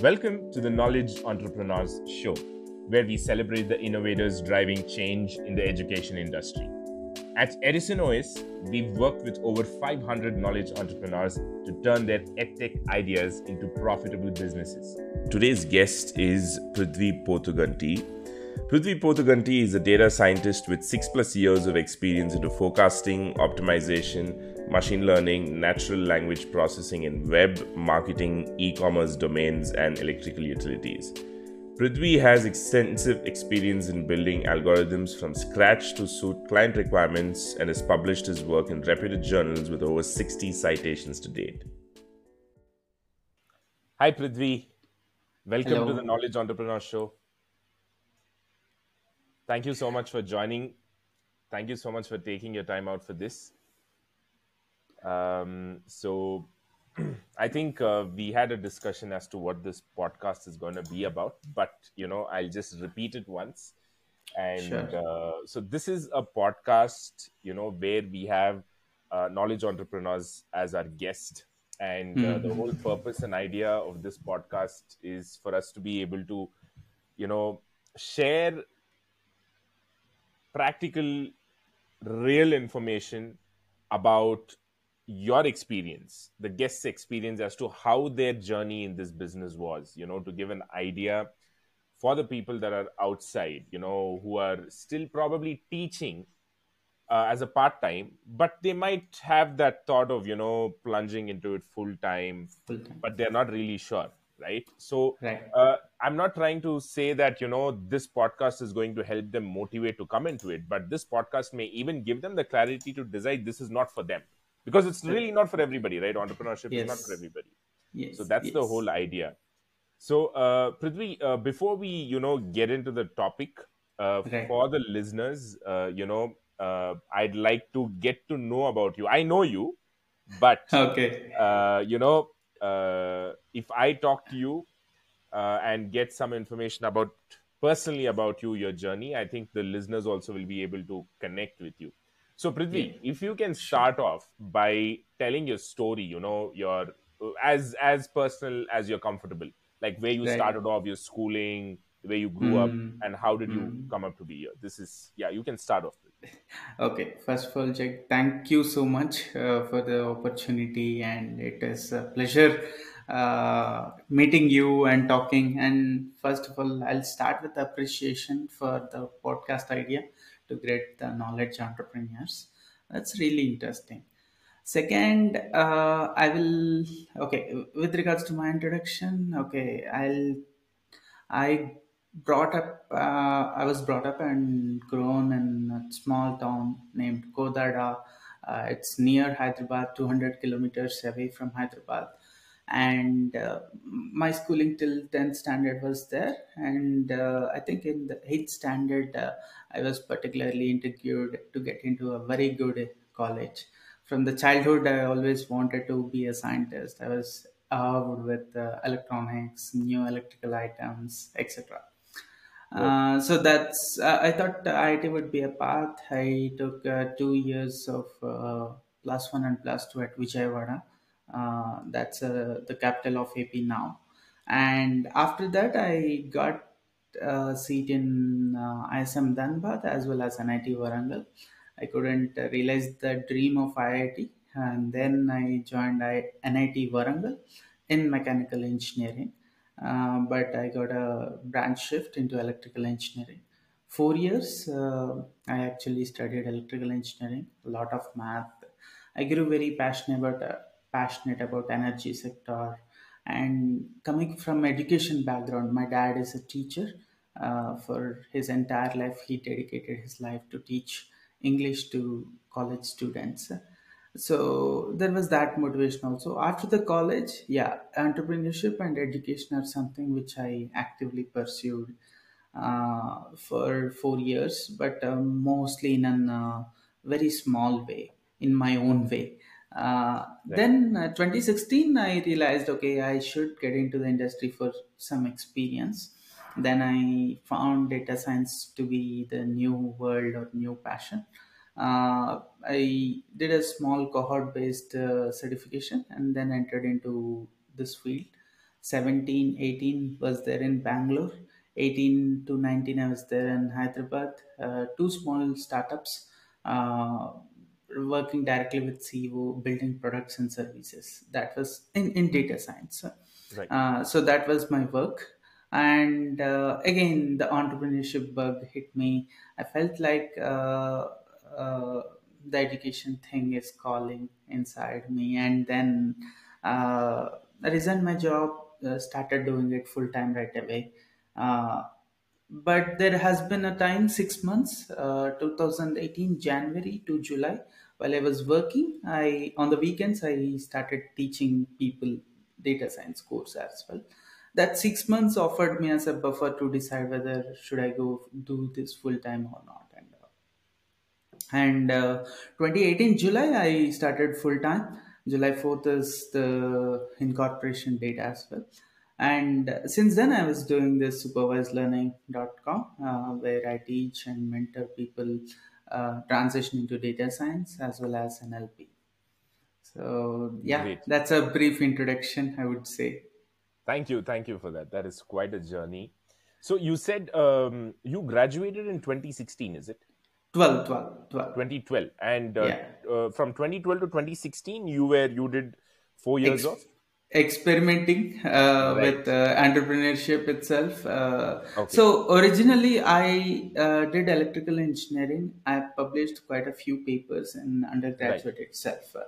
Welcome to the Knowledge Entrepreneurs Show, where we celebrate the innovators driving change in the education industry. At Edison OS, we've worked with over 500 knowledge entrepreneurs to turn their edtech ideas into profitable businesses. Today's guest is Prudhvi Potuganti. Prudhvi Potuganti is a data scientist with six plus years of experience into forecasting, optimization, machine learning, natural language processing in web, marketing, e commerce domains, and electrical utilities. Prudhvi has extensive experience in building algorithms from scratch to suit client requirements and has published his work in reputed journals with over 60 citations to date. Hi, Prudhvi. Welcome Hello. to the Knowledge Entrepreneur Show. Thank you so much for joining. Thank you so much for taking your time out for this. Um, so, I think uh, we had a discussion as to what this podcast is going to be about, but you know, I'll just repeat it once. And Sure. uh, so, this is a podcast, you know, where we have uh, knowledge entrepreneurs as our guest. And uh, the Mhm. whole purpose and idea of this podcast is for us to be able to, you know, share practical, real information about your experience, the guest's experience as to how their journey in this business was, you know, to give an idea for the people that are outside, you know, who are still probably teaching uh, as a part time, but they might have that thought of, you know, plunging into it full time, but they're not really sure, right? So, Right. uh, I'm not trying to say that you know this podcast is going to help them motivate to come into it, but this podcast may even give them the clarity to decide this is not for them because it's really not for everybody, right? Entrepreneurship is not for everybody. Yes. So that's the whole idea. So, uh, Prudhvi, uh, before we you know get into the topic, uh, Right. for the listeners, uh, you know, uh, I'd like to get to know about you. I know you, but Okay. uh, you know, uh, if I talk to you uh, and get some information about personally about you, your journey, I think the listeners also will be able to connect with you. So, Prudhvi, if you can start off by telling your story, you know, your as as personal as you're comfortable, like where you Right. started off, your schooling, where you grew up, Mm. and how did you Mm. come up to be here. This is yeah, you can start off. Okay. First of all, Jack, thank you so much uh, for the opportunity, and it is a pleasure uh, meeting you and talking. And first of all, I'll start with appreciation for the podcast idea to create the knowledge entrepreneurs. That's really interesting. Second, uh, I will okay with regards to my introduction. Okay, I'll I brought up. Uh, I was brought up and grown in a small town named Kodada. Uh, it's near Hyderabad, 200 kilometers away from Hyderabad. And uh, my schooling till 10th standard was there. And uh, I think in the 8th standard, uh, I was particularly interviewed to get into a very good college. From the childhood, I always wanted to be a scientist. I was involved with uh, electronics, new electrical items, etc. Uh, so that's uh, I thought IIT would be a path. I took uh, two years of uh, plus one and plus two at Vijayawada. Uh, that's uh, the capital of AP now. And after that, I got a seat in uh, ISM Dhanbad as well as NIT Warangal. I couldn't uh, realize the dream of IIT, and then I joined I- NIT Warangal in mechanical engineering. Uh, but I got a branch shift into electrical engineering. Four years, uh, I actually studied electrical engineering, a lot of math. I grew very passionate about uh, passionate about energy sector, and coming from education background, my dad is a teacher. Uh, for his entire life, he dedicated his life to teach English to college students. So there was that motivation also. After the college yeah entrepreneurship and education are something which i actively pursued uh, for four years but uh, mostly in a uh, very small way in my own way uh, Right. then uh, 2016 i realized okay i should get into the industry for some experience then i found data science to be the new world or new passion uh, I did a small cohort based uh, certification and then entered into this field. 17, 18 was there in Bangalore. 18 to 19, I was there in Hyderabad. Uh, two small startups uh, working directly with CEO, building products and services. That was in, in data science. Right. Uh, so that was my work. And uh, again, the entrepreneurship bug hit me. I felt like uh, uh, the education thing is calling inside me. And then uh, I resigned my job, uh, started doing it full time right away. Uh, but there has been a time, six months, uh, 2018 January to July, while I was working. I on the weekends I started teaching people data science course as well. That six months offered me as a buffer to decide whether should I go do this full time or not. And uh, and uh, 2018 july i started full time july 4th is the incorporation date as well and uh, since then i was doing this supervisedlearning.com uh, where i teach and mentor people uh, transition into data science as well as nlp so yeah Great. that's a brief introduction i would say Thank you. Thank you for that. That is quite a journey. So you said um, you graduated in 2016, is it? 12 12 12 2012. And uh, Yeah. uh, from 2012 to 2016, you were you did four years Ex- of. Experimenting uh, Right. with uh, entrepreneurship itself. Uh, Okay. So originally, I uh, did electrical engineering. I published quite a few papers in undergraduate itself. Uh,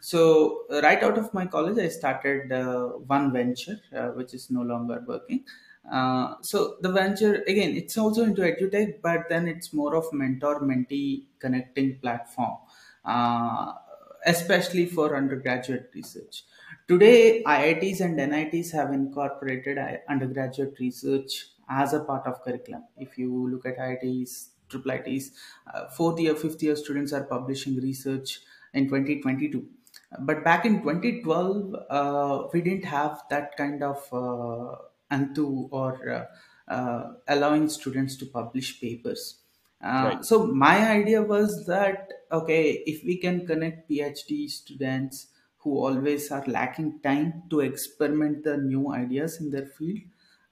So right out of my college, I started uh, one venture, uh, which is no longer working. Uh, so the venture again, it's also into edutech, but then it's more of mentor-mentee connecting platform, uh, especially for undergraduate research. Today, IITs and NITs have incorporated undergraduate research as a part of curriculum. If you look at IITs, triple IITs, uh, fourth year, fifth year students are publishing research in 2022. But back in 2012, uh, we didn't have that kind of uh, antu or uh, uh, allowing students to publish papers. Uh, Right. so my idea was that okay, if we can connect PhD students who always are lacking time to experiment the new ideas in their field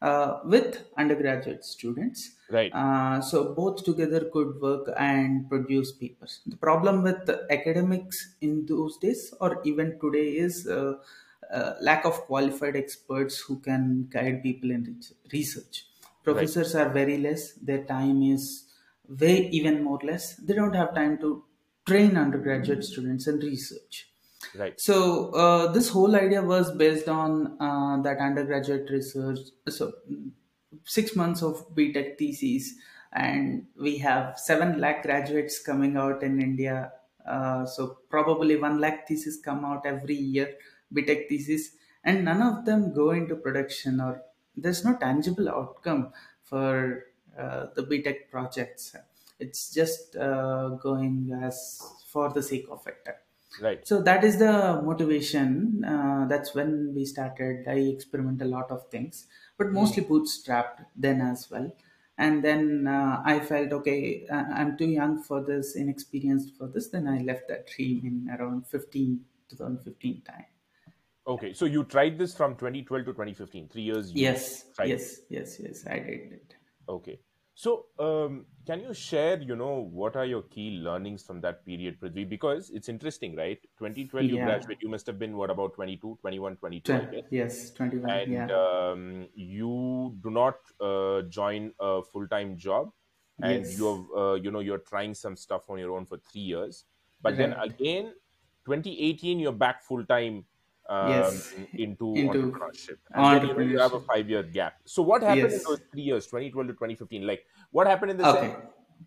uh, with undergraduate students, Right. uh, so both together could work and produce papers. The problem with the academics in those days or even today is uh, uh, lack of qualified experts who can guide people in research. Professors are very less. Their time is way even more less. They don't have time to train undergraduate students in research. Right. So uh, this whole idea was based on uh, that undergraduate research. So six months of BTech thesis, and we have seven lakh graduates coming out in India. Uh, so probably one lakh thesis come out every year, BTech thesis, and none of them go into production or there's no tangible outcome for uh, the BTech projects. It's just uh, going as for the sake of it. Right. So that is the motivation. Uh, that's when we started. I experiment a lot of things, but mostly bootstrapped then as well. And then uh, I felt okay, uh, I'm too young for this, inexperienced for this. Then I left that dream in around 15, 2015 time. Okay. So you tried this from 2012 to 2015. Three years. Yes, yes, yes, yes. I did it. Okay. So, um, can you share, you know, what are your key learnings from that period, Prudhvi? Because it's interesting, right? 2012, you Yeah. graduate, you must have been, what, about 22, 21, 22, I yes, 21. And yeah. um, you do not uh, join a full-time job and Yes. you're, uh, you know, you're trying some stuff on your own for three years. But then again, 2018, you're back full-time um, Yes. into, Into entrepreneurship. And then, you have a five-year gap. So what happened in those three years, 2012 to 2015? Like, what happened in the Okay.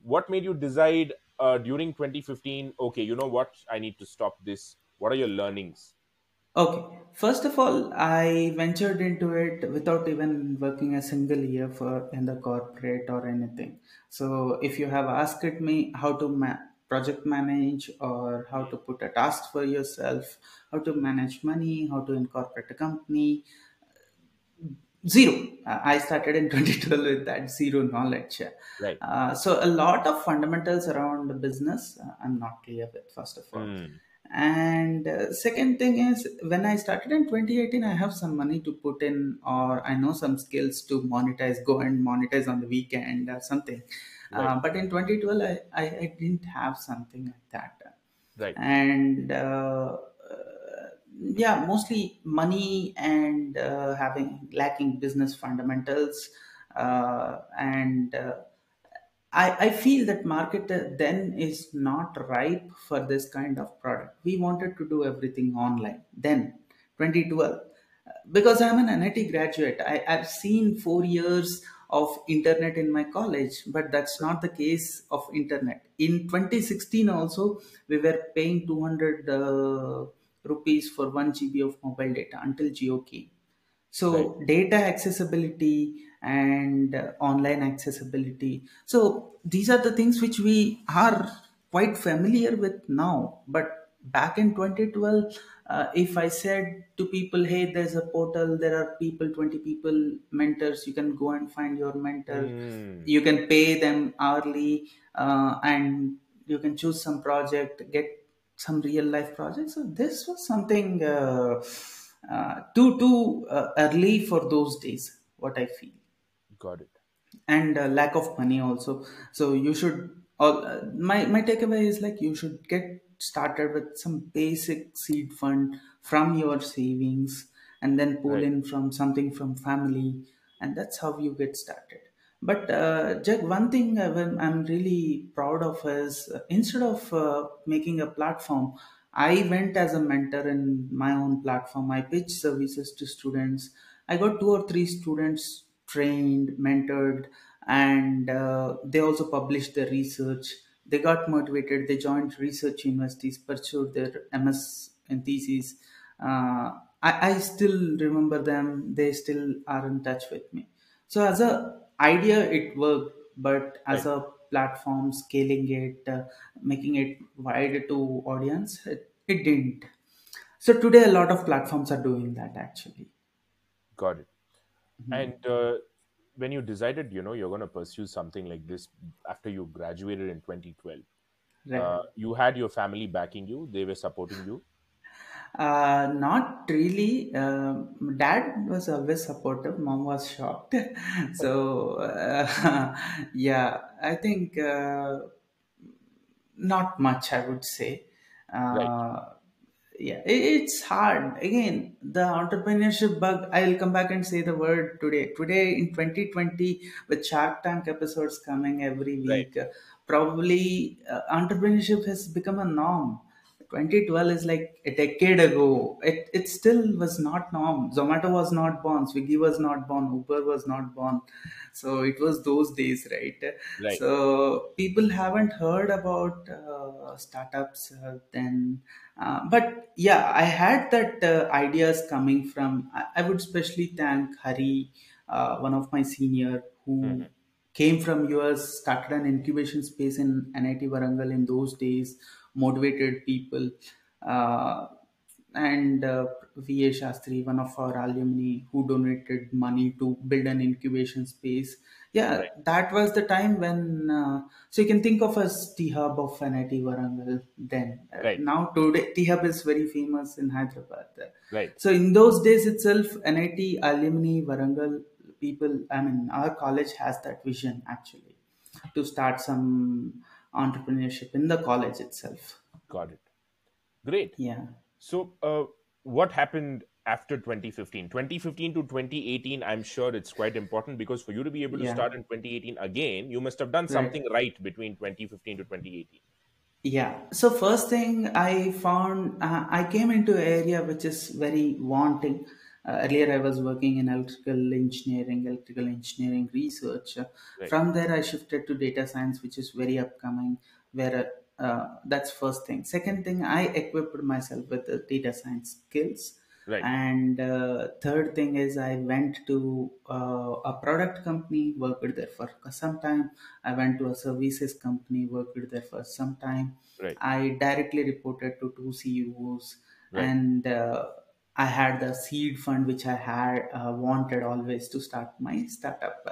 What made you decide uh, during 2015? Okay, you know what? I need to stop this. What are your learnings? Okay. First of all, I ventured into it without even working a single year for in the corporate or anything. So if you have asked me how to ma- project manage or how to put a task for yourself, how to manage money, how to incorporate a company, zero. Uh, I started in 2012 with that zero knowledge. Right. Uh, so a lot of fundamentals around the business uh, I'm not clear with first of all Hmm. and uh, second thing is when i started in 2018 i have some money to put in or i know some skills to monetize go and monetize on the weekend or something Right. uh, but in 2012 I, I, I didn't have something like that Right. and uh, uh, yeah mostly money and uh, having lacking business fundamentals uh, and uh, I, I feel that market then is not ripe for this kind of product. We wanted to do everything online then, 2012. Uh, Because I'm an NIT graduate, I, I've seen four years of internet in my college, but that's not the case of internet. In 2016 also, we were paying 200 uh, rupees for 1 GB of mobile data until Jio came. Right. So data accessibility and uh, online accessibility. So these are the things which we are quite familiar with now. But back in 2012, uh, if I said to people, "Hey, there's a portal. There are people, 20 people, mentors. You can go and find your mentor. Mm. You can pay them hourly, uh, and you can choose some project, get some real life projects." So this was something. Uh, uh, too too uh, early for those days what i feel Got it. and uh, lack of money also so you should all uh, my my takeaway is like you should get started with some basic seed fund from your savings and then pull Right. in from something from family and that's how you get started but uh, Jack, one thing I'm really proud of is uh, instead of uh, making a platform, I went as a mentor in my own platform. I pitched services to students. I got two or three students trained, mentored, and uh, they also published their research. They got motivated. They joined research universities, pursued their MS and thesis. Uh, I, I still remember them. They still are in touch with me. So as a idea, it worked, but as Right. a platform, scaling it, uh, making it wide to audience, it, it didn't. So today, a lot of platforms are doing that actually. Got it. And uh, when you decided, you know, you're going to pursue something like this after you graduated in 2012, Right. uh, you had your family backing you. They were supporting you. Uh, not really. Um dad was always supportive. Mom was shocked. so uh, yeah, I think uh, not much. I would say. Right. Yeah, it, it's hard. Again, the entrepreneurship bug. I'll come back and say the word today. Today in 2020, with Shark Tank episodes coming every Right. week, uh, probably uh, entrepreneurship has become a norm. 2012 is like a decade ago. It, it still was not norm. Zomato was not born. Swiggy was not born. Uber was not born. So it was those days, right? Right. So people haven't heard about uh, startups uh, then. Uh, but yeah, I had that uh, ideas coming from. I, I would especially thank Hari, uh, one of my senior who Mhm. came from US, started an incubation space in NIT Warangal in those days, motivated people. Uh, and uh, VA Shastri, one of our alumni who donated money to build an incubation space. Yeah, Right. that was the time when, uh, so you can think of as T Hub of NIT Warangal then. Uh, Right. now, today, T Hub is very famous in Hyderabad. Right. So, in those days itself, NIT alumni, Warangal people, I mean, our college has that vision actually to start some entrepreneurship in the college itself. Got it. Great. Yeah. So, uh, what happened after 2015? 2015 to 2018, I'm sure it's quite important because for you to be able to Yeah. start in 2018 again, you must have done something right between 2015 to 2018. Yeah. So first thing I found, uh, I came into an area which is very wanting. Uh, earlier, I was working in electrical engineering, electrical engineering research. Uh, Right. From there, I shifted to data science, which is very upcoming. Where uh, that's first thing. Second thing, I equipped myself with the data science skills. Right. And uh, third thing is, I went to uh, a product company, worked there for some time. I went to a services company, worked there for some time. Right. I directly reported to two CEOs, Right. and uh, I had the seed fund which I had uh, wanted always to start my startup.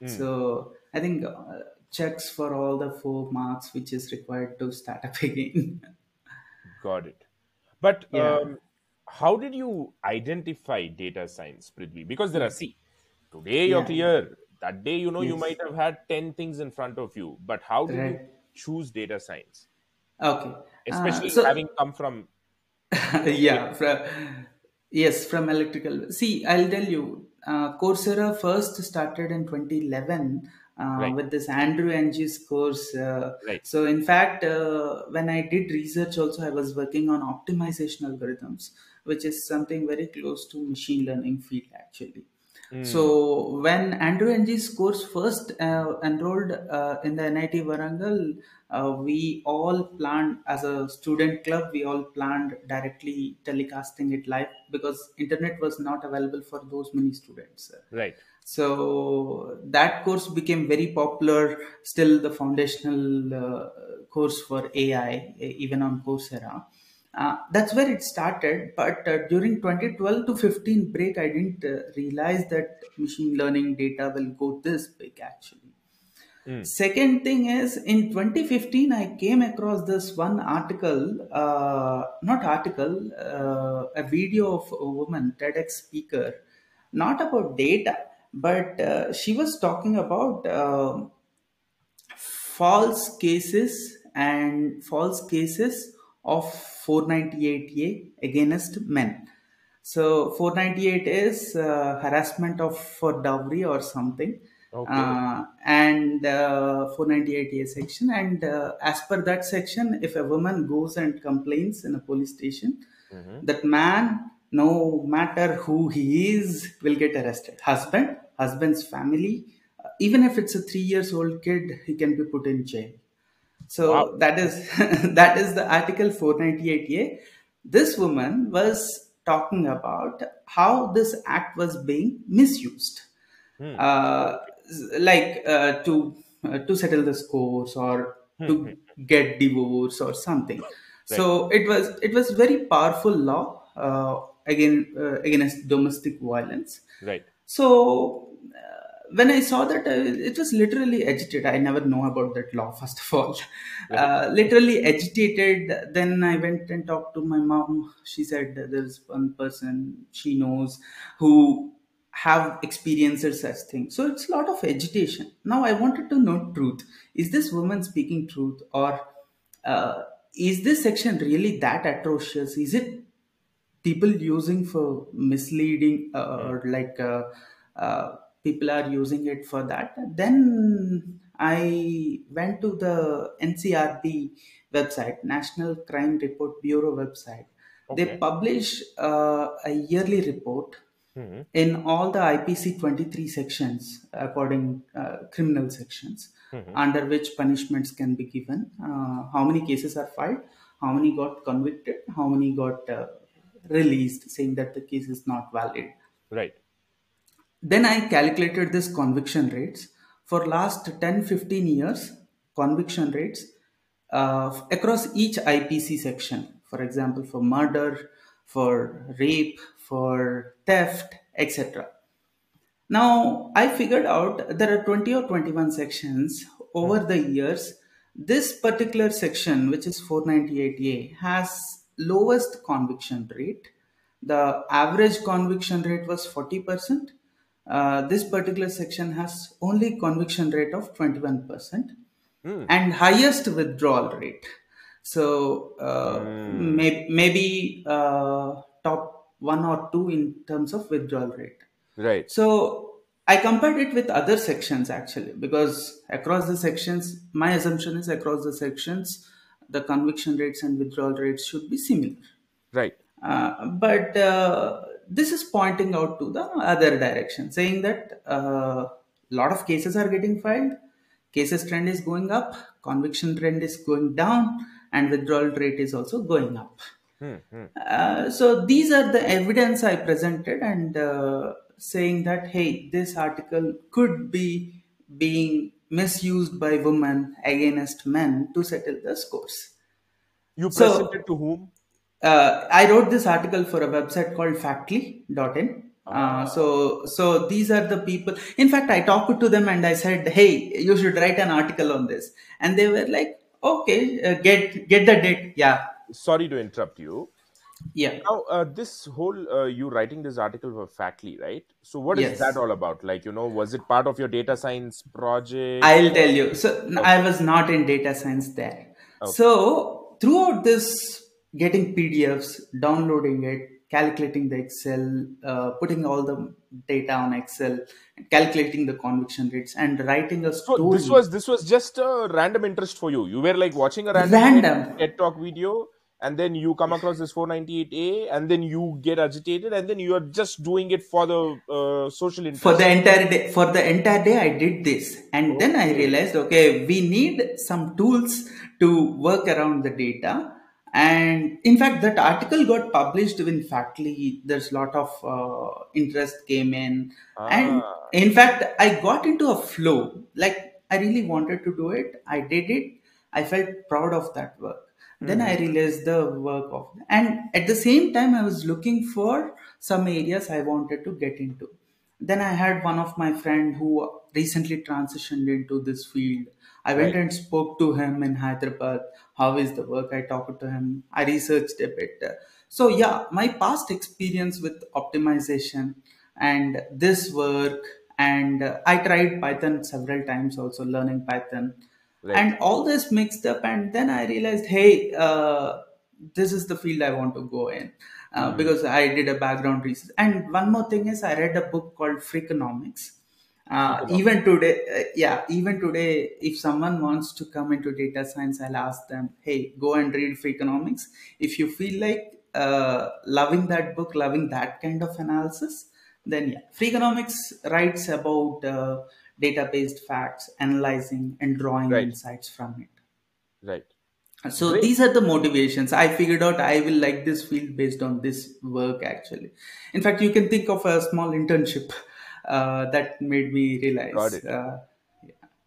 Hmm. So I think uh, checks for all the four marks which is required to start up again. Got it. But Yeah. um, how did you identify data science, Prudhvi? Because there are, see, today you're Yeah. clear. That day, you know, you might have had 10 things in front of you. But how did you choose data science? Okay. Uh, Especially so having come from. yeah, from, yes, from electrical. See, I'll tell you, uh, Coursera first started in 2011 uh, Right. with this Andrew Ng's course. Uh, Right. so, in fact, uh, when I did research, also I was working on optimization algorithms, which is something very close to machine learning field actually. Hmm. So when Andrew Ng's course first uh, enrolled uh, in the NIT Warangal, uh, we all planned as a student club. We all planned directly telecasting it live because internet was not available for those many students. Right. So that course became very popular. Still, the foundational uh, course for AI, even on Coursera. Uh, that's where it started. But uh, during 2012 to 15 break, I didn't uh, realize that machine learning data will go this big actually. Hmm. Second thing is in 2015, I came across this one article, uh, not article, uh, a video of a woman, TEDx speaker, not about data, but uh, she was talking about um false cases and false cases of 498A against men. So 498 is uh, harassment of for dowry or something, Okay. uh, and uh, 498A section. And uh, as per that section, if a woman goes and complains in a police station, Mhm. that man, no matter who he is, will get arrested. Husband, husband's family, uh, even if it's a three years old kid, he can be put in jail. So Wow. that is that is the article 498A. This woman was talking about how this act was being misused, Hmm. uh, like uh, to uh, to settle the scores or to get divorce or something. So it was it was very powerful law uh, again uh, against domestic violence. Right. So uh, when I saw that, uh, it was literally agitated. I never know about that law. First of all, uh, literally agitated. Then I went and talked to my mom. She said there's one person she knows who have experienced such things. So it's a lot of agitation. Now I wanted to know truth. Is this woman speaking truth, or uh, is this section really that atrocious? Is it people using for misleading uh, or like uh, uh, people are using it for that. Then i went to the ncrb website national crime report bureau website. They publish uh, a yearly report Mhm. in all the ipc 23 sections according uh, criminal sections Mhm. under which punishments can be given. Uh, how many cases are filed? How many got convicted? How many got uh, released saying that the case is not valid. Right. then i calculated this conviction rates. For last 10 15 years conviction rates uh, across each ipc section. For example for murder for rape for theft etc now, I figured out there are 20 or 21 sections over the years. This particular section, which is 498A, has lowest conviction rate. The average conviction rate was 40%. Uh, this particular section has only conviction rate of 21% Hmm. and highest withdrawal rate. So uh, may- maybe uh, top one or two in terms of withdrawal rate. Right. So I compared it with other sections actually because across the sections, my assumption is across the sections, the conviction rates and withdrawal rates should be similar. Right. Uh, but uh, this is pointing out to the other direction, saying that a uh, lot of cases are getting filed, cases trend is going up, conviction trend is going down, and withdrawal rate is also going up. Hmm. Hmm. Uh, so these are the evidence I presented and uh, saying that hey, this article could be being misused by women against men to settle the scores. You So- presented to whom? Uh, I wrote this article for a website called Factly.in. Uh, so, so these are the people. In fact, I talked to them and I said, "Hey, you should write an article on this." And they were like, "Okay, uh, get get the date." Yeah, Sorry to interrupt you. Yeah. Now, uh, this whole uh, you writing this article for Factly, right? So, what is that all about? Like, you know, was it part of your data science project? I'll tell you. So n- I Okay, was not in data science there. okay. So throughout this, getting PDFs, downloading it, calculating the Excel, uh, putting all the data on Excel, calculating the conviction rates, and writing a So this was this was just a random interest for you. You were like watching a random Random. TED Talk video, and then you come across this 498A, and then you get agitated, and then you are just doing it for the uh, social For the entire day, for the entire day, I did this, and then I realized, okay, we need some tools to work around the data. And in fact, that article got published in Factly. There's a lot of uh, interest came in, and Ah, in fact, I got into a flow. Like I really wanted to do it. I did it. I felt proud of that work. Then I hmm realized the work of, and at the same time, I was looking for some areas I wanted to get into. Then I had one of my friend who recently transitioned into this field. I went Right. and spoke to him in Hyderabad. How is the work? I talked to him. I researched a bit. So yeah, my past experience with optimization and this work, and uh, I tried Python several times, also learning Python, Right. and all this mixed up. And then I realized, hey, uh, this is the field I want to go in uh, hmm because I did a background research. And one more thing is, I read a book called Freakonomics. Uh, even today, uh, yeah, even today, if someone wants to come into data science, I'll ask them, hey, go and read Freakonomics. If you feel like uh, loving that book, loving that kind of analysis, then yeah, Freakonomics writes about uh, data-based facts, analyzing and drawing Right. insights from it. Right. So Great. these are the motivations. I figured out I will like this field based on this work actually. In fact, you can think of a small internship uh, that made me realize. Got it. Uh,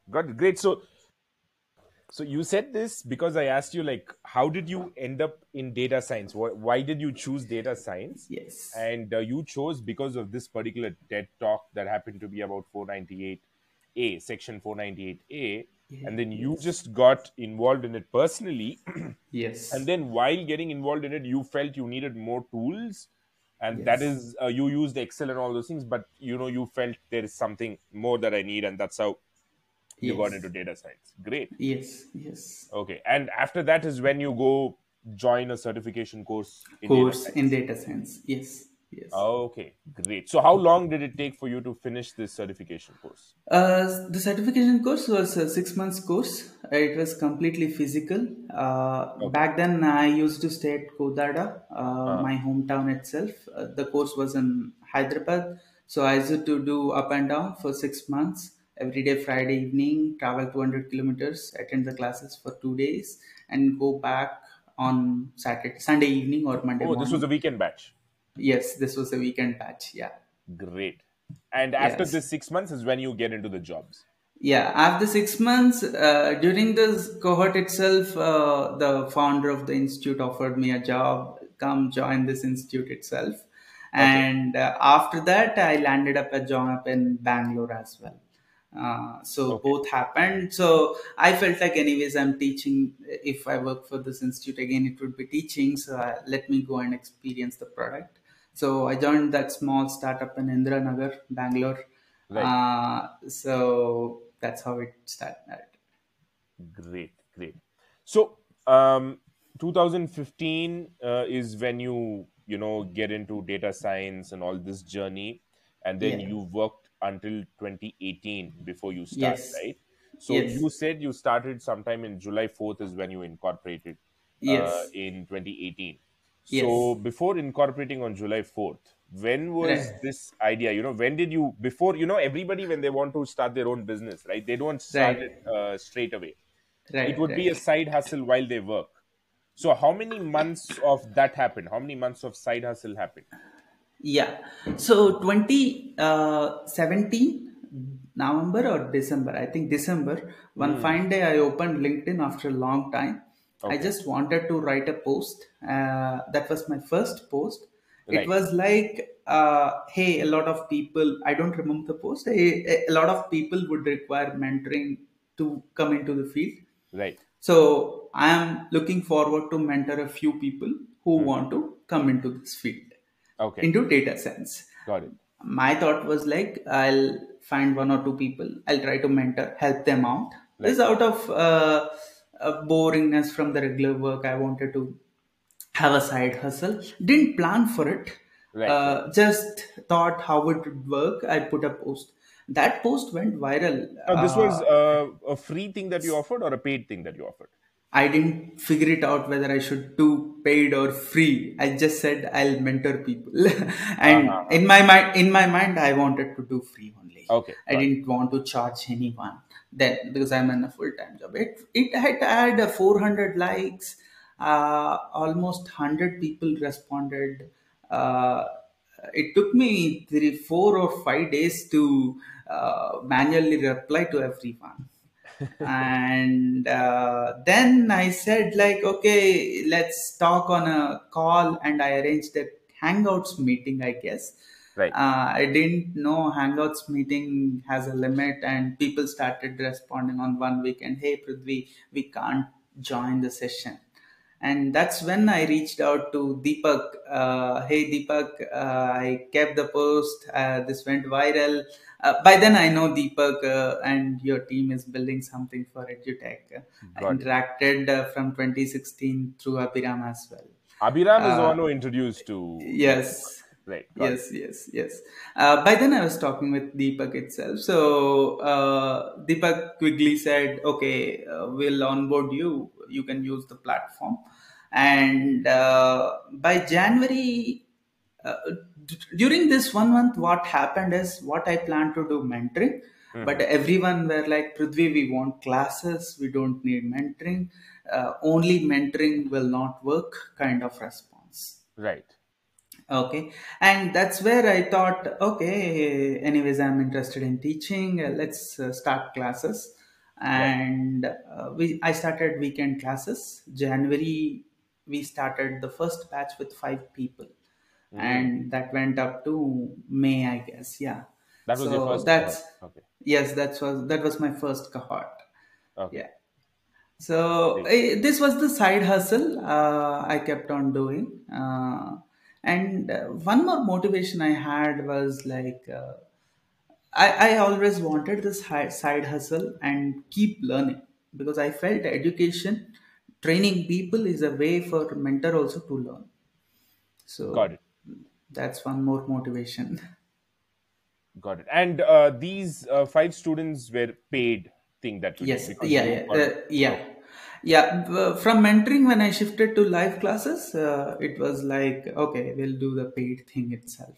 Got it. Great. So, so you said this because I asked you, like, how did you end up in data science? Why, why did you choose data science? yes, And uh, you chose because of this particular TED talk that happened to be about 498A, section 498A. And then you yes, just got involved in it personally. Yes. And then while getting involved in it, you felt you needed more tools. And that yes, is, uh, you used Excel and all those things, but you know, you felt there is something more that I need. And that's how you got into data science. Great. yes, yes. Okay. And after that is when you go join a certification course in data Course in data science. Yes, yes. Okay, great. So how long did it take for you to finish this certification course? Uh, the certification course was a six months course. It was completely physical. Uh, Okay. back then, I used to stay at Kodada, uh, Uh, my hometown itself. Uh, the course was in Hyderabad, so I used to do up and down for six months. Every day, Friday evening, travel 200 kilometers, attend the classes for two days, and go back on Saturday, Sunday evening or Monday oh, this was a weekend batch. Yes, this was a weekend batch. Yeah. Great. And after Yes. this six months is when you get into the jobs. Yeah, after six months, uh, during this cohort itself, uh, the founder of the institute offered me a job, come join this institute itself. Okay. And uh, after that, I landed up a job in Bangalore as well. Uh, so Okay. both happened. So I felt like, anyways, I'm teaching. If I work for this institute again, it would be teaching. So uh, let me go and experience the product. So I joined that small startup in Indira Nagar, Bangalore. Right. Uh, so that's how it started. Great. Great. So, um, 2015 uh, is when you you know get into data science and all this journey, and then Yeah. you worked until 2018 before you start, Yes. right? So Yes. you said you started sometime in July 4th is when you incorporated uh, Yes. in 2018. Yes. So before incorporating on July 4th, when was Right. this idea? You know, when did you before you know everybody when they want to start their own business, right? They don't start Right. it uh, straight away. Right, It Right. would be a side hustle while they work. So how many months of that happened? How many months of side hustle happened? Yeah. So 2017 November or December, I think December, one Hmm. fine day I opened LinkedIn after a long time. I Okay. just wanted to write a post. Uh, that was my first post. It Right. was like, uh, hey, a lot of people, I don't remember the post, a, a lot of people would require mentoring to come into the field. Right. So I am looking forward to mentor a few people. who want to come into this field, Okay. into data science. Got it. My thought was like, I'll find one or two people, I'll try to mentor, help them out. This is out of uh, uh, boringness from the regular work. I wanted to have a side hustle. Didn't plan for it. Right. Uh, just thought how it would work. I put a post. That post went viral. Now, this Uh, was uh, a free thing that you offered or a paid thing that you offered? I didn't figure it out whether I should do paid or free. I just said I'll mentor people, and Uh-huh. in my mind, in my mind, I wanted to do free only. Okay. I didn't want to charge anyone then because I'm in a full time job. It it had had uh, 400 likes, uh, almost 100 people responded. Uh, it took me three, four or five days to uh, manually reply to everyone and uh, then I said like, okay, let's talk on a call, and I arranged a Hangouts meeting, I guess. Right. Uh, I didn't know Hangouts meeting has a limit, and people started responding on one weekend. Hey, Prudhvi, we can't join the session. And that's when I reached out to Deepak. Uh, hey, Deepak, uh, I kept the post. Uh, this went viral. Uh, by then, I know Deepak uh, and your team is building something for EduTech. I interacted uh, from 2016 through Abiram as well. Abiram is the one who introduced to. Yes. Right. got it. Yes, yes, yes. Uh, by then, I was talking with Deepak itself. So uh, Deepak quickly said, "Okay, uh, we'll onboard you. You can use the platform." And uh, by January, uh, d- during this one month, what happened is what I planned to do mentoring, but everyone were like, "Prudhvi, we want classes. We don't need mentoring. Uh, only mentoring will not work." Kind of response. Right. Okay, and that's where I thought, okay, anyways, I'm interested in teaching. Uh, let's uh, start classes, and uh, we I started weekend classes. January we started the first batch with five people, and that went up to May, I guess. Yeah, That was your So first. that's- cohort. Okay. yes, that was that was my first cohort. Okay. Yeah. So eh, this was the side hustle uh, I kept on doing. Uh, and uh, one more motivation I had was like, uh, I, I always wanted this hi- side hustle and keep learning because I felt education, training people is a way for mentor also to learn. So Got it. that's one more motivation. Got it. And uh, these uh, five students were paid thing that you Yes, did. because yeah, you yeah, uh, yeah, yeah. From mentoring, when I shifted to live classes, uh, it was like, okay, we'll do the paid thing itself.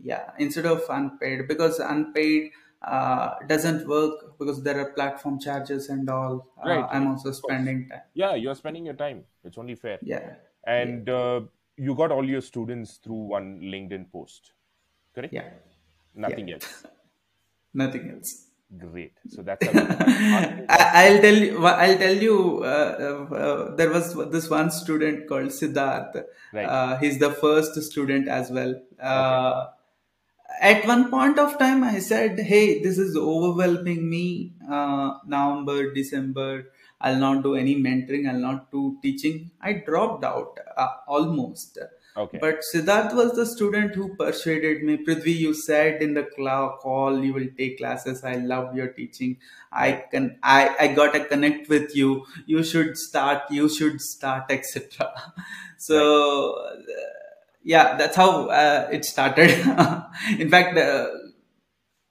Yeah, instead of unpaid, because unpaid uh, doesn't work because there are platform charges and all. Uh, Right, I'm also spending time. Yeah, you're spending your time. It's only fair. Yeah, And uh, you got all your students through one LinkedIn post, correct? yeah, Nothing else. nothing else. Great. So that's a I- I'll tell you. I'll tell you. Uh, uh, uh, there was this one student called Siddharth. Right. Uh, he's the first student as well. Uh, At one point of time, I said, "Hey, this is overwhelming me. Uh, November, December, I'll not do any mentoring. I'll not do teaching." I dropped out uh, almost. Okay. But Siddharth was the student who persuaded me. Prudhvi, you said in the call you will take classes. I love your teaching. I can. I I got to connect with you. You should start. You should start, etc. So. uh, yeah, that's how uh, it started. in fact, uh,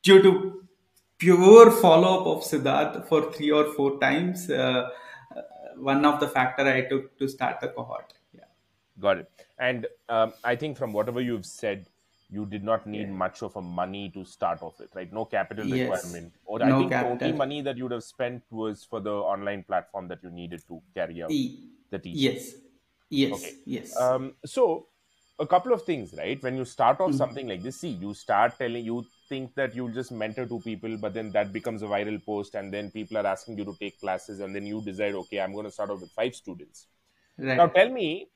due to pure follow up of Siddharth for three or four times, uh, uh, one of the factor I took to start the cohort. Yeah. Got it. And um, I think from whatever you've said, you did not need much of a money to start off with, right? No capital Yes. requirement. Or I No think the only money that you would have spent was for the online platform that you needed to carry out E- the teaching. Yes. Yes. Okay. Yes. Um, so a couple of things, right? When you start Mm. off something like this, see, you start telling you think that you'll just mentor two people, but then that becomes a viral post, and then people are asking you to take classes, and then you decide, okay, I'm going to start off with five students. right. Now tell me,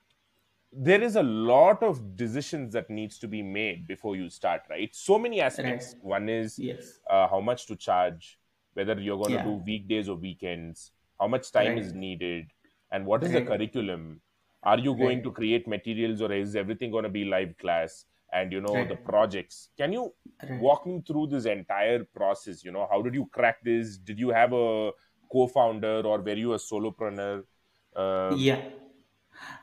there is a lot of decisions that needs to be made before you start, right? So many aspects. One is yes. uh, how much to charge, whether you're going to Yeah. do weekdays or weekends, how much time Right. is needed, and what is the curriculum. are you going Right. to create materials or is everything going to be live class and you know Right. the projects can you Right. walk me through this entire process you know how did you crack this did you have a co-founder or were you a solopreneur uh, Yeah.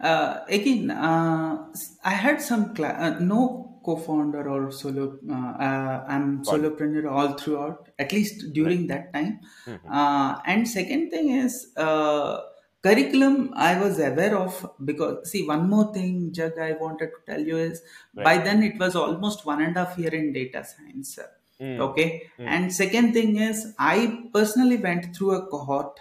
Uh, again, uh, s- I had some cla- uh, no co-founder or solo. Uh, uh, I'm it. solopreneur all throughout, at least during that time. Mhm. Uh, and second thing is uh, curriculum. I was aware of because see one more thing, Jag, I wanted to tell you is Right. by then it was almost one and a half year in data science. Mm. Okay, Mm. and second thing is I personally went through a cohort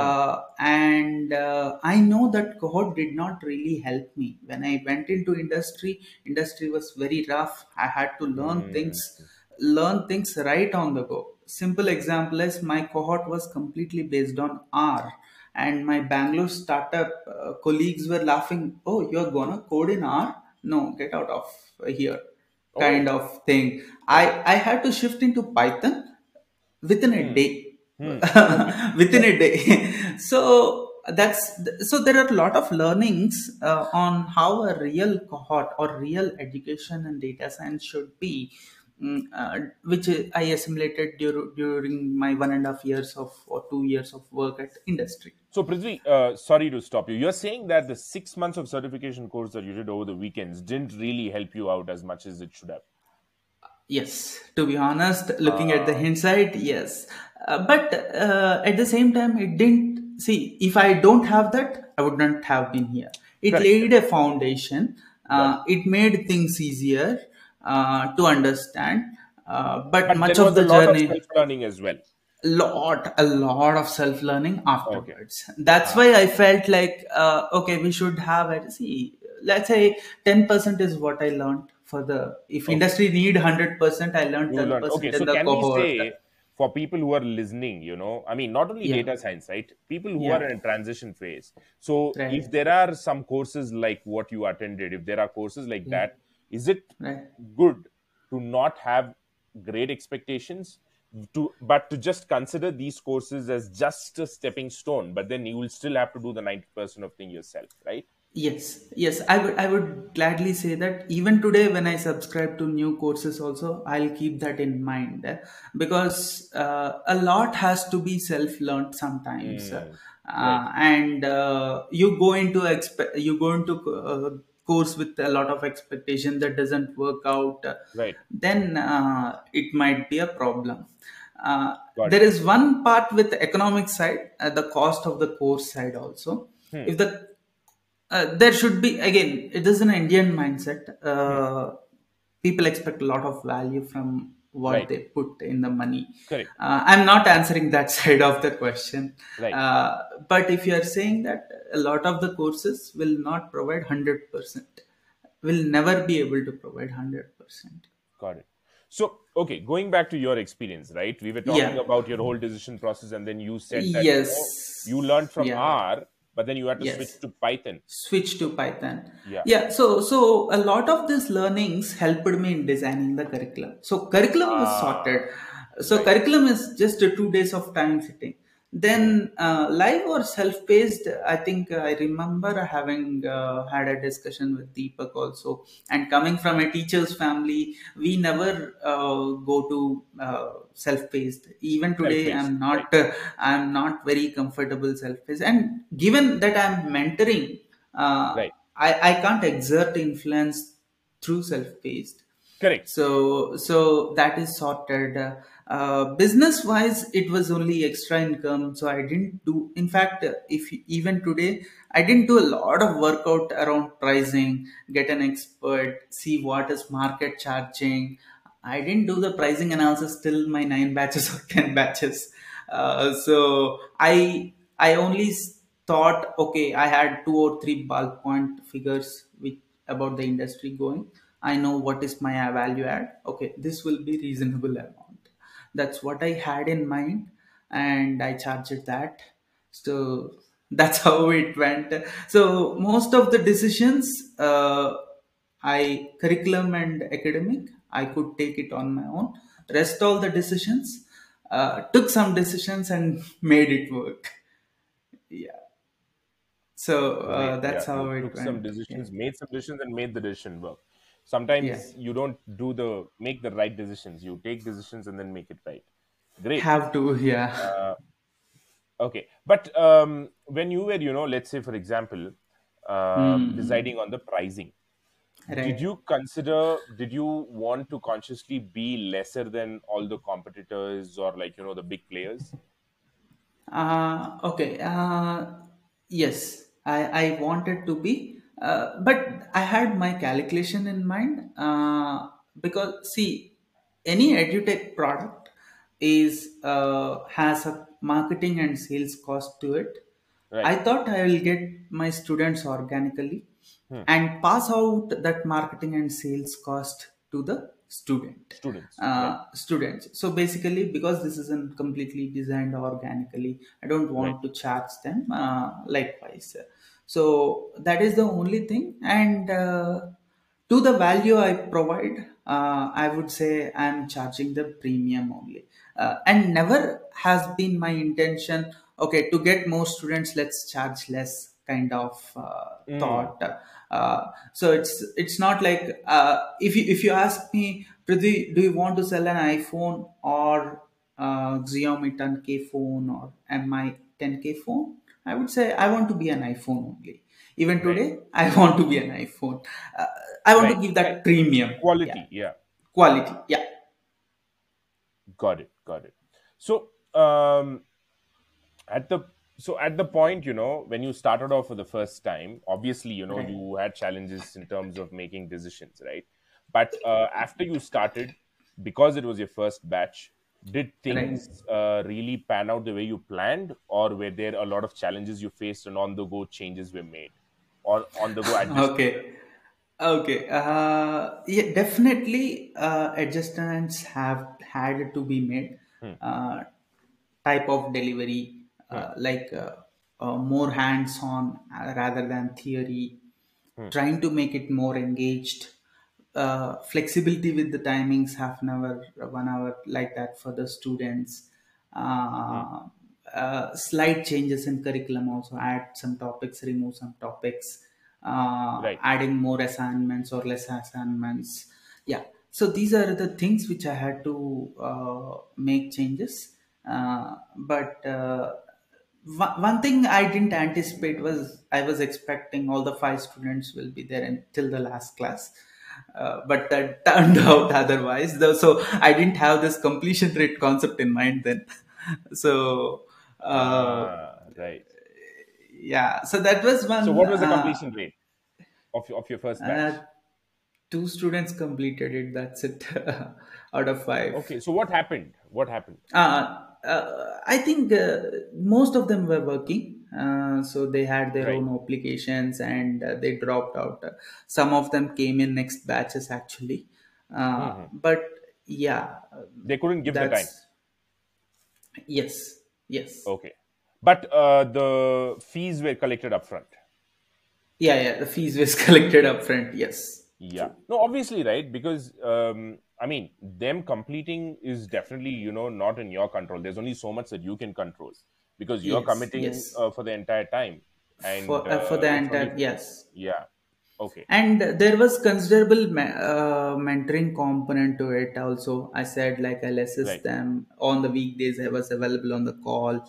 uh, and uh, i know that cohort did not really help me when i went into industry industry was very rough i had to learn Mm. things learn things right on the go simple example is my cohort was completely based on r and my bangalore startup uh, colleagues were laughing oh you're gonna code in r no get out of here Oh. kind of thing i i had to shift into python within a Hmm. day. within a day so that's so there are a lot of learnings uh, on how a real cohort or real education and data science should be mm, uh, which i assimilated dur- during my one and a half years of or two years of work at industry So, Prudhvi, uh, sorry to stop you. You're saying that the six months of certification course that you did over the weekends didn't really help you out as much as it should have. Yes, to be honest, looking at the hindsight, yes. Uh, but uh, at the same time, it didn't see if I don't have that, I would not have been here. It Correct. laid a foundation, uh, it made things easier uh, to understand. Uh, but, But much of the a lot journey, of self-learning as well. lot, a lot of self learning afterwards. That's why I felt like, uh, okay, we should have it. See, let's say 10% is what I learned for the, if industry need 100%, I learned You 10% learned. Okay, in so the can cohort. we say for people who are listening, you know, I mean, not only Yeah. data science, right? People who Yeah. are in a transition phase. So, Right. if there are some courses like what you attended, if there are courses like that, is it Right. good to not have great expectations to but to just consider these courses as just a stepping stone but then you will still have to do the 90% of thing yourself right Yes, yes, I would I would gladly say that even today when I subscribe to new courses also I'll keep that in mind eh, because uh, a lot has to be self learned sometimes Mm, uh, and uh, you go into expe- you go into uh, course with a lot of expectation that doesn't work out uh, right then uh, it might be a problem. Uh, Got there is one part with the economic side, uh, the cost of the course side also. Hmm. If the uh, there should be again, it is an Indian mindset. Uh, People expect a lot of value from what Right. they put in the money. correct Uh, I'm not answering that side of the question. Right. Uh, but if you are saying that a lot of the courses will not provide 100%, will never be able to provide 100%. got it so okay going back to your experience right we were talking Yeah. about your whole decision process and then you said that Yes. you, know, you learned from Yeah. r but then you had to Yes. switch to python switch to python Yeah. yeah so so a lot of these learnings helped me in designing the curriculum so curriculum was Ah, sorted so right. curriculum is just a two days of time sitting then uh, live or self-paced i think uh, i remember having uh, had a discussion with deepak also. And coming from a teacher's family we never uh, go to uh, self-paced. Even today Self-paced, i'm not uh, i'm not very comfortable self-paced. And given that i'm mentoring uh, Right. I, I can't exert influence through self-paced. Correct. So so that is sorted uh, business wise it was only extra income so i didn't do in fact if even today i didn't do a lot of workout around pricing get an expert see what is market charging. I didn't do the pricing analysis till my 9 batches or 10 batches. Uh, so i i only thought okay i had two or three bulk point figures with about the industry going. I know what is my value add. Okay this will be reasonable amount that's what i had in mind and i charged that so that's how it went so most of the decisions uh, i curriculum and academic i could take it on my own rest all the decisions uh, took some decisions and made it work yeah So uh, that's You how it took some went. Yeah. decisions, made some decisions, and made the decision work. Sometimes you don't do the make the right decisions. You take decisions and then make it right. Great. Have to. Yeah. Uh, okay. But um, when you were, you know, let's say for example, um, Hmm. deciding on the pricing, did you consider? Did you want to consciously be lesser than all the competitors or like you know the big players? Uh, okay. Uh, yes, I, I wanted to be, uh, but I had my calculation in mind uh, because see, any edutech product is uh, has a marketing and sales cost to it. Right. I thought I will get my students organically Hmm. and pass out that marketing and sales cost to the student Students. Right. uh, students. So basically, because this isn't completely designed organically, I don't Right. want to charge them uh, likewise. So that is the only thing. And uh, to the value I provide, uh, I would say I'm charging the premium only. Uh, and never has been my intention, okay, to get more students, let's charge less kind of uh, Mm. thought. Uh, so it's it's not like uh, if you if you ask me, Prudhvi, do you want to sell an iPhone or uh, Xiaomi 10K phone or MI 10K phone? I would say I want to be an iPhone only. Even Right. today, I want to be an iPhone. Uh, I want to give that premium. Yeah. Quality. Yeah. Quality. Yeah. Got it. Got it. So, um, at the so at the point, you know, when you started off for the first time, obviously, you know, Right. you had challenges in terms of making decisions, right? But uh, after you started, because it was your first batch, did things uh, really pan out the way you planned, or were there a lot of challenges you faced and on the go changes were made, or on the go? Okay. Okay. Uh, yeah, definitely uh, adjustments have had to be made. Hmm. Uh, type of delivery, Hmm. uh, like uh, uh, more hands on rather than theory, Hmm. trying to make it more engaged. Uh, flexibility with the timings, half an hour, one hour, like that for the students. Hmm. Uh, uh, slight changes in curriculum also add some topics, remove some topics, uh, Right. adding more assignments or less assignments. Yeah, so these are the things which I had to uh, make changes. Uh, but uh, one, one thing I didn't anticipate was I was expecting all the five students will be there until the last class. Uh, but that turned out otherwise. Though, so I didn't have this completion rate concept in mind then. so uh, Ah, right. yeah, so that was one. So, what was the uh, completion rate of your, of your first batch? uh, two students completed it. That's it out of five. Okay, so what happened? What happened? Uh, uh, I think uh, most of them were working, uh, so they had their Right. own applications and uh, they dropped out. Some of them came in next batches actually, uh, Mhm. but yeah, They couldn't give the time. yes, yes, Okay. But uh, the fees were collected upfront. yeah, yeah. The fees was collected upfront. Yes, Yeah. No, obviously, right? Because, um, I mean, them completing is definitely, you know, not in your control. There's only so much that you can control because you're Yes, committing yes. uh, for the entire time. And for uh, for the uh, entire yes. Yeah. Okay. and there was considerable me- uh, mentoring component to it also i said like i'll assist Right. them on the weekdays i was available on the call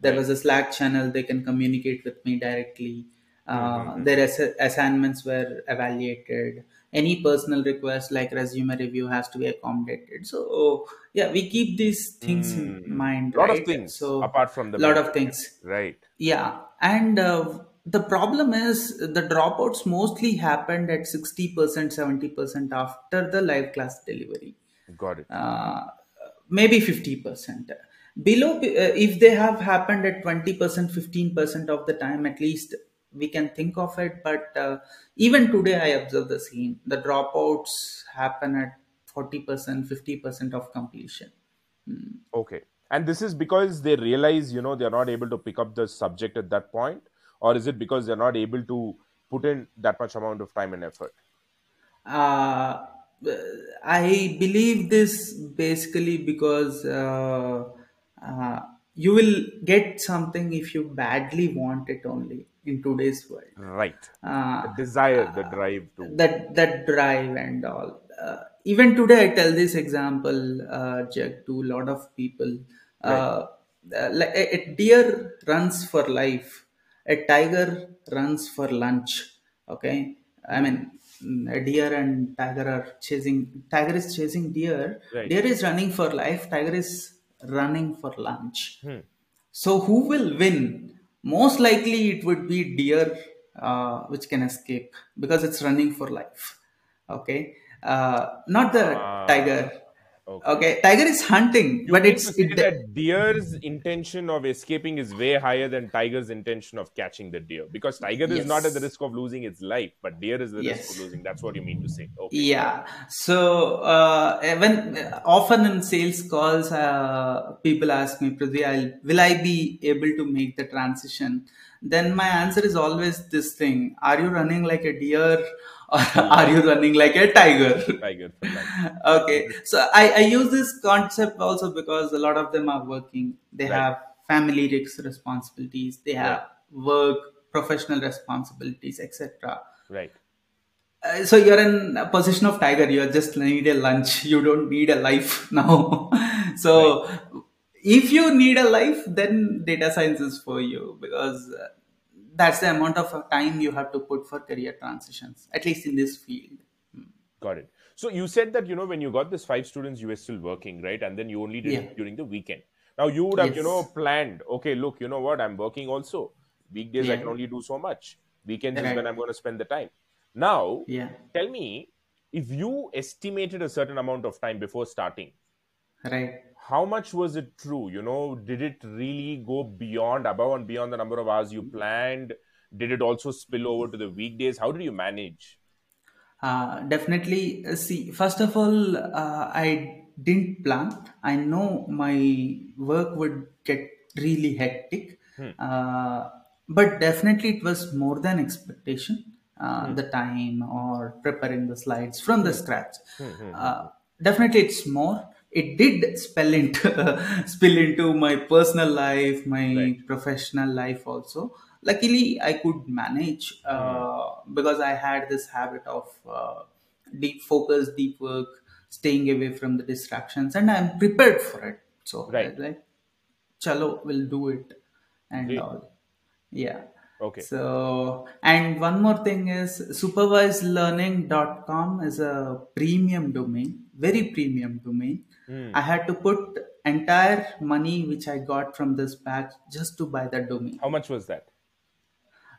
there Right. was a slack channel they can communicate with me directly uh, Mhm. their ass- assignments were evaluated any personal request like resume review has to be accommodated so yeah we keep these things in Mm. mind lot right of things so apart from the lot of things Right. yeah, and uh, the problem is the dropouts mostly happened at 60%, 70% after the live class delivery. Got it. Uh, maybe 50%. Below, uh, if they have happened at 20%, 15% of the time, at least we can think of it. But uh, even today, I observe the same. The dropouts happen at 40%, 50% of completion. Okay. And this is because they realize, you know, they're not able to pick up the subject at that point, or is it because they're not able to put in that much amount of time and effort? Uh, I believe this basically because uh, uh, you will get something if you badly want it only. In today's world. Right. Uh, the desire, the drive to. that that drive and all. Uh, even today, I tell this example, uh, Jag, to a lot of people. Uh, uh, like a, a deer runs for life, a tiger runs for lunch. Okay, I mean, a deer and tiger are chasing. Tiger is chasing deer. Right. Deer is running for life. Tiger is running for lunch. Hmm. So who will win? Most likely it would be deer, uh, which can escape because it's running for life. Okay, uh, not the Ah, tiger. Okay. Okay, tiger is hunting, You but it's to it, that deer's intention of escaping is way higher than tiger's intention of catching the deer because tiger is not at the risk of losing its life, but deer is the risk of losing. That's what you mean to say. Okay. Yeah. So uh, when often in sales calls, uh, people ask me, Prudhvi, I'll, will I be able to make the transition? Then my answer is always this thing: Are you running like a deer, or are you running like a tiger? Tiger okay. So I, I use this concept also because a lot of them are working. They Right. have family responsibilities. They have work, professional responsibilities, etc. Right. Uh, so you're in a position of tiger you are just need a lunch you don't need a life now so if you need a life then data science is for you because uh, that's the amount of time you have to put for career transitions at least in this field Got it. So you said that you know when you got this five students, you were still working, right? And then you only did Yeah. it during the weekend. Now you would have you know planned. Okay, look, you know what? I'm working also. Weekdays I can only do so much. Weekends is when I'm going to spend the time. Now, yeah tell me, if you estimated a certain amount of time before starting, right how much was it true? You know, did it really go beyond, above and beyond the number of hours you planned? Did it also spill over to the weekdays? How did you manage? Uh, definitely. uh, See, first of all, uh, I didn't plan. I know my work would get really hectic, uh, but definitely it was more than expectation. Uh, The time or preparing the slides from the scratch. Uh, definitely, it's more. It did spill into spill into my personal life, my Right. professional life also. Luckily, I could manage uh, because I had this habit of uh, deep focus, deep work, staying away from the distractions, and I'm prepared for it. So, Right. like, chalo, we'll do it, and all. Yeah. Okay. So, and one more thing is supervisedlearning.com is a premium domain, very premium domain. I had to put entire money which I got from this batch just to buy that domain. How much was that?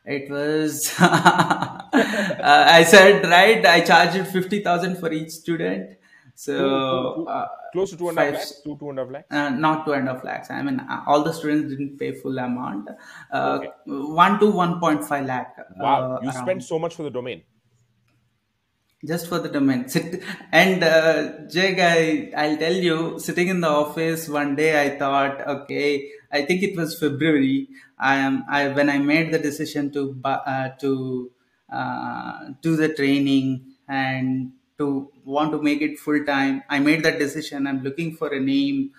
It was, uh, I said, right, I charged 50,000 for each student. So, uh, Close to two and a half lakhs? Two, two and a half lakhs? uh, not two and a half lakhs. I mean, uh, all the students didn't pay full amount. Uh, Okay. One to 1.5 lakh. Wow. uh, you spent so much for the domain. Just for the domain. Sit. And uh, jake I, i'll tell you sitting in the office one day i thought okay i think it was february. I am i when i made the decision to uh, to uh, do the training and to want to make it full time i made that decision. I'm looking for a name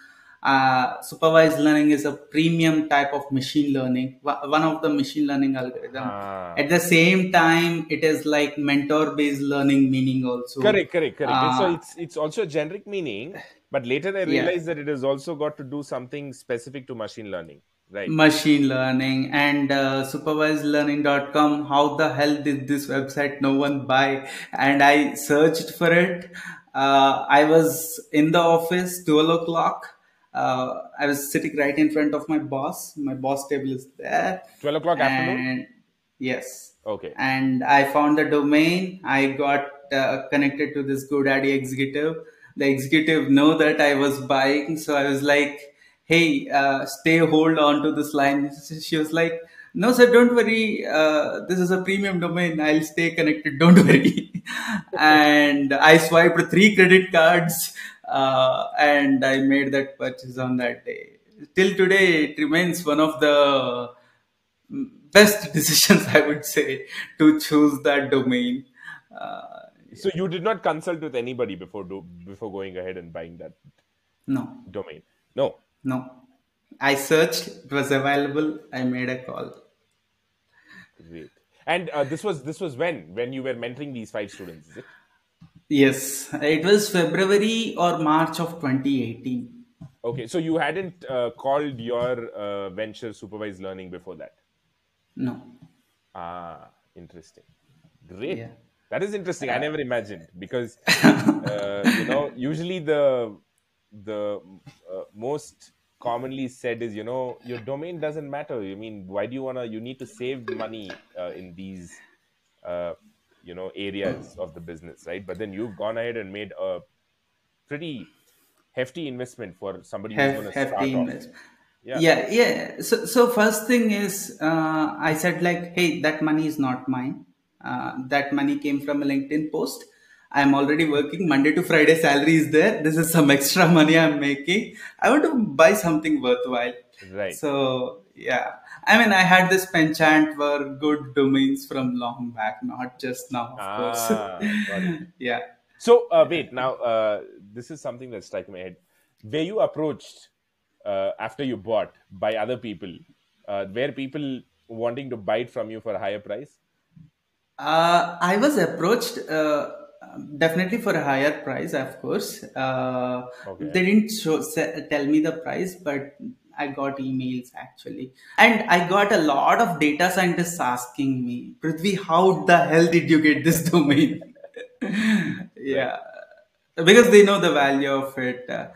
uh, supervised learning is a premium type of machine learning one of the machine learning algorithm Ah. at the same time it is like mentor based learning meaning also Correct, correct, correct. Ah. so it's it's also a generic meaning, but later I Yeah. realized that it has also got to do something specific to machine learning. Right. machine learning and uh, supervisedlearning.com how the hell did this website no one buy and i searched for it uh, i was in the office 12 o'clock uh, i was sitting right in front of my boss my boss table is there 12 o'clock afternoon? yes Okay. and I found the domain. I got uh, connected to this GoDaddy executive. The executive know that I was buying, so I was like, "Hey, uh, stay hold on to this line." She was like, "No, sir, don't worry. Uh, this is a premium domain. I'll stay connected. Don't worry." and I swiped three credit cards, uh, and I made that purchase on that day. Till today, it remains one of the best decisions i would say to choose that domain uh, So you did not consult with anybody before do before going ahead and buying that no domain. No. no i searched it was available i made a call Great. And uh, this was this was when when you were mentoring these five students, is it? Yes, it was February or March of 2018. Okay, so you hadn't uh, called your uh, venture supervised learning before that. No. Ah, interesting. Great. Yeah. That is interesting. I never imagined because uh, you know usually the the uh, most commonly said is you know your domain doesn't matter. I mean, why do you wanna? You need to save money uh, in these uh, you know areas of the business, right? But then you've gone ahead and made a pretty hefty investment for somebody who's going to start hefty off. Yeah. Yeah, yeah. So, so first thing is, uh, I said like, hey, that money is not mine. Uh, that money came from a LinkedIn post. I'm already working Monday to Friday. Salary is there. This is some extra money I'm making. I want to buy something worthwhile. Right. So yeah, I mean, I had this penchant for good domains from long back, not just now, of Ah, course. yeah. So uh, wait, now uh, this is something that's striking my head. Were you approached uh, after you bought by other people? Uh, were people wanting to buy it from you for a higher price? Uh, I was approached uh, definitely for a higher price, of course. Uh, Okay. They didn't show, tell me the price, but I got emails actually. And I got a lot of data scientists asking me, Prudhvi, how the hell did you get this domain? yeah, because they know the value of it. Uh,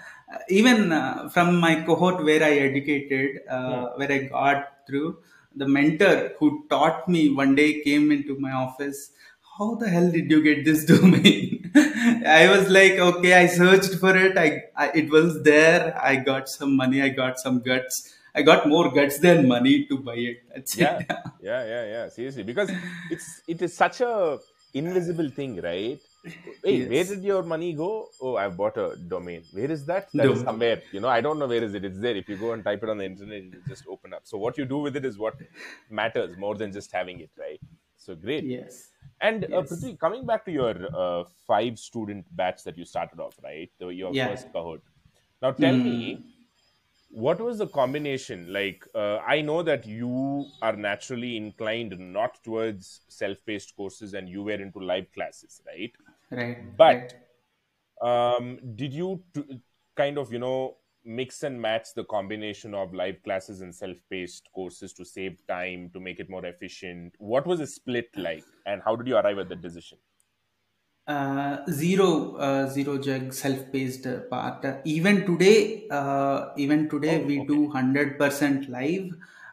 even uh, from my cohort where I educated, uh, where I got through, the mentor who taught me one day came into my office. How the hell did you get this domain? I was like, okay, I searched for it. I, I it was there. I got some money. I got some guts. I got more guts than money to buy it. That's Yeah, it. yeah, yeah, yeah. Seriously, because it's it is such a invisible thing, right? Hey, where did your money go? Oh, I bought a domain. Where is that? That is somewhere. You know, I don't know where is it. It's there. If you go and type it on the internet, it just open up. So what you do with it is what matters more than just having it, right? So great. Yes. And uh, Prudhvi, coming back to your uh, five student batch that you started off, right? The, your Yeah. first cohort. Now tell me, what was the combination? Like, uh, I know that you are naturally inclined not towards self-paced courses, and you were into live classes, right? Right. But right. um, did you t- kind of, you know, mix and match the combination of live classes and self-paced courses to save time, to make it more efficient? What was the split like, and how did you arrive at the decision? uh, zero uh, zero Jag self-paced uh, part Uh, even today uh, even today Oh, we okay. do 100% live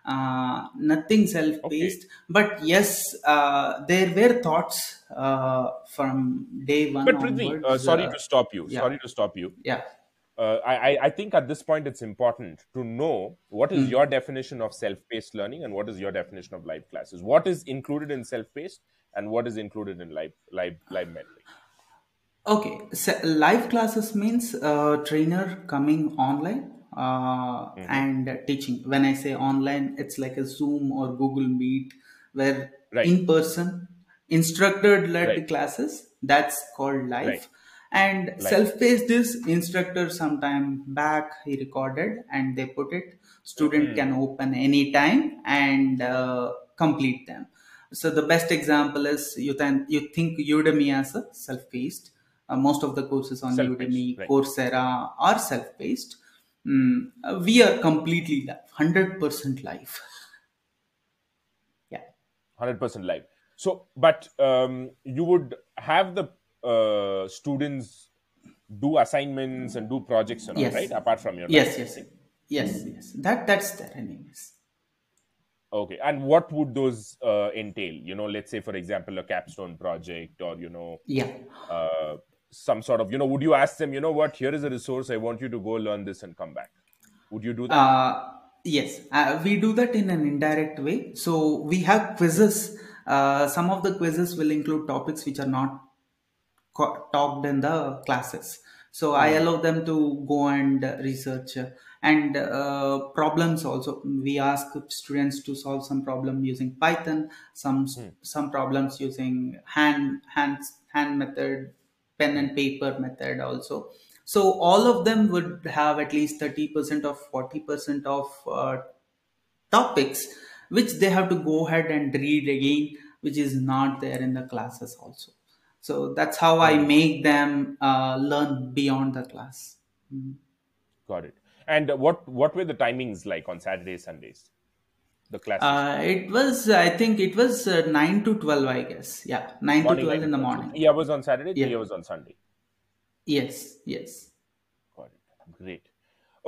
uh, nothing self-paced but yes uh, there were thoughts uh, from day one But Prudhvi, uh, sorry to stop you. yeah. Sorry to stop you. yeah Uh, I, I- think at this point it's important to know what is your definition of self-paced learning and what is your definition of live classes. What is included in self-paced and what is included in live live live mentoring. Okay, so live classes means uh, trainer coming online uh, and teaching. When I say online, it's like a Zoom or Google Meet, where Right. in person, instructor led Right. classes. That's called live. Right. And Live. self-paced is instructor sometime back he recorded and they put it. Student can open anytime and uh, complete them. So the best example is you can you think Udemy as a self-paced. Uh, most of the courses on Self-paced, Udemy, right. Coursera are self-paced. Mm, we are completely live, hundred percent live. Yeah. 100% live. So, but um, you would have the uh, students do assignments and do projects and Yes. right? Apart from your Yes, yes, yes, yes. That that's there, anyways. Okay. And what would those uh, entail? You know, let's say, for example, a capstone project or, you know, Yeah. uh, some sort of, you know, would you ask them, you know what, here is a resource, I want you to go learn this and come back? Would you do that? Uh, yes, uh, we do that in an indirect way. So we have quizzes. Uh, some of the quizzes will include topics which are not talked in the classes. So I allow them to go and research and uh, problems also. We ask students to solve some problem using Python, some some problems using hand hand hand method, pen and paper method also. So all of them would have at least thirty percent of forty percent of uh, topics which they have to go ahead and read again, which is not there in the classes also. So that's how I make them uh, learn beyond the class. Mm. Got it. And what what were the timings like on Saturdays, Sundays? The classes. Uh, it was, I think, it was uh, nine to twelve, I guess. Yeah, nine Morning, to twelve in the morning. Three hours on Saturday, Yeah. was on Sunday. Yes, yes. Got it. Great.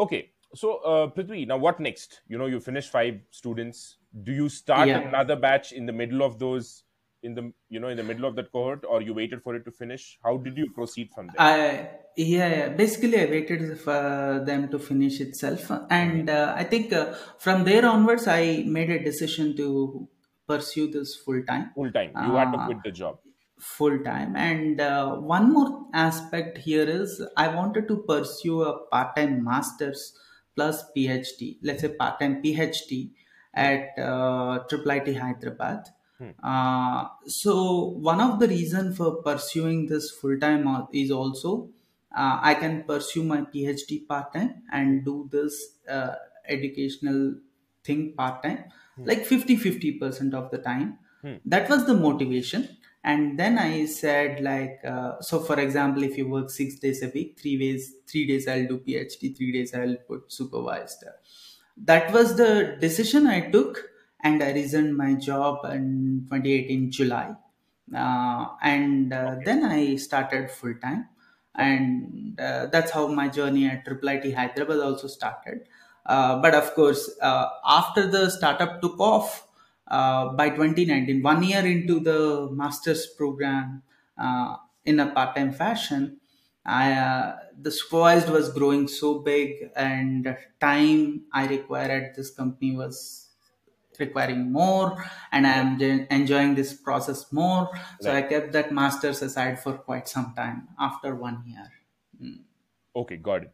Okay. So, uh, Prudhvi, now what next? You know, you finish five students. Do you start Yeah. another batch in the middle of those, in the you know, in the middle of that cohort, or you waited for it to finish? How did you proceed from there? I yeah, yeah. Basically, I waited for them to finish itself, and uh, I think uh, from there onwards, I made a decision to pursue this full time. Full time. You had to Uh, quit the job. full time and uh, one more aspect here is i wanted to pursue a part-time masters plus phd let's say part-time phd at uh, triple IT hyderabad Hmm. uh, so one of the reason for pursuing this full-time uh, is also uh, i can pursue my phd part-time and do this uh, educational thing part-time like 50 50% of the time. Hmm. that was the motivation. And then i said like uh, so for example if you work six days a week three days three days i'll do phd three days i'll put supervised. That was the decision i took and i resigned my job in 2018 july. Uh, and uh, then i started full time. And uh, that's how my journey at triple IT hyderabad also started. Uh, but of course uh, after the startup took off uh, by 2019 one year into the master's program uh, in a part-time fashion I, uh, the supervised was growing so big and time i required at this company was requiring more and i am enjoying this process more so i kept that masters aside for quite some time after one year Mm. Okay, got it.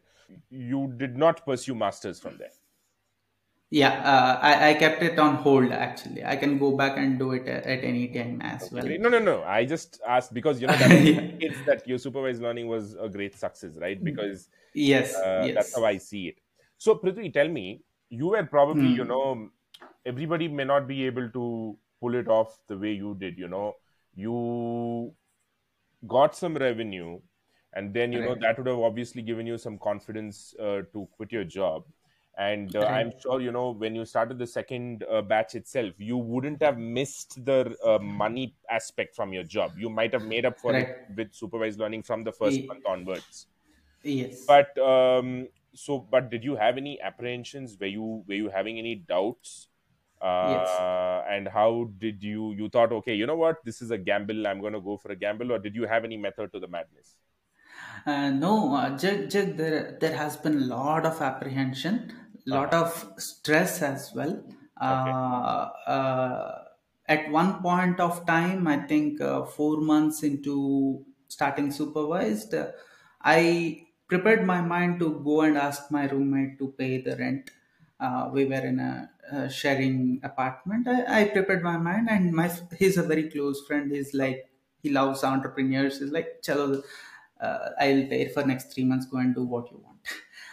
You did not pursue masters from there. yeah uh, I, I kept it on hold actually i can go back and do it at, at any time as well No, no, no. I just asked because you know that it's that your supervised learning was a great success, right? Because yes uh, yes that's how I see it. So, Prudhvi, tell me, you were probably, you Hmm. know, everybody may not be able to pull it off the way you did. You know, you got some revenue, and then you know that would have obviously given you some confidence uh, to quit your job. And uh, I'm sure you know when you started the second uh, batch itself, you wouldn't have missed the uh, money aspect from your job. You might have made up for Right. it with supervised learning from the first month onwards yes but um so but did you have any apprehensions? Were you were you having any doubts? Yes. uh and how did you you thought okay you know what? This is a gamble. I'm going to go for a gamble. Or did you have any method to the madness? Uh, no, uh, there, there has been a lot of apprehension, lot Uh-huh. of stress as well. Uh, uh, at one point of time, I think uh, four months into starting supervised, uh, I prepared my mind to go and ask my roommate to pay the rent. Uh, we were in a, uh sharing apartment. I, I prepared my mind, and my he's a very close friend. He's like he loves entrepreneurs. He's like, "Chalo, uh, I'll pay for next three months. Go and do what you want."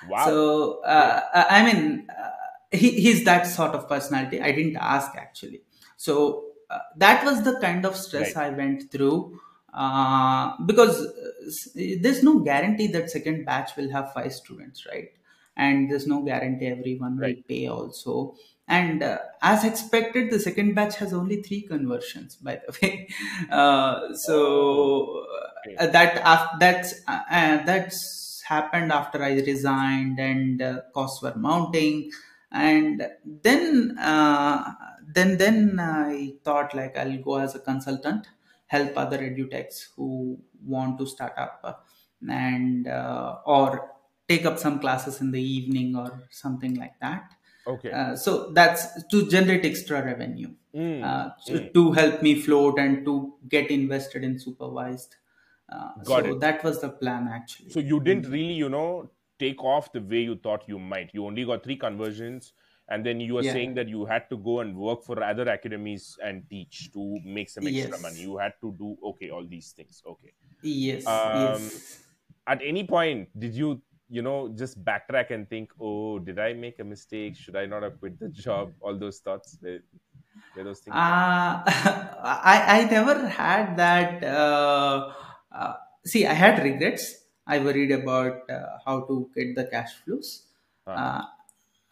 wow So uh, I I mean, uh, he, he's that sort of personality. I didn't ask actually. So uh, that was the kind of stress I went through uh, because uh, there's no guarantee that second batch will have five students, right? And there's no guarantee everyone will pay also. And uh, as expected, the second batch has only three conversions, by the way. Uh, so Okay. uh, that that's uh, uh, that's happened after I resigned and uh, costs were mounting, and then uh, then then I thought like I'll go as a consultant, help other edutechs who want to start up, and uh, or take up some classes in the evening or something like that. okay Uh, so that's to generate extra revenue Mm, uh, to, mm. to help me float and to get invested in supervised. Uh, Got so it. that was the plan actually. so you didn't really you know take off the way you thought you might you only got three conversions and then you were Yeah. saying that you had to go and work for other academies and teach to make some extra Yes. money you had to do okay all these things okay yes, Um, yes. at any point did you you know just backtrack and think oh did i make a mistake should i not have quit the job all those thoughts Uh, Were those things? Uh, I I never had that. Uh, uh, see, I had regrets. I worried about uh, how to get the cash flows. Uh,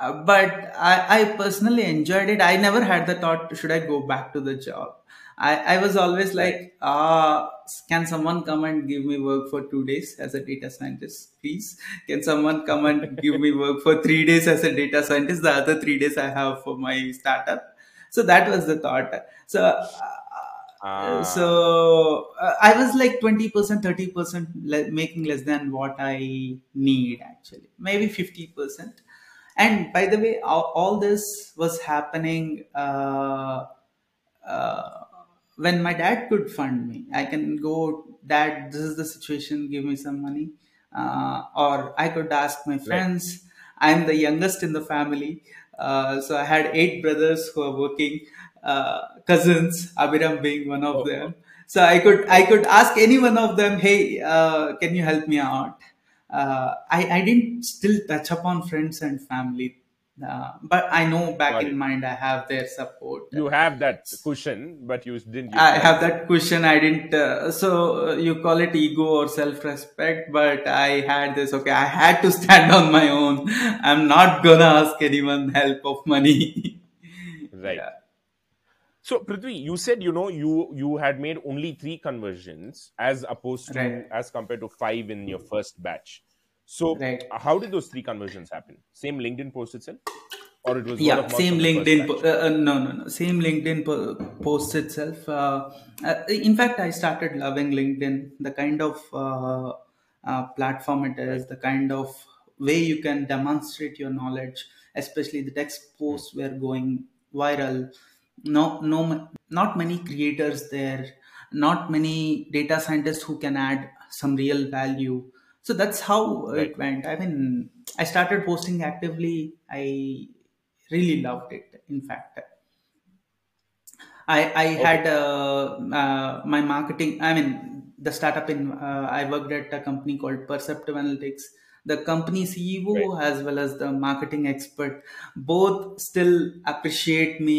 uh, but I, I personally enjoyed it. I never had the thought, should I go back to the job? I, I was always like, uh, can someone come and give me work for two days as a data scientist, please? Can someone come and give me work for three days as a data scientist? The other three days I have for my startup. So that was the thought. So, uh, Ah. so uh, I was like 20%, 30% le- making less than what I need actually, maybe 50%. And by the way, all, all this was happening. Uh, uh, when my dad could fund me, I can go, Dad, this is the situation, give me some money. Uh, or I could ask my Right. friends. I'm the youngest in the family. Uh, so I had eight brothers who are working, uh, cousins, Abiram being one of Oh, them. So I could I could ask any one of them, hey, uh, can you help me out? Uh, I, I didn't still touch upon friends and family, uh, but I know back Got in it. mind I have their support. You have that cushion, but you didn't I that. have that question. I didn't. Uh, so uh, you call it ego or self-respect, but I had this. Okay, I had to stand on my own. I'm not gonna ask anyone help of money. Right. Yeah. So, Prudhvi, you said you know you you had made only three conversions as opposed to Right. as compared to five in your first batch. So, Right. how did those three conversions happen? Same LinkedIn post itself, or it was yeah same from the first linkedin po- uh, uh, no no no same linkedin po- post itself uh, uh, in fact i started loving linkedin the kind of uh, uh, platform it is the kind of way you can demonstrate your knowledge especially the text posts were going viral no no not many creators there not many data scientists who can add some real value so that's how Right. it went i mean i started posting actively i really loved it in fact i i Okay. had uh, uh, my marketing i mean the startup in uh, i worked at a company called perceptive analytics the company ceo Right. as well as the marketing expert both still appreciate me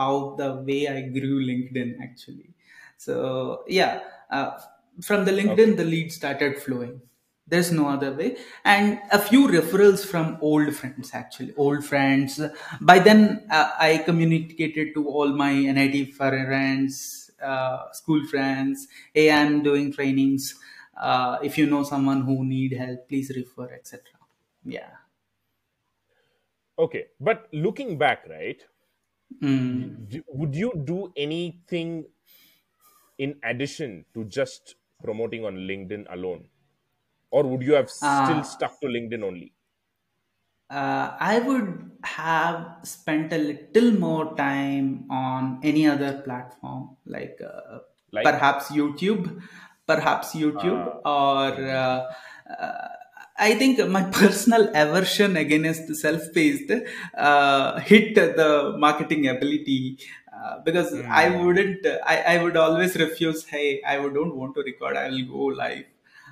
how the way i grew linkedin actually. So yeah uh, from the linkedin Okay. the lead started flowing. There's no other way. And a few referrals from old friends actually. Old friends. By then uh, i communicated to all my NIT friends uh, school friends. Hey i'm doing trainings. Uh, if you know someone who need help please refer etc yeah. Okay, but looking back, right? Mm. Would you do anything in addition to just promoting on LinkedIn alone, or would you have still uh, stuck to LinkedIn only? uh, I would have spent a little more time on any other platform, like uh, Like, perhaps YouTube, perhaps YouTube, uh, or uh, uh, I think my personal aversion against the self-paced uh, hit the marketing ability uh, because I mm, wouldn't, I, I would always refuse. Hey, I would- don't want to record. I will go live,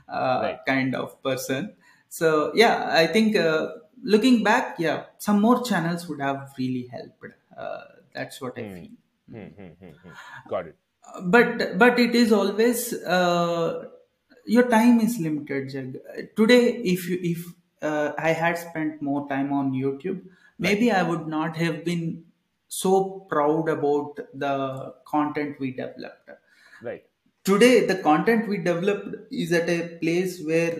uh, right. kind of person. So yeah, I think uh, looking back, yeah, some more channels would have really helped. Uh, that's what I Hmm. feel. Hmm, hmm, hmm, hmm. Got it. But but it is always uh, your time is limited. Jag. Today, if you if uh, I had spent more time on YouTube, maybe I would not have been so proud about the content we developed. Right. Today, the content we developed is at a place where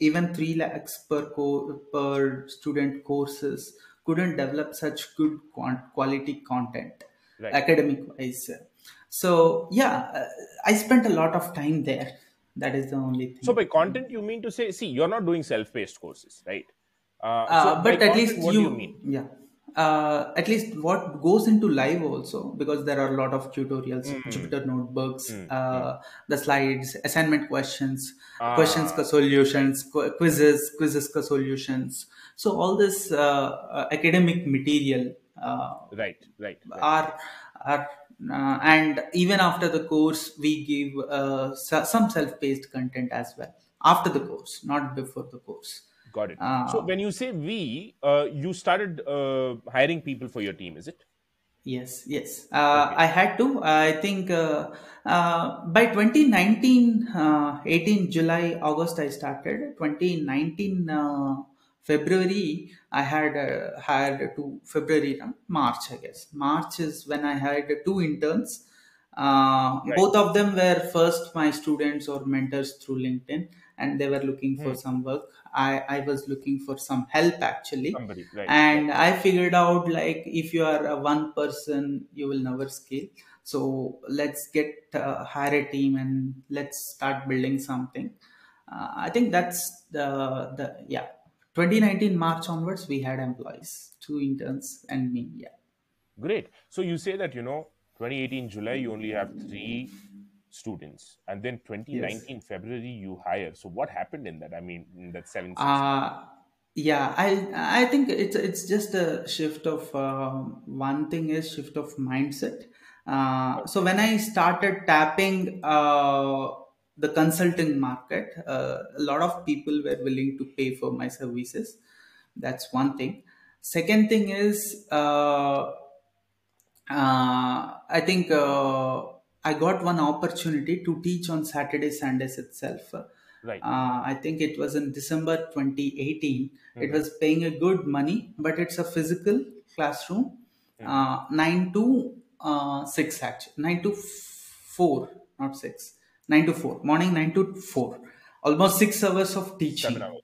even 3 lakhs per co- per student courses couldn't develop such good quant- quality content Right. academic wise so yeah i spent a lot of time there that is the only thing. So by content, you mean to say, see, you're not doing self-paced courses, right? Uh, so uh, by but at content, least you, you mean? yeah uh, at least what goes into live also because there are a lot of tutorials Mm, jupyter notebooks mm, mm. uh, the slides assignment questions questions ka Ah, right. solutions qu- quizzes quizzes ka solutions so all this uh, uh, academic material uh, Right. Right. Right. are are uh, and even after the course we give uh, some self-paced content as well after the course not before the course Got it. So uh, when you say we, uh, you started uh, hiring people for your team, is it? Yes, yes. Uh, I had to. I think uh, uh, by 2019, uh, 18 July, August, I started. 2019 uh, February, I had uh, hired two February, no? March, I guess. March is when I hired two interns. Uh, Right. both of them were first my students or mentors through LinkedIn, and they were looking for Hmm. some work. I, I was looking for some help actually Somebody, right? and i figured out like if you are a one person you will never scale so let's get uh, hire a team and let's start building something uh, i think that's the the yeah 2019 march onwards we had employees two interns and me yeah Great. So you say that you know 2018 July you only have three students, and then 2019 February you hire. So what happened in that? I mean, in that seven uh yeah i i think it's it's just a shift of um, one thing is shift of mindset uh, so when i started tapping uh, the consulting market uh, a lot of people were willing to pay for my services that's one thing second thing is uh, uh, I think uh, I got one opportunity to teach on Saturday, Sundays itself. Right. Uh, I think it was in December 2018. It Mhm. was paying a good money, but it's a physical classroom, Mhm. uh, 9 to uh, 6 actually, 9 to 4, not 6, 9 to 4, morning 9 to 4. Almost 6 hours of teaching Seven hours.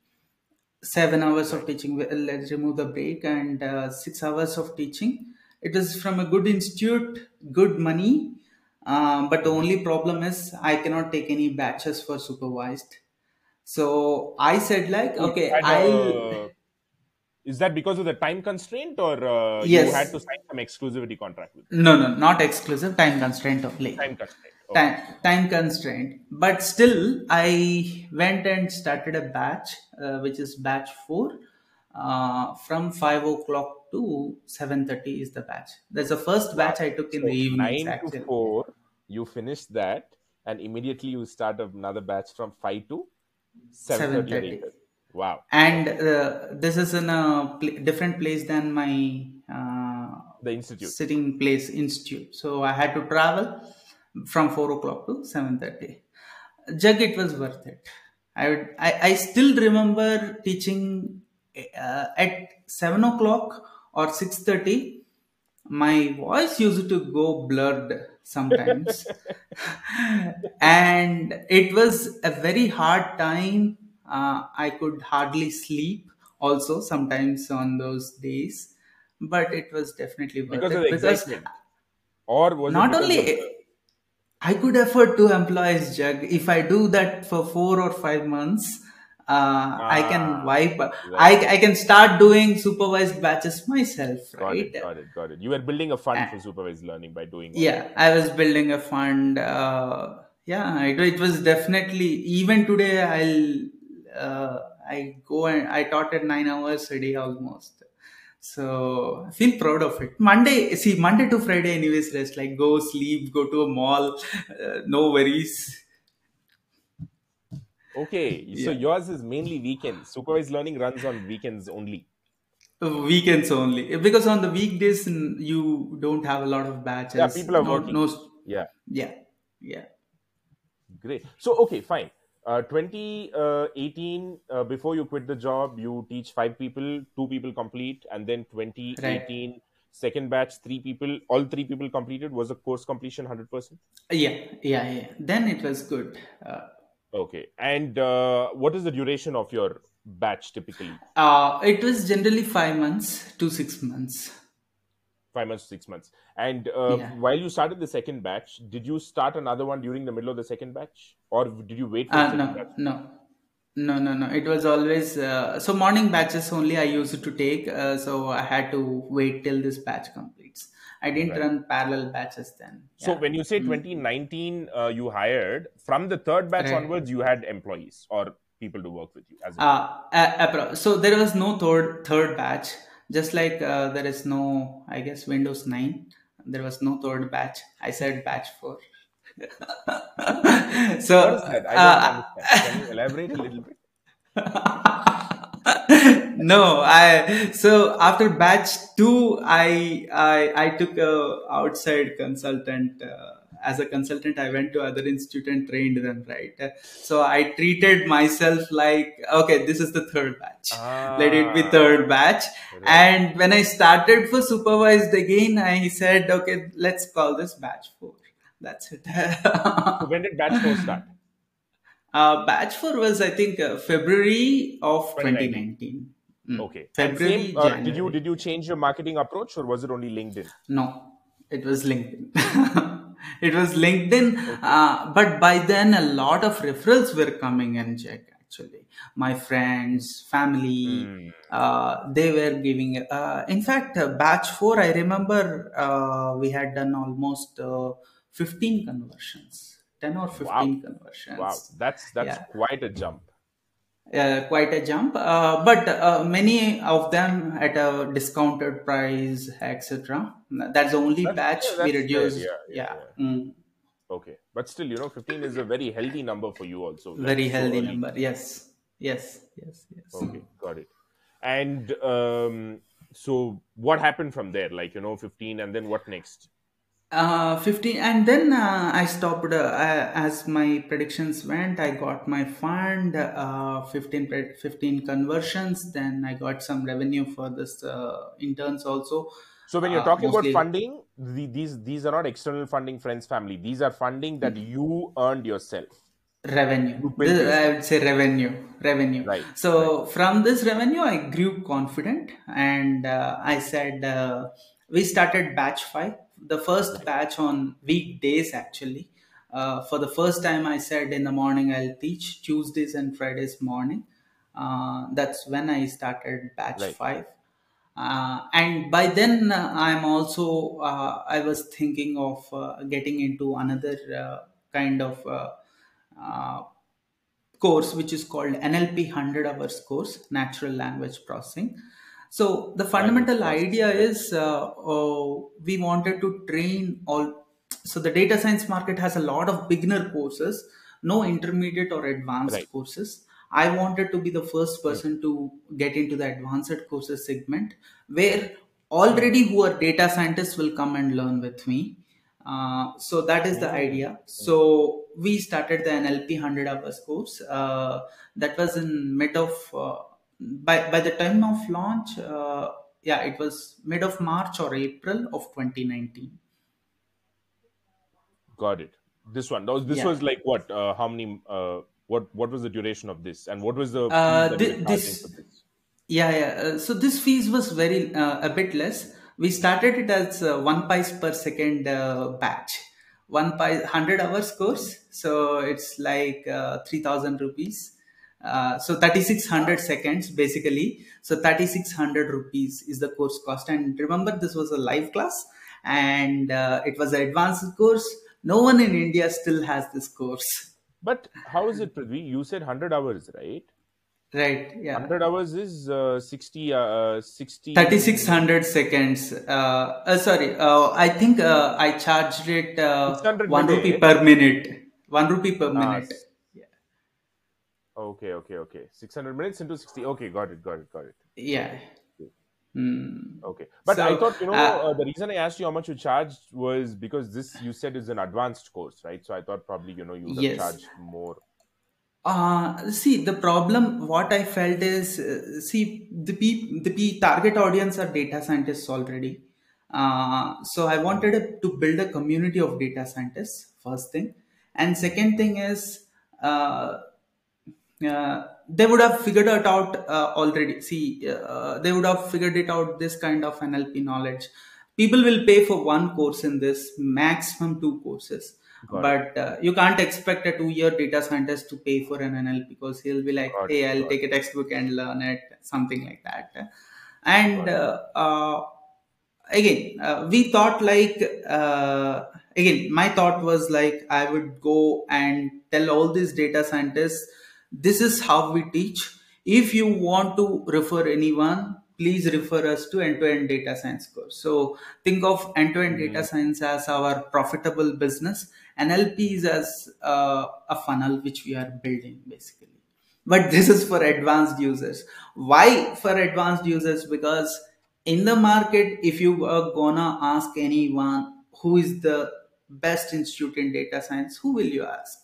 seven hours of teaching. Well, Let's remove the break and uh, six hours of teaching. It was from a good institute, good money. Um, but the only problem is I cannot take any batches for supervised. So I said like, okay, I'll. uh, is that because of the time constraint, or uh, Yes. you had to sign some exclusivity contract with No, no, not exclusive. Time constraint only. time constraint? Time, time constraint. But still i went and started a batch uh, which is batch 4 uh, from 5 o'clock to 7.30 is the batch. That's the first batch i took in So the nine actually. to four, you finish that, and immediately you start another batch from five to seven thirty or 7:30. Wow. and uh, this is in a pl- different place than my uh, The institute. sitting place institute. So i had to travel from 4 o'clock to 7.30 Jag it was worth it. I would i, I still remember teaching uh, at 7 o'clock or 6.30 my voice used to go blurred sometimes. And it was a very hard time. Uh, i could hardly sleep also sometimes on those days. But it was definitely worth because it of the because excitement, or was not only I could afford two employees, Jag. If I do that for four or five months, uh, I Ah, can wipe. right. I, I can start doing supervised batches myself, got right? it, got it, got it. You were building a fund Ah. for supervised learning by doing. Yeah, I was building a fund. Uh, yeah, it, it was definitely even today. I'll uh, I go and I taught at nine hours a day almost. So I feel proud of it. Monday, see, Monday to Friday, anyways, rest like go sleep, go to a mall, uh, no worries. Okay, so yours is mainly weekends. Supervised learning runs on weekends only. Weekends only because on the weekdays you don't have a lot of batches. Yeah, people are no, working. No, Yeah, yeah, yeah. great. So okay, fine. Uh, 2018, uh, before you quit the job, you teach five people, two people complete, and then 2018, second batch, three people, all three people completed. Was the course completion 100%? Yeah, yeah, yeah. Then it was good. Uh, Okay. And uh, what is the duration of your batch typically? uh, it was generally five months to six months. Five months, six months. And uh, Yeah. while you started the second batch, did you start another one during the middle of the second batch, or did you wait for the Uh, no, batch? no, no, no, no. It was always uh, so morning batches only I used to take. Uh, so I had to wait till this batch completes. I didn't Right. run parallel batches then. So when you say 2019, uh, you hired from the third batch Right. onwards, you had employees or people to work with you. As Uh, so there was no third third batch. Just like uh, there is no, I guess Windows nine. There was no third batch. I said batch four. so what is that? I uh. Can you elaborate a little bit? no, I so after batch two, I I I took a outside consultant. Uh, as a consultant, I went to other institute and trained them. Right, so I treated myself like okay, this is the third batch. Ah, Let it be third batch. Right. And when I started for supervised again, I said okay, let's call this batch four. That's it. So when did batch four start? Uh, batch four was, I think, uh, February of 2019. 2019. Mm. Okay. February, same, uh, did you did you change your marketing approach or was it only LinkedIn? No, it was LinkedIn. it was LinkedIn. Uh, but by then, a lot of referrals were coming in, Jag, actually. My friends, family, Hmm. uh, they were giving. Uh, in fact, uh, batch four, I remember uh, we had done almost uh, 15 conversions. 10 or 15 conversions. Wow, that's that's Yeah. quite a jump. Uh, quite a jump uh, but uh, many of them at a discounted price etc that's the only That's- batch yeah, we reduced Yeah, yeah, yeah, Mm, Okay, but still, you know, 15 is a very healthy number for you also. very healthy early. number yes yes yes yes Okay, got it. And um, so, what happened from there? Like, you know, 15, and then what next? Uh 15 and then uh, i stopped uh, uh, as my predictions went i got my fund uh 15 15 conversions then i got some revenue for this uh, interns also. So, when you're Uh, talking about funding, the, these these are not external funding, friends, family. These are funding that you earned yourself. revenue. This- i would say revenue revenue. Right, so from this revenue i grew confident and uh, i said uh, we started batch 5 the first batch on weekdays actually. Uh, for the first time i said in the morning i'll teach tuesdays and fridays morning. Uh, that's when i started batch Right. 5 uh, and by then uh, i'm also uh, i was thinking of uh, getting into another uh, kind of uh, uh, course which is called nlp 100 hours course natural language processing so the fundamental idea is uh, uh, we wanted to train all so the data science market has a lot of beginner courses no intermediate or advanced Right. courses. I wanted to be the first person to get into the advanced courses segment where already who are data scientists will come and learn with me. Uh, so that is the idea. So we started the nlp 100 hours course. Uh, that was in mid of uh, by by the time of launch uh, yeah it was mid of march or april of 2019 Got it. This one. Was- This Yeah. was like what? Uh, how many? Uh, what? What was the duration of this? And what was the? Uh, that thi- you were charging this- this? Yeah, yeah. Uh, so this fees was very uh, a bit less. We started it as uh, one pice per second uh, batch, one pice hundred hours course. So it's like uh, three thousand rupees. Uh, so thirty six hundred seconds basically. So thirty six hundred rupees is the course cost. And remember, this was a live class, and uh, it was an advanced course. No one in India still has this course. But how is it, Prudhvi? You said 100 hours, right? Right. Yeah. 100 hours is uh, 60, uh, 60. 3600 seconds uh, uh, sorry uh, i think uh, i charged it uh, 1 minute. rupee per minute 1 rupee per Ah, minute Okay, okay, okay. 600 minutes into 60. Okay, got it, got it, got it. yeah Hmm. Okay. But So, I thought, you know, uh, uh, the reason I asked you how much you charged was because this, you said, is an advanced course, right? So I thought probably, you know, you would have charged more. Uh, see, the problem, what I felt is, uh, see, the pe- the pe- target audience are data scientists already. Uh, so I wanted it to build a community of data scientists, first thing. And second thing is, uh, they would have figured it out uh, already. See, uh, they would have figured it out this kind of NLP knowledge. People will pay for one course in this, maximum two courses. Got but uh, you can't expect a two-year data scientist to pay for an NLP because he'll be like, Got it, "Hey, I'll got take a textbook and learn it," something like that. And uh, uh, again, uh, we thought like uh, again, my thought was like I would go and tell all these data scientists, "This is how we teach. If you want to refer anyone." Please refer us to end-to-end data science course. So think of end-to-end data science as our profitable business NLP is as uh, a funnel which we are building basically. but this is for advanced users why for advanced users because in the market if you are gonna ask anyone who is the best institute in data science who will you ask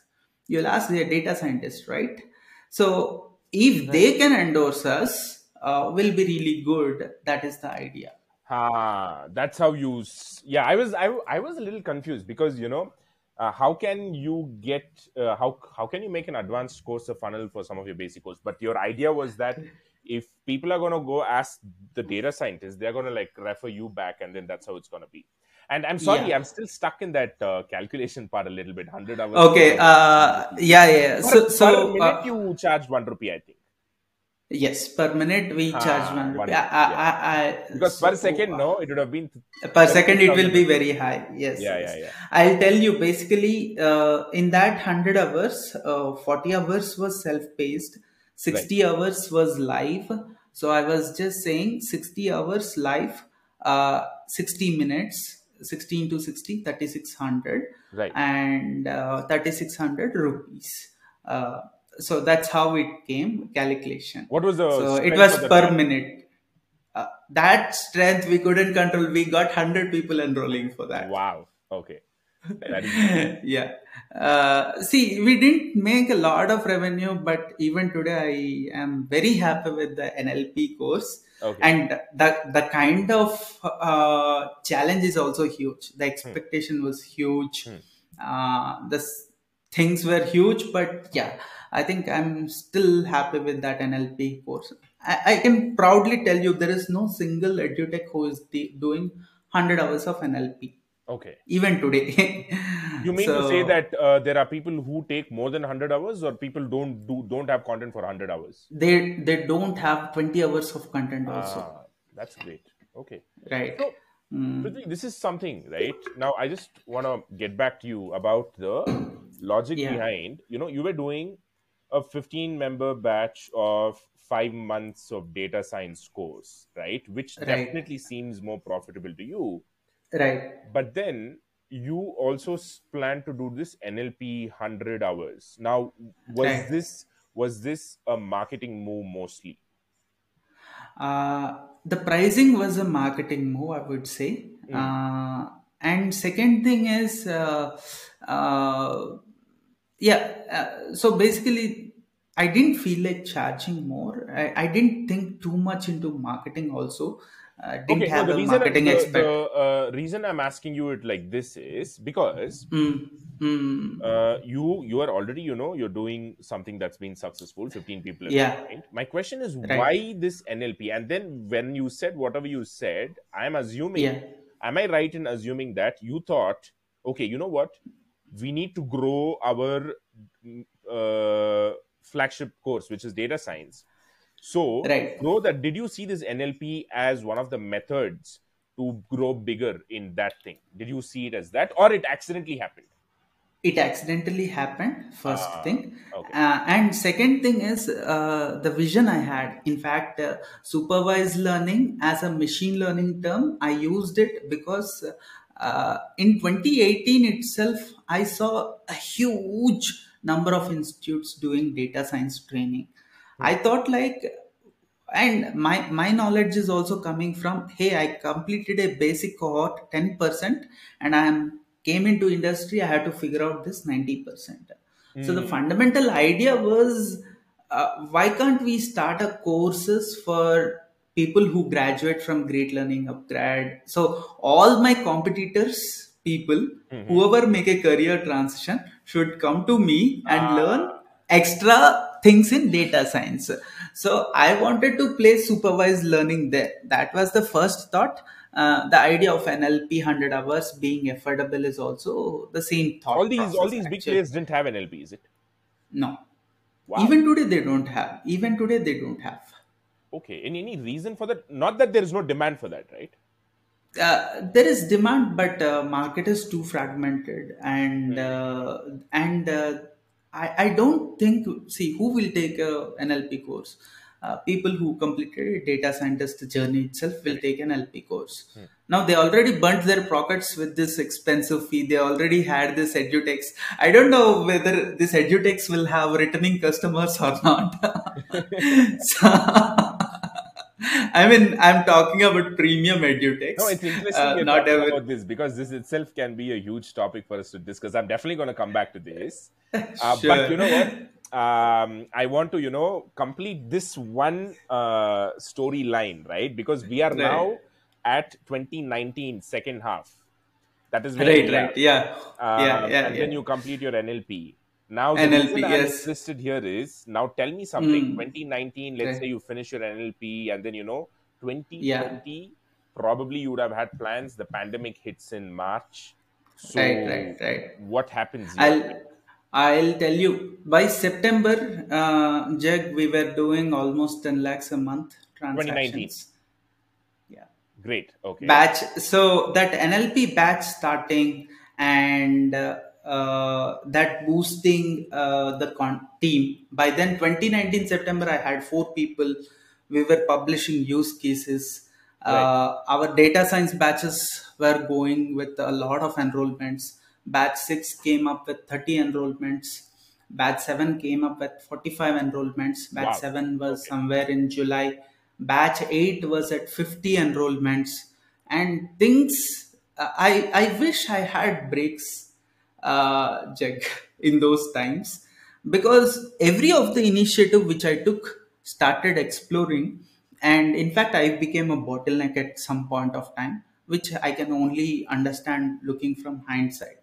you'll ask the data scientist right so if they can endorse us uh, will be really good that is the idea Ah, that's how you. s- Yeah, I was I, I was a little confused because you know, uh, how can you get uh, how how can you make an advanced course a funnel for some of your basic course? But your idea was that if people are going to go ask the data scientists, they're going to like refer you back, and then that's how it's going to be. And I'm sorry, Yeah. I'm still stuck in that uh, calculation part a little bit. Hundred hours. okay uh, yeah yeah Per, so per minute uh, you charge one rupee, I think. yes per minute we charge Ah, one one rupee. I, rupee, I, I, I, Because so, per second, no, it would have been. per second it will be very high yes, Yeah, yes. yeah, yeah. i'll tell you basically uh, in that 100 hours uh, 40 hours was self-paced 60 hours was live so i was just saying 60 hours live uh, 60 minutes 16 to 60 3600 Right. and uh, 3600 rupees uh, so that's how it came calculation What was the so it was per data? minute uh, that strength we couldn't control we got 100 people enrolling for that Wow. Okay. Yeah uh, see we didn't make a lot of revenue but even today i am very happy with the nlp course okay. and the the kind of uh, challenge is also huge the expectation was huge Hmm. uh, the things were huge but yeah i think i'm still happy with that nlp course i, I can proudly tell you there is no single edutech who is de- doing 100 hours of nlp okay. even today You mean to say that uh, there are people who take more than 100 hours or people don't do don't have content for 100 hours? they they don't have 20 hours of content also Ah, that's great. Okay. right So, Mm. This is something, right? Now, I just want to get back to you about the logic Yeah. behind. You know, you were doing a 15 member batch of five months of data science course, right? Which Right. definitely seems more profitable to you. right but then you also plan to do this nlp 100 hours now was Right. this was this a marketing move mostly Uh, the pricing was a marketing move, I would say. Uh, and second thing is, uh, uh, yeah. Uh, so basically, I didn't feel like charging more. I, I didn't think too much into marketing. Also, uh, didn't okay no have the a reason marketing the, expert. the uh, reason i'm asking you it like this is because Mm, mm, uh, you you are already you know you're doing something that's been successful 15 people Yeah. my question is Right. why this nlp and then when you said whatever you said i'm assuming yeah. am I right in assuming that you thought, okay, you know what, we need to grow our mm, uh, flagship course, which is data science. So, Right. grow that. Did you see this NLP as one of the methods to grow bigger in that thing? Did you see it as that, or it accidentally happened? it accidentally happened first Ah, thing okay. uh, and second thing is uh, the vision i had in fact uh, supervised learning as a machine learning term i used it because uh, in 2018 itself i saw a huge number of institutes doing data science training i thought like and my my knowledge is also coming from hey i completed a basic cohort 10% and i am came into industry i had to figure out this 90% so the fundamental idea was uh, why can't we start a courses for people who graduate from great learning upgrad? So all my competitors people whoever make a career transition should come to me and Ah. learn extra things in data science. So I wanted to place supervised learning there. That was the first thought. Uh, the idea of NLP 100 hours being affordable is also the same thought. all these all process, these big actually. players didn't have NLP, is it? No. Wow. Even today they don't have. Even today they don't have. okay. Any any reason for that? Not that there is no demand for that, right? Uh, there is demand, but uh, market is too fragmented, and uh, and uh, I I don't think. See, who will take a NLP course? uh, people who completed a data scientist journey itself will take an LP course. Now they already burnt their pockets with this expensive fee. They already had this edutechs. I don't know whether this edutechs will have returning customers or not. so, I mean, I'm talking about premium edutechs. No, it's interesting Uh, not talking every- about this because this itself can be a huge topic for us to discuss. I'm definitely going to come back to this. Uh, Sure. But you know what? Um, I want to, you know, complete this one uh, storyline, right? Because we are Right. now at 2019 second half. That is Right, right. Yeah. Uh, yeah, yeah, and yeah. then you complete your NLP. Now, the NLP, reason I'm yes. interested here is now tell me something. Hmm. 2019, let's Right. say you finish your NLP, and then you know 2020, probably you would have had plans. The pandemic hits in March. So, Right, right, right. what happens? here? I'll I'll tell you by September, uh, Jag, we were doing almost 10 lakhs a month 2019. transactions. Yeah. Great. Okay. Batch. So that NLP batch starting and uh, uh, that boosting uh, the con- team. By then, 2019 September, I had four people. We were publishing use cases. Uh, our data science batches were going with a lot of enrollments. Batch 6 came up with 30 enrollments. Batch 7 came up with 45 enrollments. Batch Wow. 7 was somewhere in July. Batch 8 was at 50 enrollments. And things, uh, I, I wish I had breaks, uh, Jag, in those times because every of the initiative which I took started exploring. And in fact, I became a bottleneck at some point of time, which I can only understand looking from hindsight.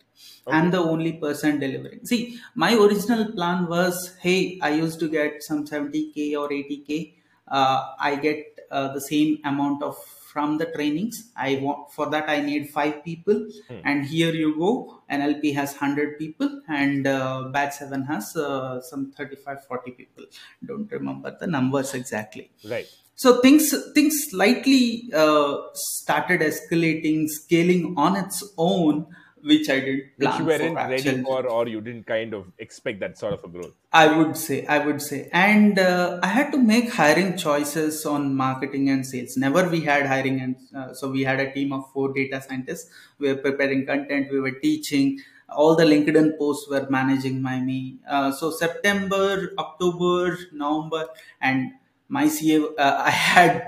I'm the only person delivering. See, my original plan was hey, I used to get some 70k or 80k. Uh, I get uh, the same amount of from the trainings. I want for that I need five people, and here you go. NLP has 100 people, and uh, Batch 7 has uh, some 35 40 people. Don't remember the numbers exactly right. so things things slightly uh, started escalating scaling on its own which i didn't Which you weren't for ready for, or you didn't kind of expect that sort of a growth. i would say i would say and uh, i had to make hiring choices on marketing and sales never we had hiring and uh, so we had a team of four data scientists we were preparing content we were teaching all the linkedin posts were managing by me uh, so september october november and my CA, uh, I had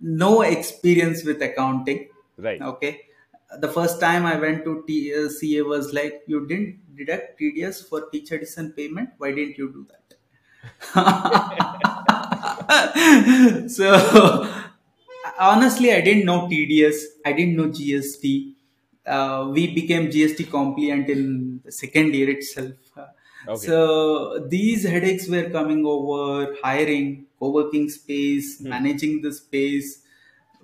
no experience with accounting. Right. Okay. The first time I went to T- uh, was like, you didn't deduct TDS for teacher addition payment. Why didn't you do that? so honestly, I didn't know TDS. I didn't know GST. Uh, we became GST compliant in the second year itself. Okay. So these headaches were coming over hiring, co-working space, managing the space.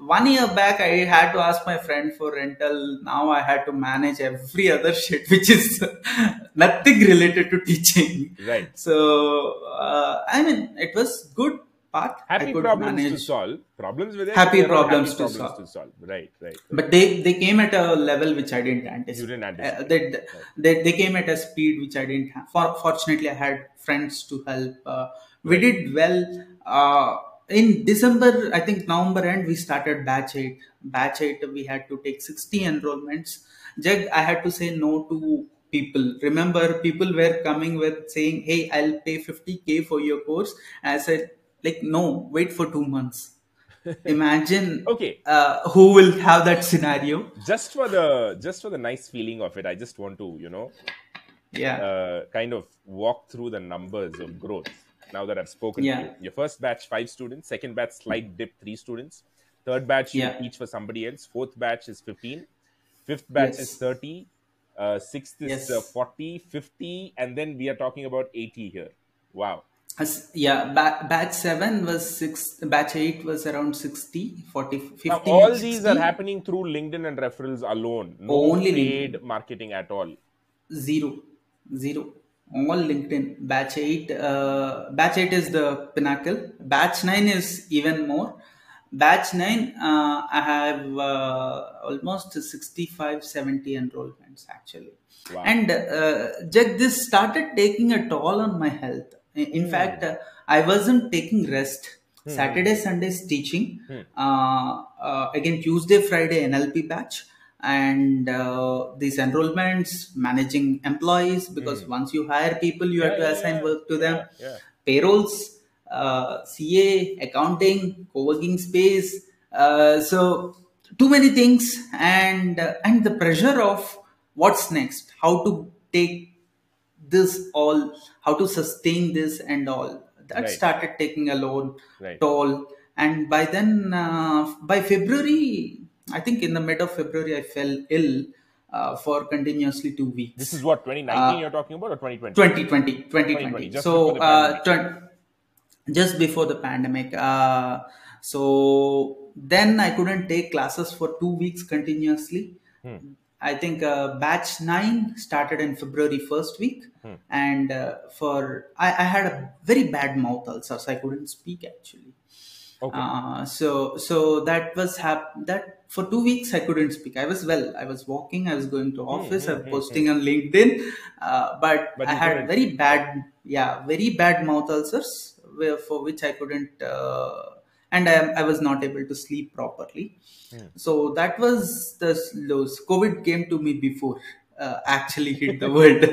One year back, I had to ask my friend for rental. Now I had to manage every other shit, which is nothing related to teaching. Right. So uh, I mean, it was good part. I Happy could problems to solve. Problems with it. Happy but there are problems happy to problems solve. to solve. Right. Right. But they, they came at a level which I didn't anticipate. You didn't Uh, anticipate. they, they, they came at a speed which I didn't have. For, fortunately, I had friends to help. Uh, we did well. In December, I think November end, we started batch 8. Batch 8, we had to take 60 enrollments. Jag, I had to say no to people. Remember, people were coming with saying, hey, I'll pay 50K for your course. I said, like, no, wait for two months. Imagine Okay. uh, who will have that scenario. Just for the just for the nice feeling of it, I just want to you know Yeah. uh, kind of walk through the numbers of growth. Now that I've spoken Yeah. to you, your first batch five students, second batch slight dip three students, third batch you teach for somebody else, fourth batch is fifteen, fifth batch Yes. is thirty, uh, sixth is Yes. uh, 40, 50, and then we are talking about eighty here. Wow. As- yeah, ba- batch 7 was 6, batch 8 was around 60, 40, 50. Now, all these are happening through LinkedIn and referrals alone. No Only paid marketing at all. Zero. Zero. All LinkedIn. Batch 8, uh, batch 8 is the pinnacle. Batch 9 is even more. Batch 9, uh, I have uh, almost 65, 70 enrollments actually. Wow. And uh, Jag, this started taking a toll on my health. In in fact, uh, I wasn't taking rest. Saturday, Sundays teaching. Uh, uh, again, Tuesday, Friday, NLP batch. And uh, these enrollments, managing employees, because once you hire people, you have to yeah, assign yeah, work to them. yeah. Payrolls, uh, CA, accounting, co-working space. Uh, so too many things, and uh, and the pressure of what's next, how to take this all, how to sustain this and all. That Right. started taking a load Right. toll, and by then, uh, by February, I think in the mid of February, I fell ill uh, for continuously two weeks. This is what 2019 you're talking about or 2020? 2020 2020, 2020, just so uh, just before the pandemic uh, so then i couldn't take classes for two weeks continuously Hmm. i think uh, batch 9 started in february first week Hmm. and uh, for I, I had a very bad mouth ulcer so i couldn't speak actually Okay. uh, so so that was hap- that for two weeks I couldn't speak. I was well. I was walking. I was going to office. I was posting on LinkedIn, uh, but, But I had couldn't. very bad, yeah, very bad mouth ulcers, where, for which I couldn't, uh, and I, I was not able to sleep properly. So that was the lows. COVID came to me before uh, actually hit the world.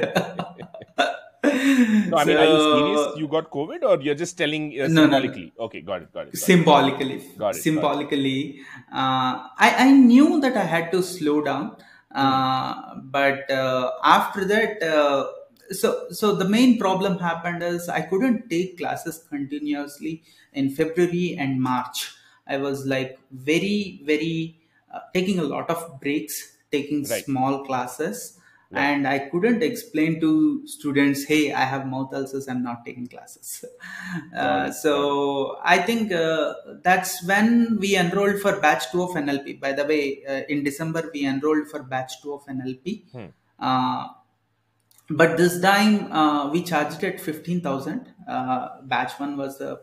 no, I mean, are you serious? You got COVID or you're just telling uh, No, no, no. symbolically? Okay, got it, got it. Got it. symbolically Got it, symbolically uh, I, I knew that i had to slow down uh, but uh, after that uh, so so the main problem happened is i couldn't take classes continuously in february and march i was like very very uh, taking a lot of breaks taking Right. small classes and i couldn't explain to students hey i have mouth ulcers i'm not taking classes. Uh, so i think uh, that's when we enrolled for batch 2 of nlp by the way uh, in december we enrolled for batch 2 of nlp uh, but this time uh, we charged it 15000 uh, batch 1 was uh,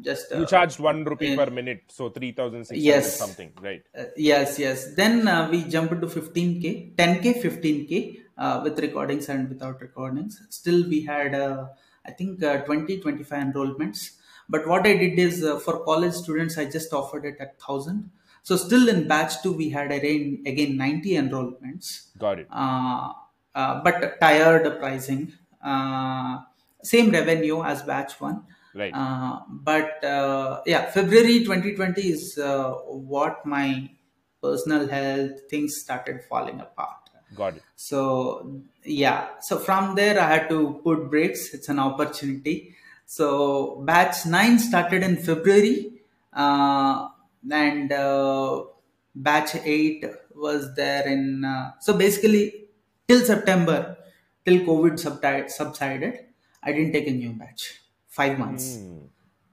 just uh, You charged one rupee per minute, so 3,600 Yes. something, right? uh, yes, yes. Then uh, we jumped to 15k, 10k, 15k uh, with recordings and without recordings. Still, we had, uh, I think, uh, 20, 25 enrollments. But what I did is uh, for college students, I just offered it at 1000. So, still in batch two, we had again, again 90 enrollments Got it. uh, uh, but tiered pricing. Uh, same revenue as batch one. Right. Uh, but uh, yeah, February 2020 is uh, what my personal health things started falling apart. Got it. So yeah, so from there I had to put brakes. It's an opportunity. So batch nine started in February, uh, and uh, batch eight was there in. Uh, so basically, till September, till COVID subsided, I didn't take a new batch. Five months. Hmm.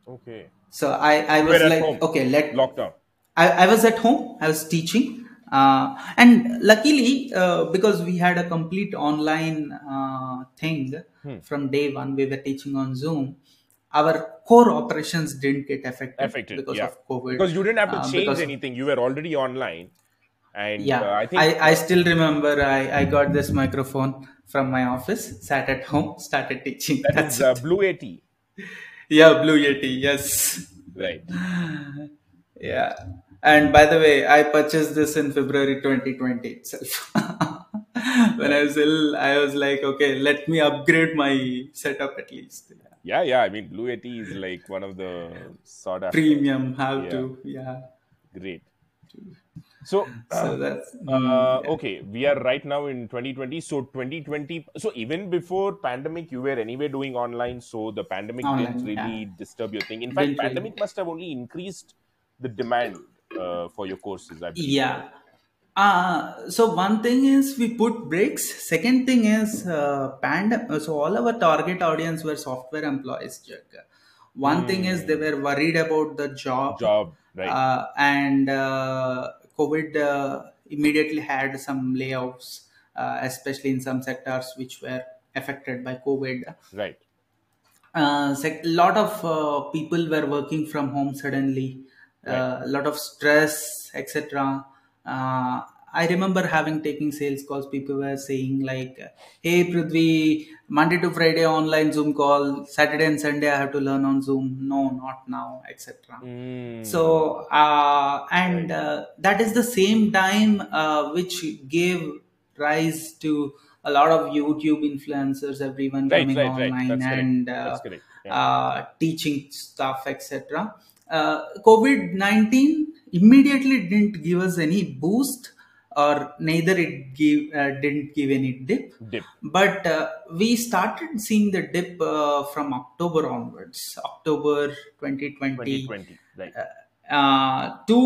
Okay. So I I was like, okay, let Lockdown. I, I was at home. I was teaching, uh, and luckily, uh, because we had a complete online uh, thing Hmm. from day one, we were teaching on Zoom. Our core operations didn't get affected, Affected, because yeah. of COVID. Because you didn't have to Uh, change anything. You were already online. And yeah, uh, I think I, I still remember I, I got this microphone from my office, sat at home, started teaching. that That's is uh, Blue Yeti. yeah, Blue Yeti. Yes. Right. Yeah. And by the way, I purchased this in February 2020 itself. when I was ill, I was like, okay, let me upgrade my setup at least. Yeah, yeah. I mean, Blue Yeti is like one of the sort of Premium, have Yeah. to. Yeah. great. So, So that's. uh, okay, we are right now in 2020. So 2020. So even before pandemic, you were anyway doing online. So the pandemic didn't Online, yeah. really disturb your thing. In fact, pandemic must have only increased the demand uh, for your courses. I believe. Yeah. Uh, so one thing is we put breaks. Second thing is uh, pandem- So all our target audience were software employees. Jag. One thing is they were worried about the job, Job, right? uh, and uh, COVID uh, immediately had some layoffs, uh, especially in some sectors which were affected by COVID. right. A lot of uh, people were working from home suddenly. A lot of stress, etc. Uh, I remember having taking sales calls. People were saying like, "Hey, Prudhvi, Monday to Friday online Zoom call. Saturday and Sunday I have to learn on Zoom. No, not now, etc." Mm. So, uh, and uh, that is the same time uh, which gave rise to a lot of YouTube influencers, everyone Right, coming right, right. online That's and uh. Yeah. uh, teaching stuff, etc. Uh, COVID 19 immediately didn't give us any boost, or neither it give, uh, didn't give any dip. Dip. But uh, we started seeing the dip uh, from October onwards, October 2020, 2020. Right. uh, to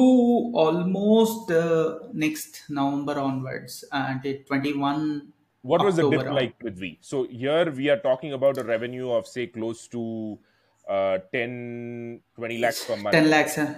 almost uh, next November onwards, and until 21 What was the dip October like with V? So here we are talking about a revenue of say close to uh, 10, 20 lakhs per month. 10 lakhs uh,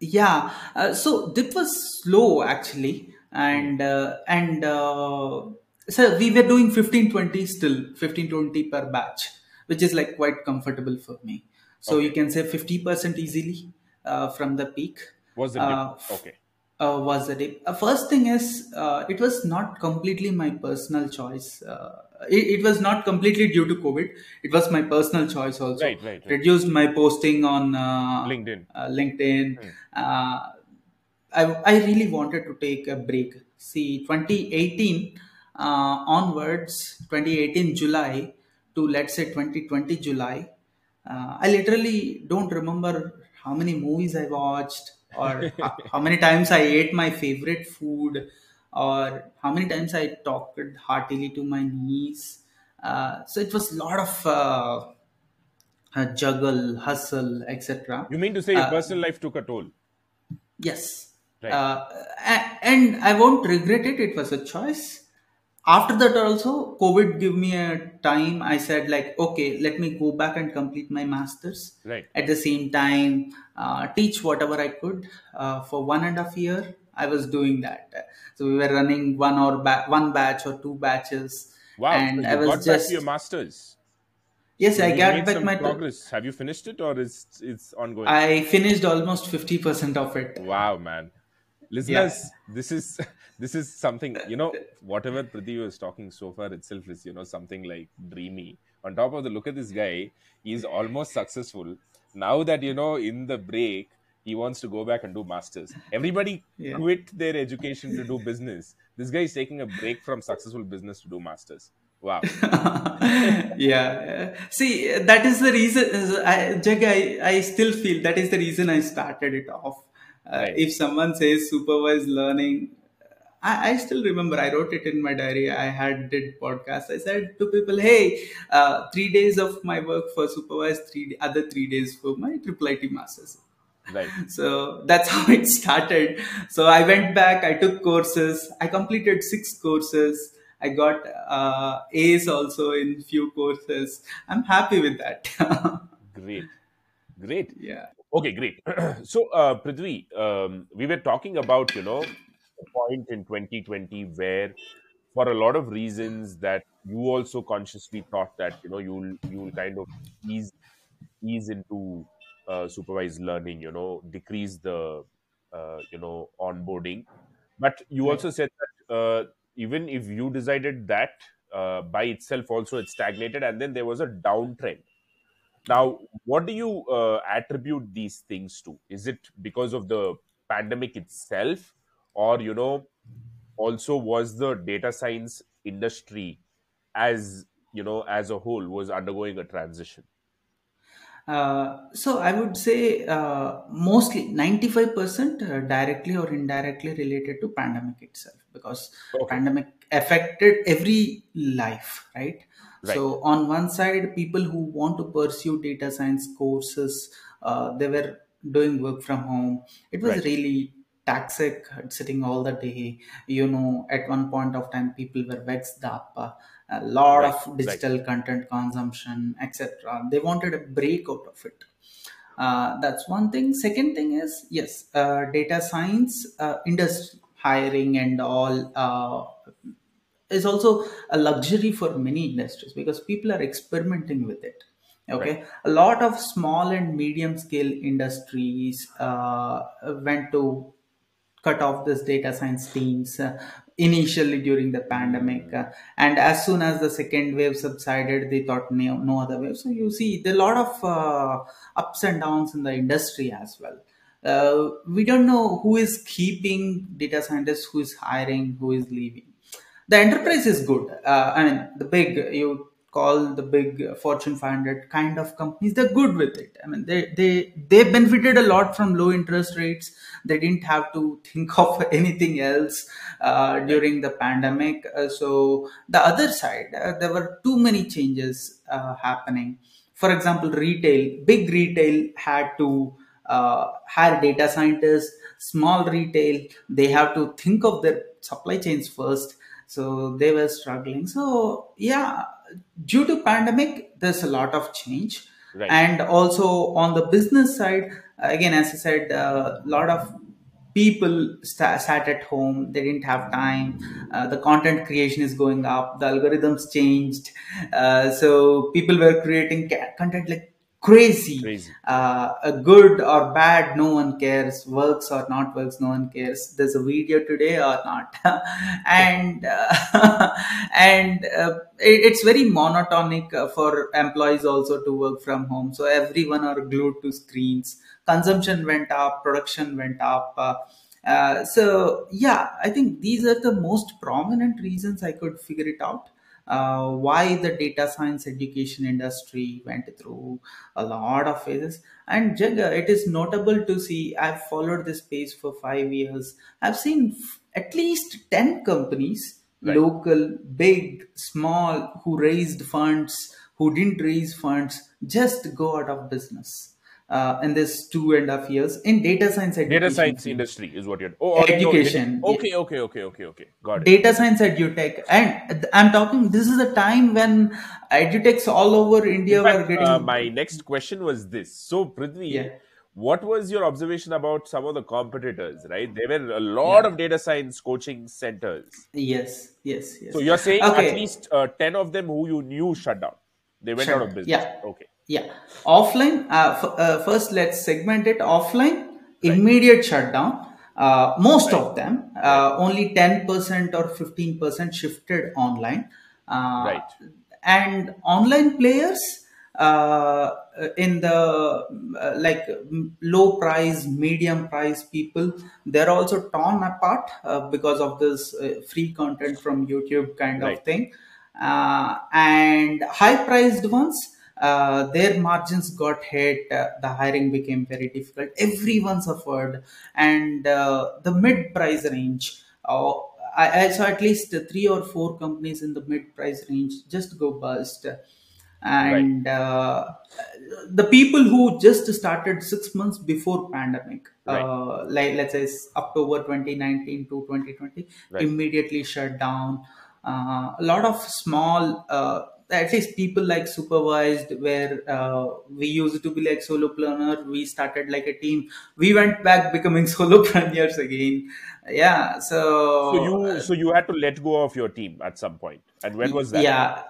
yeah. Uh, so dip was slow actually. And uh, and uh, so we were doing 15 20 still 15 20 per batch which is like quite comfortable for me. So you can say 50% easily uh, from the peak. Was the uh, dip? Okay. Uh, was the day? Uh, first thing is, uh, it was not completely my personal choice. Uh, it, it was not completely due to COVID. It was my personal choice also. Right, right, right. Reduced my posting on uh, LinkedIn. uh, LinkedIn. Uh, I, I really wanted to take a break. See, 2018 uh, onwards, 2018 July to let's say 2020 July, uh, I literally don't remember how many movies I watched or how, how many times I ate my favorite food or how many times I talked heartily to my niece. Uh, so it was a lot of uh, uh, juggle, hustle, etc. You mean to say your Uh, personal life took a toll? Yes. Right. Uh, and I won't regret it. It was a choice. After that, also, COVID gave me a time. I said, like, okay, let me go back and complete my master's. Right. At the same time, uh, teach whatever I could. Uh, for one and a half year, I was doing that. So we were running one or ba- one batch or two batches. Wow. And so I was got back just to your masters. yes, I You got back my. progress. Have you finished it or is it's ongoing? I finished almost fifty percent of it. Wow, man. Listeners, this is this is something, you know, whatever Prudhvi was talking so far itself is, you know, something like dreamy. On top of the look at this guy, he's almost successful. Now that you know, in the break, he wants to go back and do masters. Everybody Yeah. quit their education to do business. This guy is taking a break from successful business to do masters. Wow. yeah see that is the reason I, Jag, I, I still feel that is the reason i started it off uh, Right. if someone says supervised learning I, I still remember i wrote it in my diary i had did podcast i said to people hey uh, three days of my work for supervised three other three days for my triple IT masters Right. so that's how it started so i went back i took courses i completed six courses i got uh, a's also in few courses i'm happy with that Great. Great. yeah Okay, great. so, uh, Prudhvi, um, we were talking about, you know, a point in 2020 where, for a lot of reasons, that you also consciously thought that, you know, you'll you'll kind of ease ease into uh, supervised learning, you know, decrease the, uh, you know, onboarding. But you also said that uh, even if you decided that uh, by itself, also it stagnated, and then there was a downtrend. Now, what do you uh, attribute these things to? Is it because of the pandemic itself, or you know, also was the data science industry as you know as a whole was undergoing a transition? Uh, so I would say uh, mostly 95% uh, directly or indirectly related to pandemic itself because Okay, pandemic affected every life, right? right, So on one side, people who want to pursue data science courses, uh, they were doing work from home. It was right, really toxic sitting all the day. You know, at one point of time, people were vexed up. Uh, a lot right, of right, digital content consumption, etc. They wanted a break out of it. Uh, that's one thing. Second thing is yes, uh, data science uh, industry hiring and all uh, is also a luxury for many industries because people are experimenting with it. right, Okay, a lot of small and medium scale industries uh, went to cut off this data science teams uh, initially during the pandemic. Uh, and as soon as the second wave subsided they thought no, no other wave. So you see there are a lot of uh, ups and downs in the industry as well. Uh, we don't know who is keeping data scientists who is hiring who is leaving. The enterprise is good. Uh, i mean the big you call the big fortune 500 kind of companies. They're good with it. I mean they they they benefited a lot from low interest rates. They didn't have to think of anything else uh, during the pandemic. Uh, so the other side uh, there were too many changes uh, happening. For example retail big retail had to uh, hire data scientists. Small retail they have to think of their supply chains first. So they were struggling. So yeah due to pandemic there's a lot of change. Right. and also on the business side again as i said a lot of people sta sat at home. They didn't have time. Uh, the content creation is going up. The algorithms changed. Uh, so people were creating ca- content like crazy. Crazy. uh, a good or bad no one cares. Works or not works no one cares. There's a video today or not. And uh, and uh, it, it's very monotonic uh, for employees also to work from home. So everyone are glued to screens. Consumption went up production went up uh, uh, so yeah i think these are the most prominent reasons i could figure it out uh, why the data science education industry went through a lot of phases. And Jag, it is notable to see, I've followed this space for five years. I've seen f- at least 10 companies, Right. local, big, small, who raised funds, who didn't raise funds, just go out of business. Uh, in this two and a half years in data science education Data science industry is what you're. Oh, no, Education, edu- okay, okay, okay, okay, okay. Got it. data science edutech and i'm talking this is a time when edutechs all over india In were getting uh, my next question was this. So, Prudhvi, Yeah. what was your observation about some of the competitors? Right, there were a lot Yeah. of data science coaching centers. yes yes yes So you're saying Okay. at least uh, ten of them who you knew shut down. They went out of business. Yeah. Okay. Yeah. Offline uh, f- uh, first let's segment it offline. Immediate shutdown. Uh, most of them uh, only 10% or 15% shifted online. Uh, Right. and online players uh, in the uh, like low price medium price people they're also torn apart uh, because of this uh, free content from youtube kind of thing. Uh, and high priced ones uh, their margins got hit. Uh, the hiring became very difficult. Everyone suffered. And uh, the mid price range uh, I, I saw at least three or four companies in the mid price range just go bust. And uh, the people who just started six months before pandemic Right. uh, like let's say october 2019 to 2020 Right. immediately shut down. Uh, a lot of small uh, at least people like supervised where uh, we used to be like solopreneur we started like a team we went back becoming solo solopreneurs again yeah so So you so you had to let go of your team at some point. And when was that? yeah,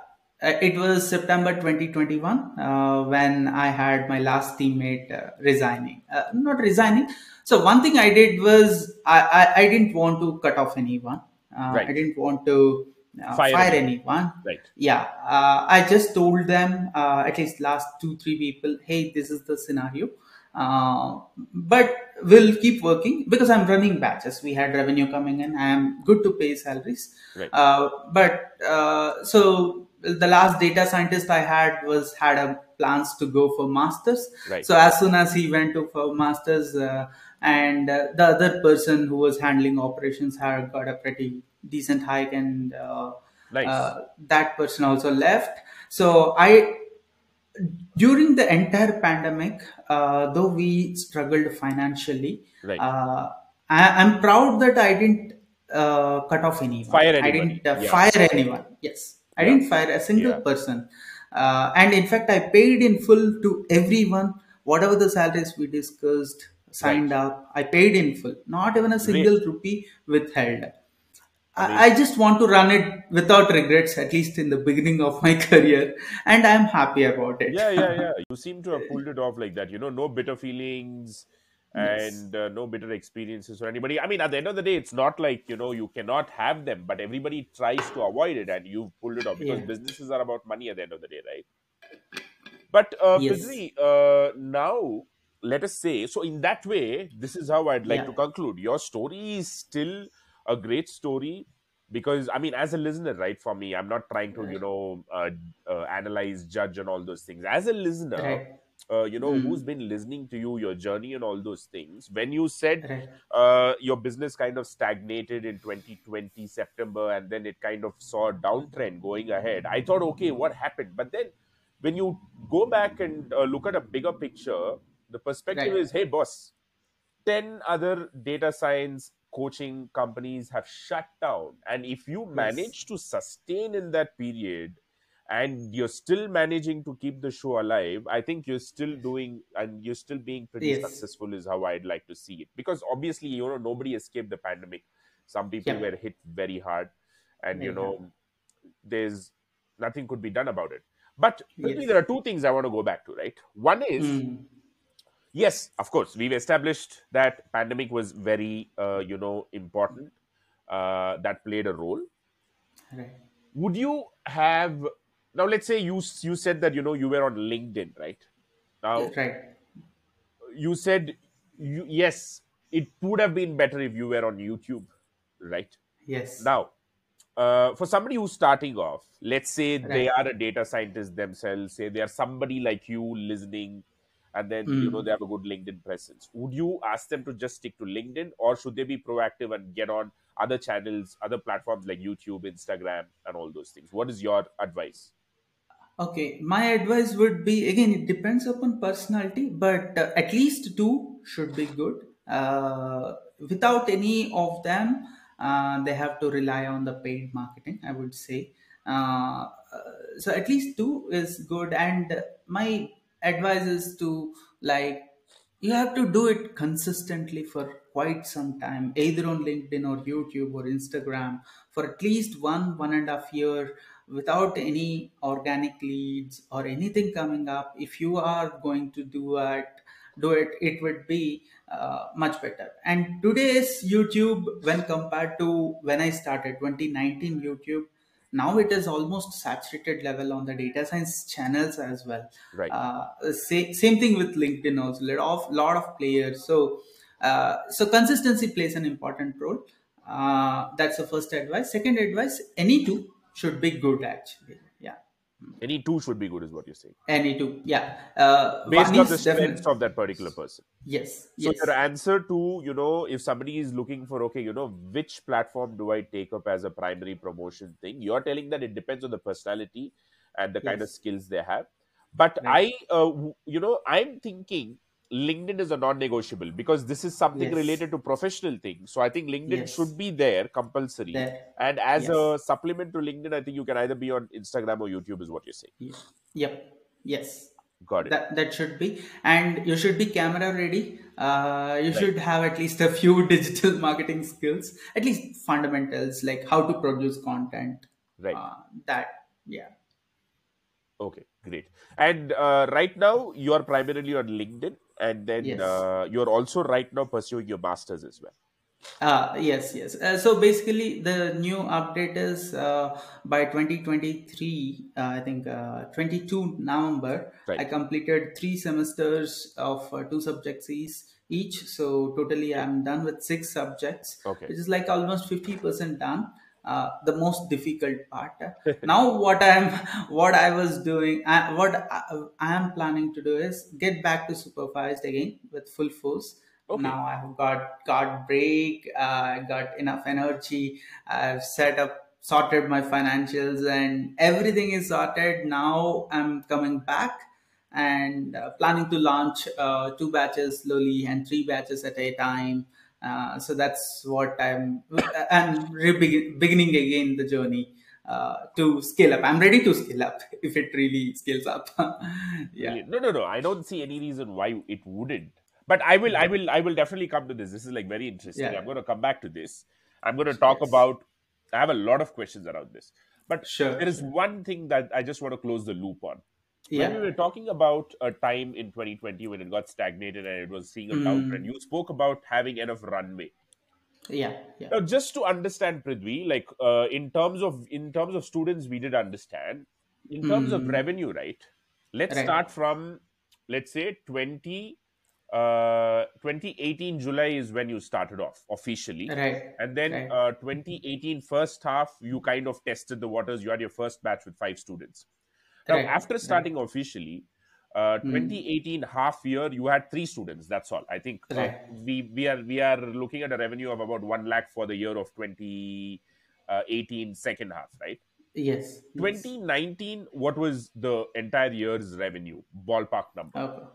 uh, it was September 2021 uh, when I had my last teammate uh, resigning. Uh, not resigning. So one thing I did was I, I, I didn't want to cut off anyone. Uh, Right. I didn't want to uh, Fire fire, anyone. Right. Yeah, uh, I just told them uh, at least last two three people, hey, this is the scenario. Uh, but we'll keep working because I'm running batches. We had revenue coming in. I am good to pay salaries. Right. Uh, but uh, so the last data scientist I had was had a plans to go for masters. Right. So as soon as he went to for masters, uh, and uh, the other person who was handling operations had got a pretty decent hike, and uh, Nice. uh, that person also left. So I during the entire pandemic, uh, though we struggled financially, Right. uh, I, I'm proud that I didn't uh, cut off anyone. Fire I didn't uh, Yeah. fire anyone. Yes, I Yeah. didn't fire a single Yeah. person. Uh, and in fact, I paid in full to everyone, whatever the salaries we discussed, signed up. I paid in full, not even a single rupee withheld. I, I just want to run it without regrets, at least in the beginning of my career, and I'm happy about it. yeah, yeah, yeah. You seem to have pulled it off like that. You know, no bitter feelings. Yes. and uh, no bitter experiences for anybody. I mean, at the end of the day, it's not like you know you cannot have them, but everybody tries to avoid it, and you've pulled it off because Yeah. businesses are about money at the end of the day, right? But uh, Yes. Prudhvi, uh, now let us say so. In that way, this is how I'd like Yeah. to conclude. Your story is still a great story because I mean, as a listener, right? For me, I'm not trying to you know uh, uh, analyze, judge, and all those things. As a listener, Right. uh, you know Mm. who's been listening to you your journey and all those things when you said Right. uh, your business kind of stagnated in 2020 september and then it kind of saw a downtrend going ahead i thought okay what happened but then when you go back and uh, look at a bigger picture the perspective Right. is hey boss 10 other data science coaching companies have shut down and if you manage to sustain in that period and you're still managing to keep the show alive i think you're still doing and you're still being pretty Yes. successful is how i'd like to see it because obviously you know nobody escaped the pandemic some people Yeah. were hit very hard and you know there's nothing could be done about it but Yes. there are two things i want to go back to right one is Mm. Yes of course we've established that pandemic was very uh, you know important uh, that played a role Right. would you have now let's say you you said that you know you were on linkedin right now Right. you said you, yes it would have been better if you were on youtube right Yes. now uh, for somebody who's starting off let's say they are a data scientist themselves say they are somebody like you listening and then you know Mm. they have a good linkedin presence would you ask them to just stick to linkedin or should they be proactive and get on other channels other platforms like youtube instagram and all those things what is your advice Okay, my advice would be again, it depends upon personality, but uh, at least two should be good. Uh, without any of them, uh, they have to rely on the paid marketing, I would say. Uh, uh, so at least two is good, and my advice is to like you have to do it consistently for quite some time either on linkedin or youtube or instagram for at least one one and a half year without any organic leads or anything coming up. If you are going to do it do it it would be uh, much better. And today's youtube when compared to when i started 2019 youtube now it is almost saturated level on the data science channels as well. Right. Uh, sa- same thing with linkedin also lot of lot of players. So uh, so consistency plays an important role. Uh, that's the first advice. Second advice any two should be good actually any two should be good is what you're saying. Any two yeah. Uh, based on the strengths of that particular person. Yes so yes. your answer to you know if somebody is looking for okay you know which platform do i take up as a primary promotion thing? You're telling that it depends on the personality and the kind of skills they have. But Right. i uh, you know i'm thinking linkedin is a non-negotiable because this is something Yes. related to professional things. So i think linkedin Yes. should be there compulsory. There. And as Yes. a supplement to linkedin i think you can either be on instagram or youtube is what you're saying. Yep. Yes. Got it. That that should be. And you should be camera ready. Uh, you Right. should have at least a few digital marketing skills at least fundamentals like how to produce content. Right. Uh, that yeah. Okay, great. And uh, right now, you are primarily on LinkedIn, and then Yes. uh, you are also right now pursuing your masters as well. Uh, yes, yes. Uh, so basically, the new update is uh, by 2023, uh, I think uh, 22 November, Right. I completed three semesters of uh, two subjects each. each. So totally, I'm done with six subjects, Okay. which is like almost 50% done. Uh, the most difficult part. now, what I'm, what I was doing, I, what I, I am planning to do is get back to supervised again with full force Okay. now i've got got break uh, got enough energy i've set up sorted my financials and everything is sorted now i'm coming back and uh, planning to launch uh, two batches slowly and three batches at a time uh, so that's what i'm i'm re- beginning again the journey uh, to scale up i'm ready to scale up if it really scales up yeah No, no, no. I don't see any reason why it wouldn't. But I will, I will, I will definitely come to this. This is like very interesting. Yeah. I'm going to come back to this. I'm going to talk Yes. about. I have a lot of questions around this, but Sure, there is one thing that I just want to close the loop on. Yeah. When we were talking about a time in 2020 when it got stagnated and it was seeing a Mm. downtrend, you spoke about having enough runway. Yeah. Yeah. Now, just to understand, Prudhvi, like uh, in terms of in terms of students, we did understand. In terms of Mm. revenue, right? Let's Right. start from let's say 20 uh 2018 July is when you started off officially. Right. And then Right. uh, 2018 first half, you kind of tested the waters. You had your first batch with five students. Now, Right. after Right. starting officially, uh, Hmm. 2018 half year, you had three students. That's all. I think uh, we we are we are looking at a revenue of about one lakh for the year of 2018 second half, right? Yes. yes. 2019, what was the entire year's revenue ballpark number? Okay.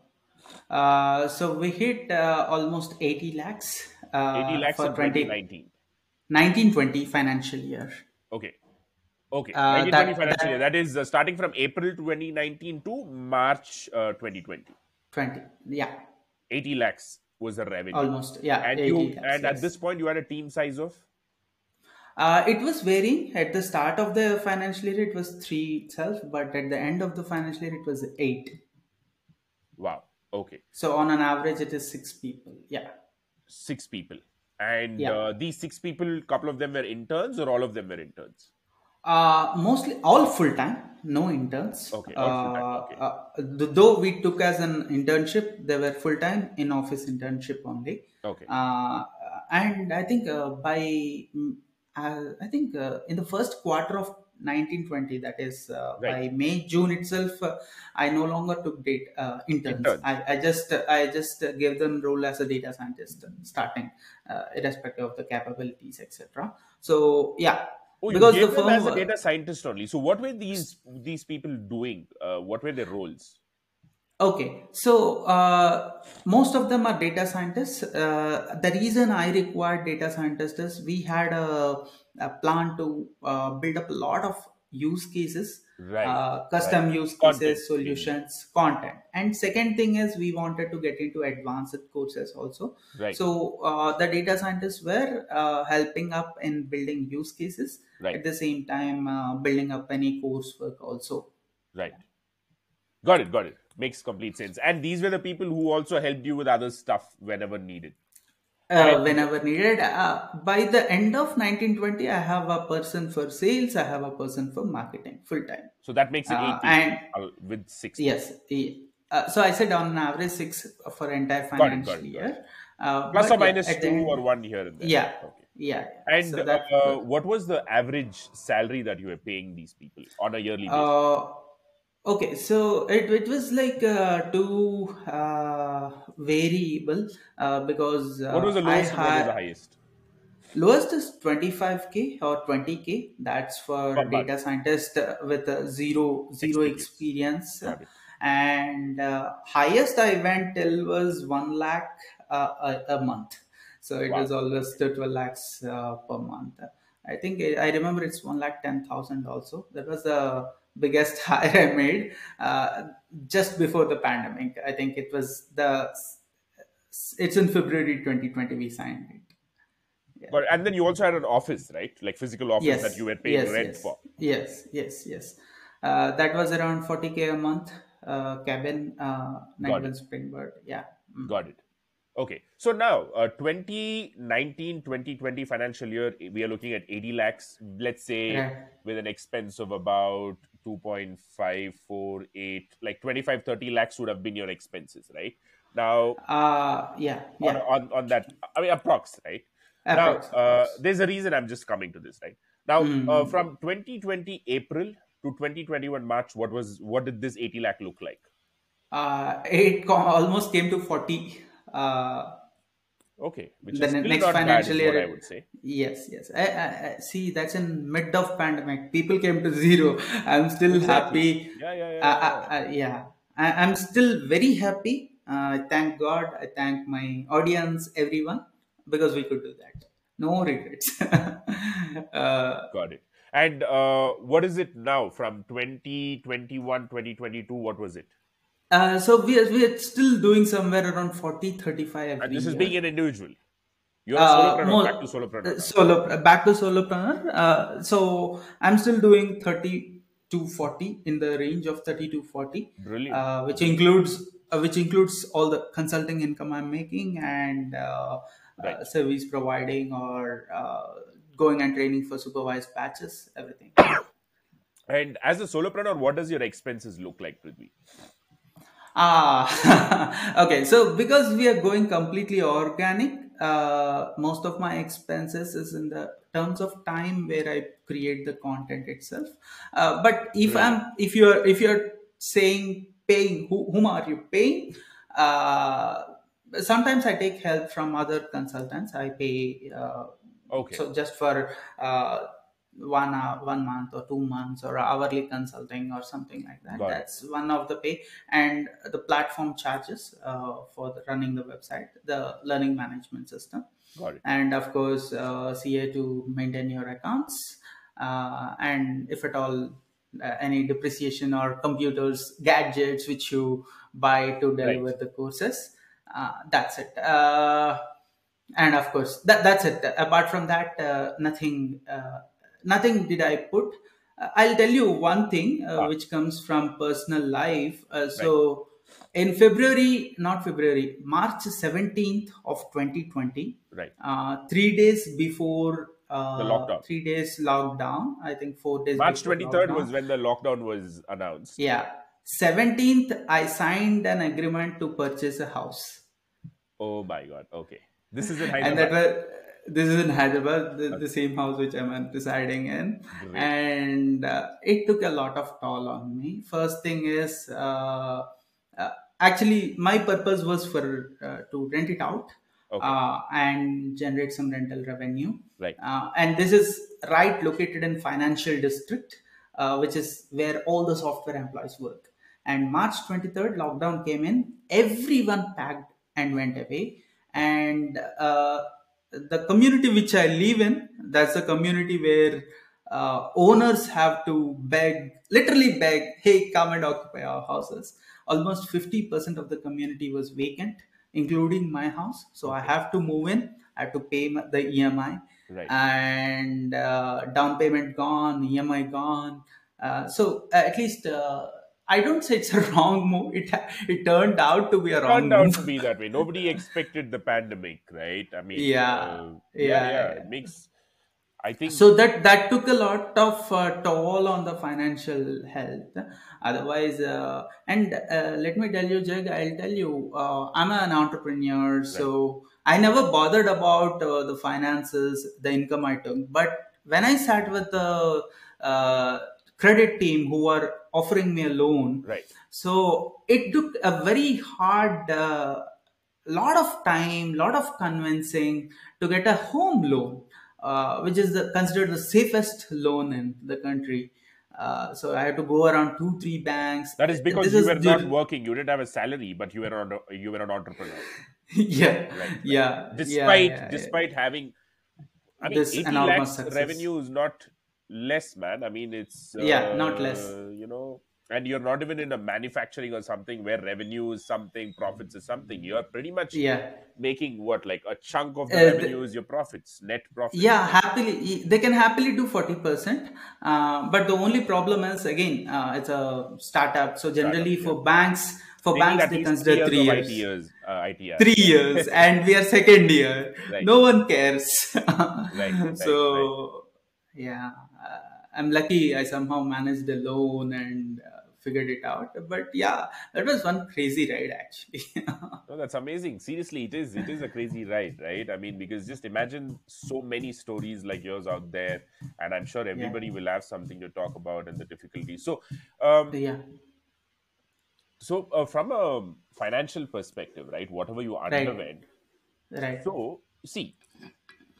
Uh, so we hit uh, almost 80 lakhs. Uh, 80 lakhs for in 20, 2019. 1920 financial year. Okay. Okay. Uh, 2020 that- financial year. That is uh, starting from April 2019 to March uh, 2020. 20. Yeah. 80 lakhs was the revenue. Almost. Yeah. and you lakhs, and at this point you had a team size of Uh, it was varying at the start of the financial year. It was three itself, but at the end of the financial year, it was eight. wow okay So on an average, it is six people. Yeah. six people and Yeah. uh, these six people couple of them were interns or all of them were interns Uh, mostly all full time, no interns. Okay, Uh, okay. uh, though we took as an internship, they were full time in office internship only. okay Uh, and I think uh, by mm, uh, I think uh, in the first quarter of 1920, that is uh, Right. by May June itself, uh, I no longer took date uh, interns. Interns. I, I just I just uh, gave them role as a data scientist starting, uh, irrespective of the capabilities, etc. So yeah, oh you because gave the them firm as a data scientist only. So what were these these people doing? Uh, what were their roles? Okay, so uh, most of them are data scientists. Uh, the reason I required data scientists is we had a, a plan to uh, build up a lot of use cases, right. Uh, custom use Content. cases, solutions, content. And second thing is we wanted to get into advanced courses also. right. So uh, the data scientists were uh, helping up in building use cases. Right. At the same time uh, building up any coursework also. right. Got it. Got it. Makes complete sense. And these were the people who also helped you with other stuff whenever needed uh, whenever needed. Uh, by the end of 1920, I have a person for sales, I have a person for marketing full time. so that makes it Uh, eight and uh, with six yes, uh, so I said on average six for entire got it, financial got it. year. Uh, plus or yeah, minus two end- or one here and there Yeah, okay yeah. yeah. And so that, uh, what was the average salary that you were paying these people on a yearly basis? Okay, so it, it was like uh, too uh, variable uh, because uh, what was the I lowest and what was had- the highest? Lowest is 25k or 20k. That's for data scientist uh, with zero zero Experience. experience. Got it. And uh, highest I went till was one lakh uh, a, a month. So it Wow. was always to 12 lakhs uh, per month. I think I I remember it's one lakh ten thousand also. That was the biggest hire I made uh, just before the pandemic. I think it was the it's in February 2020 we signed it. But and then you also had an office, right? Like physical office yes that you were paying yes, rent yes. for. yes yes yes uh, that was around 40k a month uh, cabin uh, 91 springboard yeah Mm. Got it. Okay. So now, uh, 2019 2020 financial year, we are looking at 80 lakhs, let's say, Right. with an expense of about 2.548, like 25 30 lakhs would have been your expenses, right? Now, uh yeah on, yeah on, on that, I mean, approx, right? now, uh, there's a reason I'm just coming to this, right? Now, uh, Mm. from 2020 April to 2021 March, what was what did this 80 lakh look like? uh it almost came to 40 uh Okay, which The next bad, financial what year- I would say. yes yes I, I, I see that's in mid of pandemic people came to zero i'm still Exactly. happy Yeah, yeah, yeah. uh, yeah. uh, uh, yeah I, i'm still very happy uh, i thank god i thank my audience everyone because we could do that no regrets uh, Got it. And uh, what is it now from 2021, 2022? What was it? Uh, so we are, we are still doing somewhere around 40 35 every And this is being an individual. You're a Uh, solopreneur, more- back to solopreneur. Uh, solo back to solopreneur uh, so i'm still doing 30 to 40 in the range of 30 to 40 Brilliant. uh, which includes uh, which includes all the consulting income i'm making and uh, Right. uh, service providing or uh, going and training for supervised batches everything and as a solopreneur, what does your expenses look like, Prudhvi? Ah, okay. So because we are going completely organic, uh, most of my expenses is in the terms of time where I create the content itself. Uh, but if Right. I'm, if you're, if you're saying paying, who, whom are you paying? Uh, sometimes I take help from other consultants. I pay uh, Okay. so just for uh, one hour, one month or two months or hourly consulting or something like that. Got it. That's one of the pay and the platform charges uh, for the, running the website, the learning management system, Got it. and of course uh, CA to maintain your accounts, uh, and if at all. Uh, any depreciation or computers gadgets which you buy to deliver the courses uh, that's it uh, and of course that that's it apart from that uh, nothing uh, nothing did i put uh, i'll tell you one thing uh, Ah. which comes from personal life uh, so in february not february march 17th of 2020 Right. uh, three days before uh, The lockdown. three days lockdown i think four days March 23rd lockdown. was when the lockdown was announced. yeah 17th i signed an agreement to purchase a house Oh my God. Okay. This is in and that was this is in Hyderabad, the, the same house which I'm residing in, Great. and uh, it took a lot of toll on me. First thing is, uh, uh, actually, my purpose was for uh, to rent it out Okay. uh, and generate some rental revenue. Right. Uh, and this is right located in financial district, uh, which is where all the software employees work. And March 23rd, lockdown came in. Everyone packed and went away. And uh, the community which I live in, that's a community where uh, owners have to beg, literally beg, hey, come and occupy our houses. Almost 50% of the community was vacant, including my house. So I have to move in. I have to pay the EMI Right. and uh, down payment gone, EMI gone. Uh, so at least uh, I don't say it's a wrong move. It it turned out to be a wrong turned out move. to be that way. Nobody expected the pandemic, right? I mean, Yeah. uh, Yeah, yeah, yeah. It makes. I think. So that that took a lot of uh, toll on the financial health. Otherwise, uh, and uh, let me tell you, Jag, I'll tell you, uh, I'm an entrepreneur, so I never bothered about uh, the finances, the income I took. But when I sat with the uh, credit team who were offering me a loan, right. so it took a very hard uh, lot of time lot of convincing to get a home loan uh, which is the, considered the safest loan in the country uh, so i had to go around two three banks That is because This you were not working. You didn't have a salary, but you were an you were an entrepreneur. yeah Right, right. yeah Despite yeah, yeah, despite having, I mean, This eighty enormous lakhs success. revenue is not less, man. I mean, it's Yeah, uh, not less. You know, and you're not even in a manufacturing or something where revenue is something, profits is something. You're pretty much yeah making what like a chunk of the Uh, revenue is your profits, net profits. yeah happily they can happily do 40% uh, but the only problem is again uh, it's a startup so generally Startup, for banks for They banks they consider three years three years uh, three years and we are second year Right. no one cares right, so yeah i'm lucky i somehow managed the loan and uh, figured it out but yeah that was one crazy ride actually No, that's amazing. Seriously, it is. It is a crazy ride, right? I mean, because just imagine so many stories like yours out there, and I'm sure everybody will have something to talk about and the difficulties. So, um, yeah so uh, from a financial perspective, right? Whatever you Right. underwent, right so see,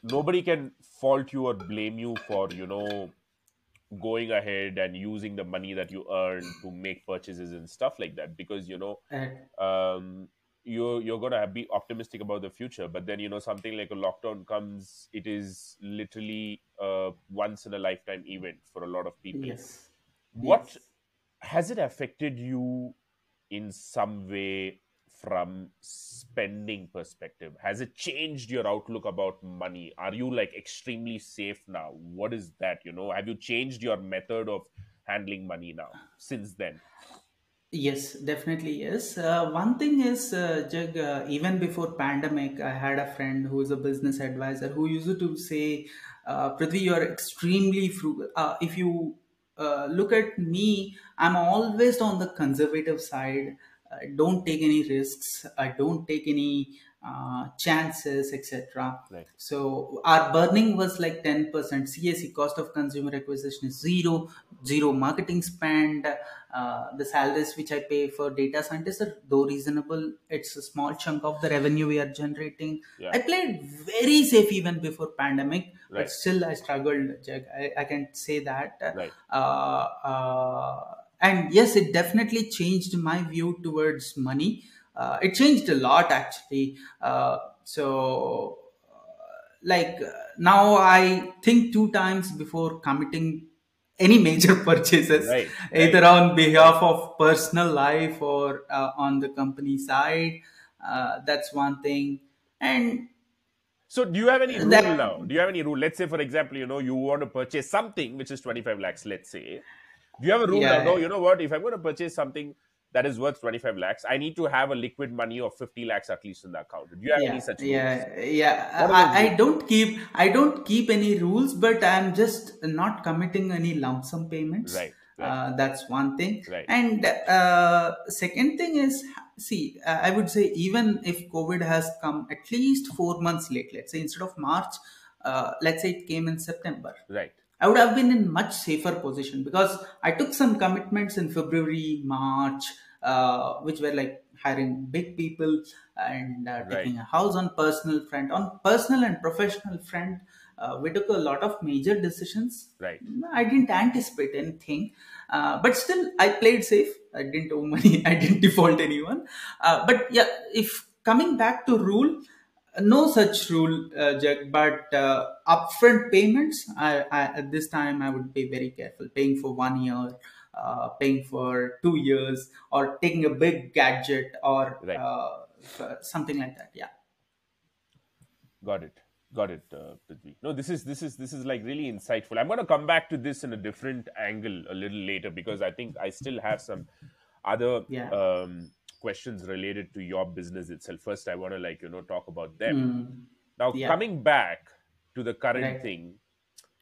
nobody can fault you or blame you for you know going ahead and using the money that you earn to make purchases and stuff like that because you know um, you're you're gonna be optimistic about the future but then you know something like a lockdown comes it is literally a once in a lifetime event for a lot of people. Yes. What Yes. has it affected you in some way from spending perspective has it changed your outlook about money are you like extremely safe now what is that you know have you changed your method of handling money now since then? Yes, definitely yes. Uh, one thing is, uh, uh, even before pandemic, I had a friend who is a business advisor who used to say, uh, "Prudhvi, you are extremely frugal. Uh, if you uh, look at me, I'm always on the conservative side. I don't take any risks. I don't take any uh, chances, etc. Right. So our burning was like 10%. CAC, cost of consumer acquisition is zero, zero marketing spend. Uh, the salaries which I pay for data scientists are though reasonable. It's a small chunk of the revenue we are generating. Yeah. I played very safe even before pandemic, Right. but still I struggled. I, I can say that. Right. Uh, uh, and yes, it definitely changed my view towards money. Uh, it changed a lot actually. Uh, so, uh, like uh, now, I think two times before committing any major purchases, Right. either on behalf of personal life or uh, on the company side. Uh, that's one thing. And So do you have any rule That- now? Do you have any rule? Let's say, for example, you know, you want to purchase something which is 25 lakhs, let's say. Do you have a rule Yeah, now? No, you know what? If I'm going to purchase something that is worth 25 lakhs, I need to have a liquid money of 50 lakhs at least in the account. Do you have yeah, any such rules? yeah, yeah. I, I don't keep I don't keep any rules, but I'm just not committing any lump sum payments. Right, right. Uh, that's one thing. Right. And uh, second thing is, see, uh, I would say even if COVID has come at least four months late, let's say instead of March, uh, let's say it came in September. Right. I would have been in much safer position because I took some commitments in February, March, uh, which were like hiring big people and uh, Right. taking a house on personal front. On personal and professional front, uh, we took a lot of major decisions. Right. I didn't anticipate anything, uh, but still I played safe. I didn't owe money. I didn't default anyone. Uh, but yeah, if coming back to rule, no such rule, uh, Jag. But uh, upfront payments, I, I, at this time I would be very careful. Paying for one year, uh, paying for two years, or taking a big gadget or Right. uh, something like that. Yeah. Got it. Got it, uh, Prudhvi. No, this is this is this is like really insightful. I'm going to come back to this in a different angle a little later because I think I still have some other Yeah. um, questions related to your business itself. First, I want to like you know talk about them. Mm, Now, Yeah. coming back to the current Right. thing,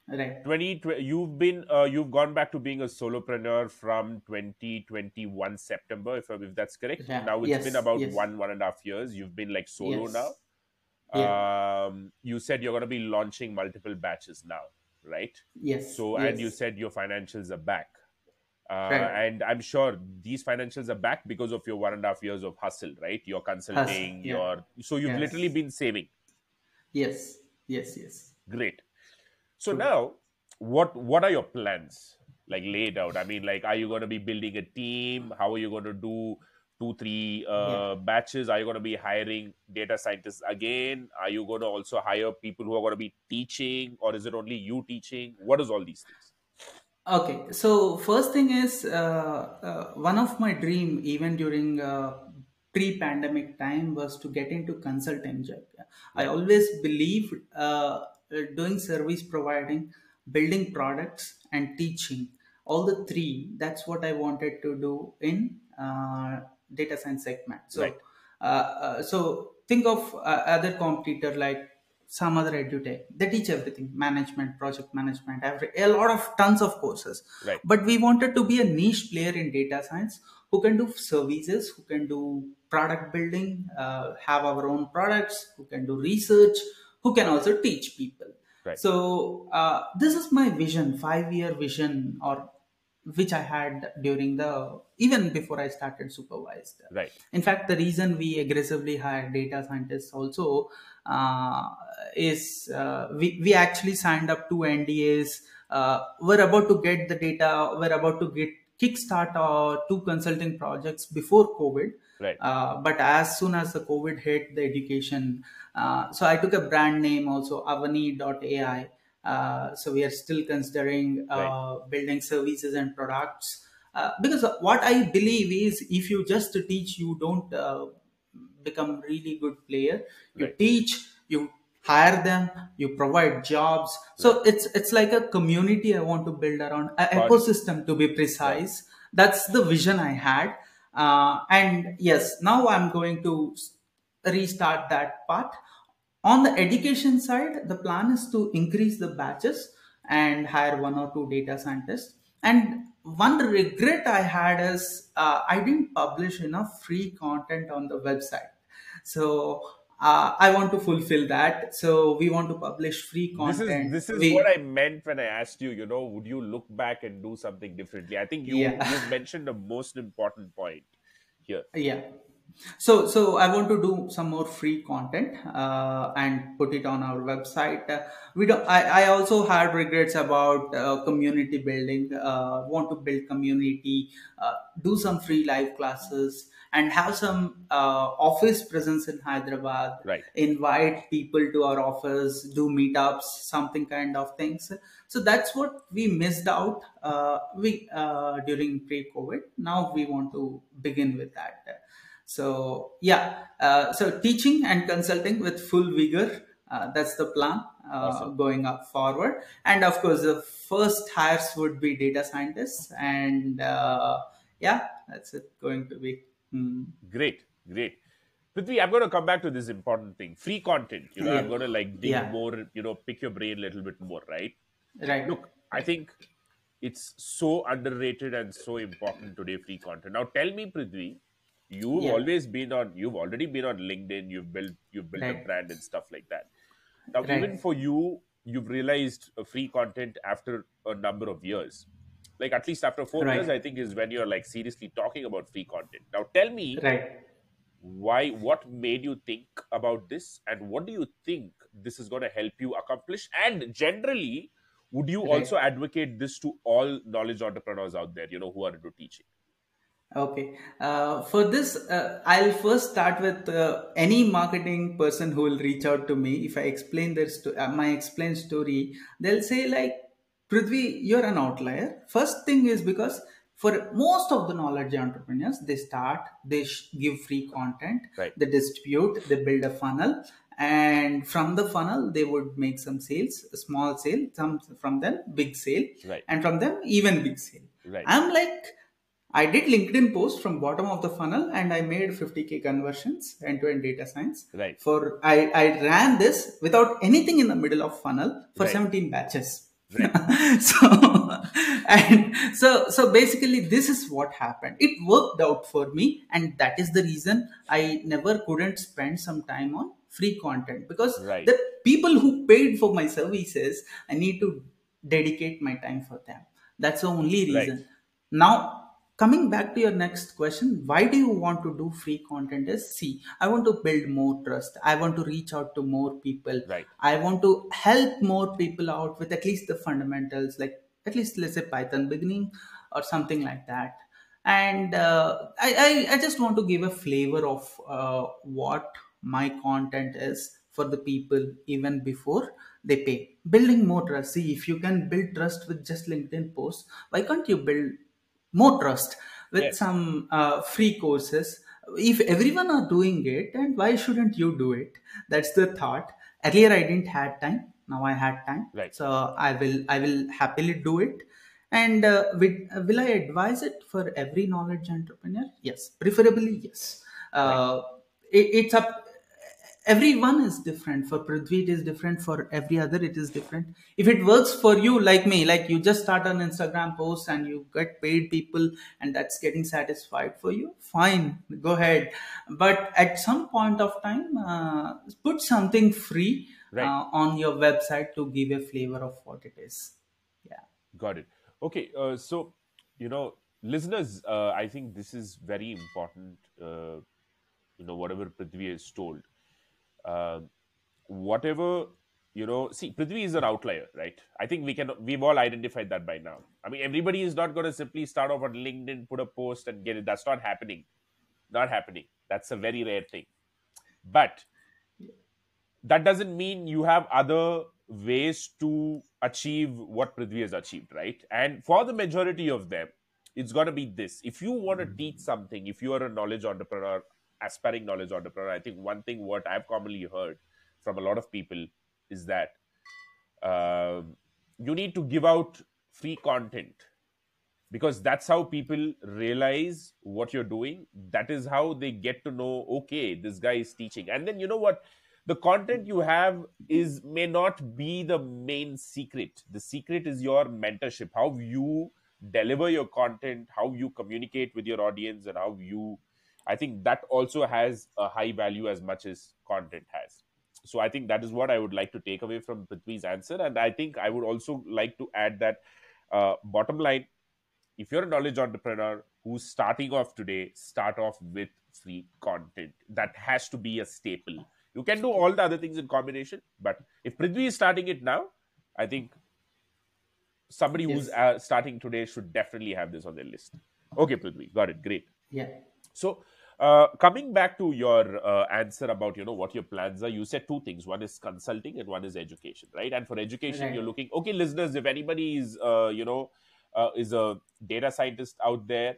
right. 20, you've been uh, you've gone back to being a solopreneur from 2021 September, if, if that's correct. Yeah. Now it's Yes, been about yes. one one and a half years. You've been like solo Yes. now. Um, you said you're going to be launching multiple batches now, right? Yes. So, and you said your financials are back. Uh, Right. And I'm sure these financials are back because of your one and a half years of hustle, right? Your consulting, yeah. your so you've Yes. literally been saving. Yes. Yes. Yes. Great. So True. now, what what are your plans like laid out? I mean, like, are you going to be building a team? How are you going to do two, three uh, batches? Are you going to be hiring data scientists again? Are you going to also hire people who are going to be teaching, or is it only you teaching? What is all these things? Okay, so first thing is uh, uh, one of my dream even during uh, pre-pandemic time was to get into consulting job. I always believed uh, doing service providing, building products, and teaching. All the three. That's what I wanted to do in uh, data science segment. So, Right. uh, uh, so think of uh, other competitor like some other edutech. They teach everything: management, project management, every a lot of tons of courses. Right. But we wanted to be a niche player in data science who can do services, who can do product building, uh, have our own products, who can do research, who can also teach people. Right. So uh, this is my vision, five-year vision, or which I had during the even before I started supervised. Right. In fact, the reason we aggressively hire data scientists also uh, is uh, we, we actually signed up two NDAs. Uh, we're about to get the data, we're about to get kickstart our two consulting projects before COVID. Right. Uh, but as soon as the COVID hit the education, uh, so I took a brand name also, Avani.ai. Uh, so we are still considering uh, building services and products. Uh, because what I believe is if you just teach, you don't uh, become really good player. You Right. teach, you hire them you provide jobs. So it's it's like a community i want to build around an ecosystem to be precise. That's the vision i had. Uh, and yes now i'm going to restart that part. On the education side the plan is to increase the batches and hire one or two data scientists. And one regret i had is uh, i didn't publish enough free content on the website. So uh, I want to fulfill that. So we want to publish free content. This is, this is we, what I meant when I asked you, you know, would you look back and do something differently? I think you, yeah. you mentioned the most important point here. Yeah so so i want to do some more free content uh, and put it on our website. Uh, we don't I, I also had regrets about uh, community building uh, want to build community uh, do some free live classes and have some uh, office presence in hyderabad. Right. Invite people to our office do meetups something kind of things. So that's what we missed out we during pre-covid. Now we want to begin with that so yeah, uh, so teaching and consulting with full vigor. Uh, that's the plan uh, awesome. going up forward. And of course, the first hires would be data scientists. And uh, yeah, that's it going to be. Mm. Great, great. Prudhvi, I'm going to come back to this important thing free content. You know, yeah. I'm going to like dig yeah. more, you know, pick your brain a little bit more, right? Right. Look, I think it's so underrated and so important today, free content. Now, tell me, Prudhvi, you've yeah. always been on you've already been on linkedin you've built you've built right. a brand and stuff like that now right. even for you you've realized uh, free content after a number of years like at least after four right. years i think is when you're like seriously talking about free content now tell me right why what made you think about this and what do you think this is going to help you accomplish and generally would you also advocate this to all knowledge entrepreneurs out there you know who are into teaching Okay. Uh, for this, uh, I'll first start with uh, any marketing person who will reach out to me. If I explain their sto- uh, my explained story, they'll say like, Prudhvi, you're an outlier. First thing is because for most of the knowledge entrepreneurs, they start, they sh- give free content, right. they distribute, they build a funnel, and from the funnel they would make some sales, a small sale, some from them big sale, right. and from them even big sale. Right. I'm like I did LinkedIn post from bottom of the funnel and I made 50k conversions end-to-end data science. Right. For I, I ran this without anything in the middle of funnel for right. 17 batches. Right. so and so so basically this is what happened. It worked out for me and that is the reason I never couldn't spend some time on free content because right. the people who paid for my services I need to dedicate my time for them. That's the only reason. Right. Now coming back to your next question why do you want to do free content is see i want to build more trust. I want to reach out to more people. Right. I want to help more people out with at least the fundamentals like at least let's say python beginning or something like that. And uh, I, I, I just want to give a flavor of uh, what my content is for the people even before they pay. Building more trust. See if you can build trust with just linkedin posts why can't you build more trust with yes. some uh, free courses. If everyone are doing it and why shouldn't you do it? That's the thought. Earlier i didn't had time. Now i had time. Right. So i will i will happily do it. And uh, will, uh, will i advise it for every knowledge entrepreneur? Yes. Preferably yes. Uh, right. it, it's up everyone is different. For prudhvi it is different. For every other it is different. If it works for you like me like you just start an instagram post and you get paid people and that's getting satisfied for you fine go ahead. But at some point of time uh, put something free right. uh, on your website to give a flavor of what it is. Yeah. Got it. Okay uh, so you know listeners uh, i think this is very important uh, you know whatever prudhvi has told uh, whatever you know see prudhvi is an outlier right? I think we can we've all identified that by now. I mean everybody is not going to simply start off on linkedin put a post and get it. That's not happening. Not happening. That's a very rare thing. But that doesn't mean you have other ways to achieve what prudhvi has achieved right? And for the majority of them it's going to be this. If you want to teach something if you are a knowledge entrepreneur aspiring knowledge entrepreneur, I think one thing what I've commonly heard from a lot of people is that uh, you need to give out free content because that's how people realize what you're doing. That is how they get to know okay this guy is teaching. And then you know what? The content you have is may not be the main secret. The secret is your mentorship how you deliver your content how you communicate with your audience and how you i think that also has a high value as much as content has so i think that is what i would like to take away from prudhvi's answer and i think i would also like to add that uh, bottom line if you're a knowledge entrepreneur who's starting off today, start off with free content. That has to be a staple. You can do all the other things in combination, but if Prudhvi is starting it now, I think somebody yes. who's uh, starting today should definitely have this on their list. Okay, Prudhvi, got it. Great. Yeah. So, uh, coming back to your uh, answer about you know what your plans are, you said two things. One is consulting, and one is education, right? And for education, right. you're looking. Okay, listeners, if anybody is uh, you know uh, is a data scientist out there.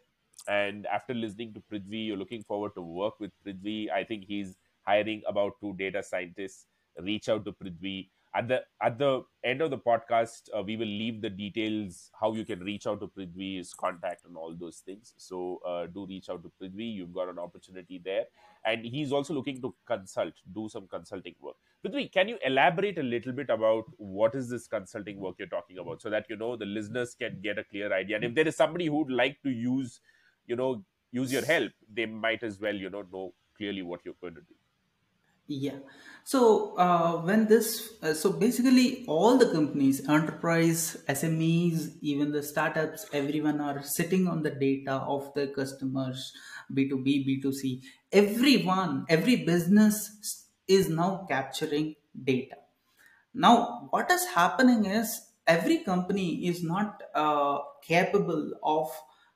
And after listening to Prudhvi, you're looking forward to work with Prudhvi. I think he's hiring about two data scientists. Reach out to Prudhvi at the at the end of the podcast uh, we will leave the details how you can reach out to prudhvi's contact and all those things. So uh, do reach out to prudhvi. You've got an opportunity there. And he's also looking to consult do some consulting work. Prudhvi can you elaborate a little bit about what is this consulting work you're talking about? So that you know the listeners can get a clear idea. And if there is somebody who'd like to use you know use your help they might as well you know know clearly what you're going to do yeah. So uh, when this, uh, so basically all the companies, enterprise, SMEs, even the startups, everyone are sitting on the data of the customers, B2B, B2C. Everyone, every business is now capturing data. Now, what is happening is every company is not uh, capable of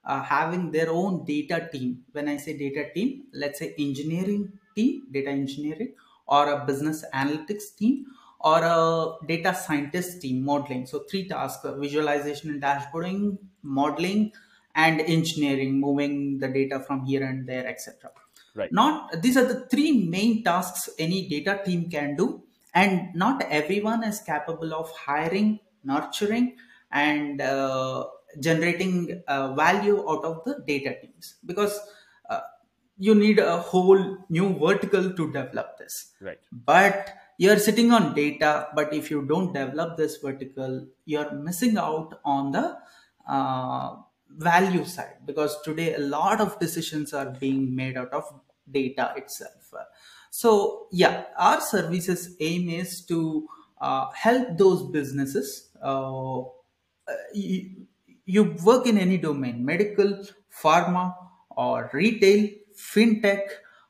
uh, having their own data team. When I say data team, let's say engineering team, data engineering, or a business analytics team, or a data scientist team modeling. So three tasks: visualization and dashboarding, modeling, and engineering, moving the data from here and there, etc. Right. Not these are the three main tasks any data team can do, and not everyone is capable of hiring, nurturing, and uh, generating uh, value out of the data teams because you need a whole new vertical to develop this. Right. But you're sitting on data but if you don't develop this vertical you're missing out on the uh, value side. Because today a lot of decisions are being made out of data itself. So yeah our services aim is to uh, help those businesses uh, you, you work in any domain medical pharma or retail fintech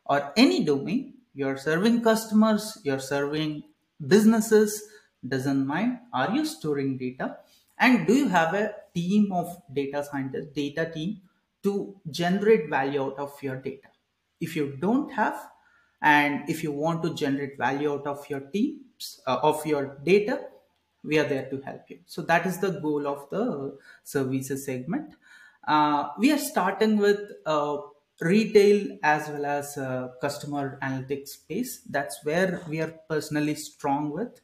or any domain you're serving customers you're serving businesses doesn't mind. Are you storing data? And do you have a team of data scientists data team to generate value out of your data? If you don't have and if you want to generate value out of your teams uh, of your data we are there to help you. So that is the goal of the services segment. Uh, we are starting with uh, retail as well as uh, customer analytics space. That's where we are personally strong with.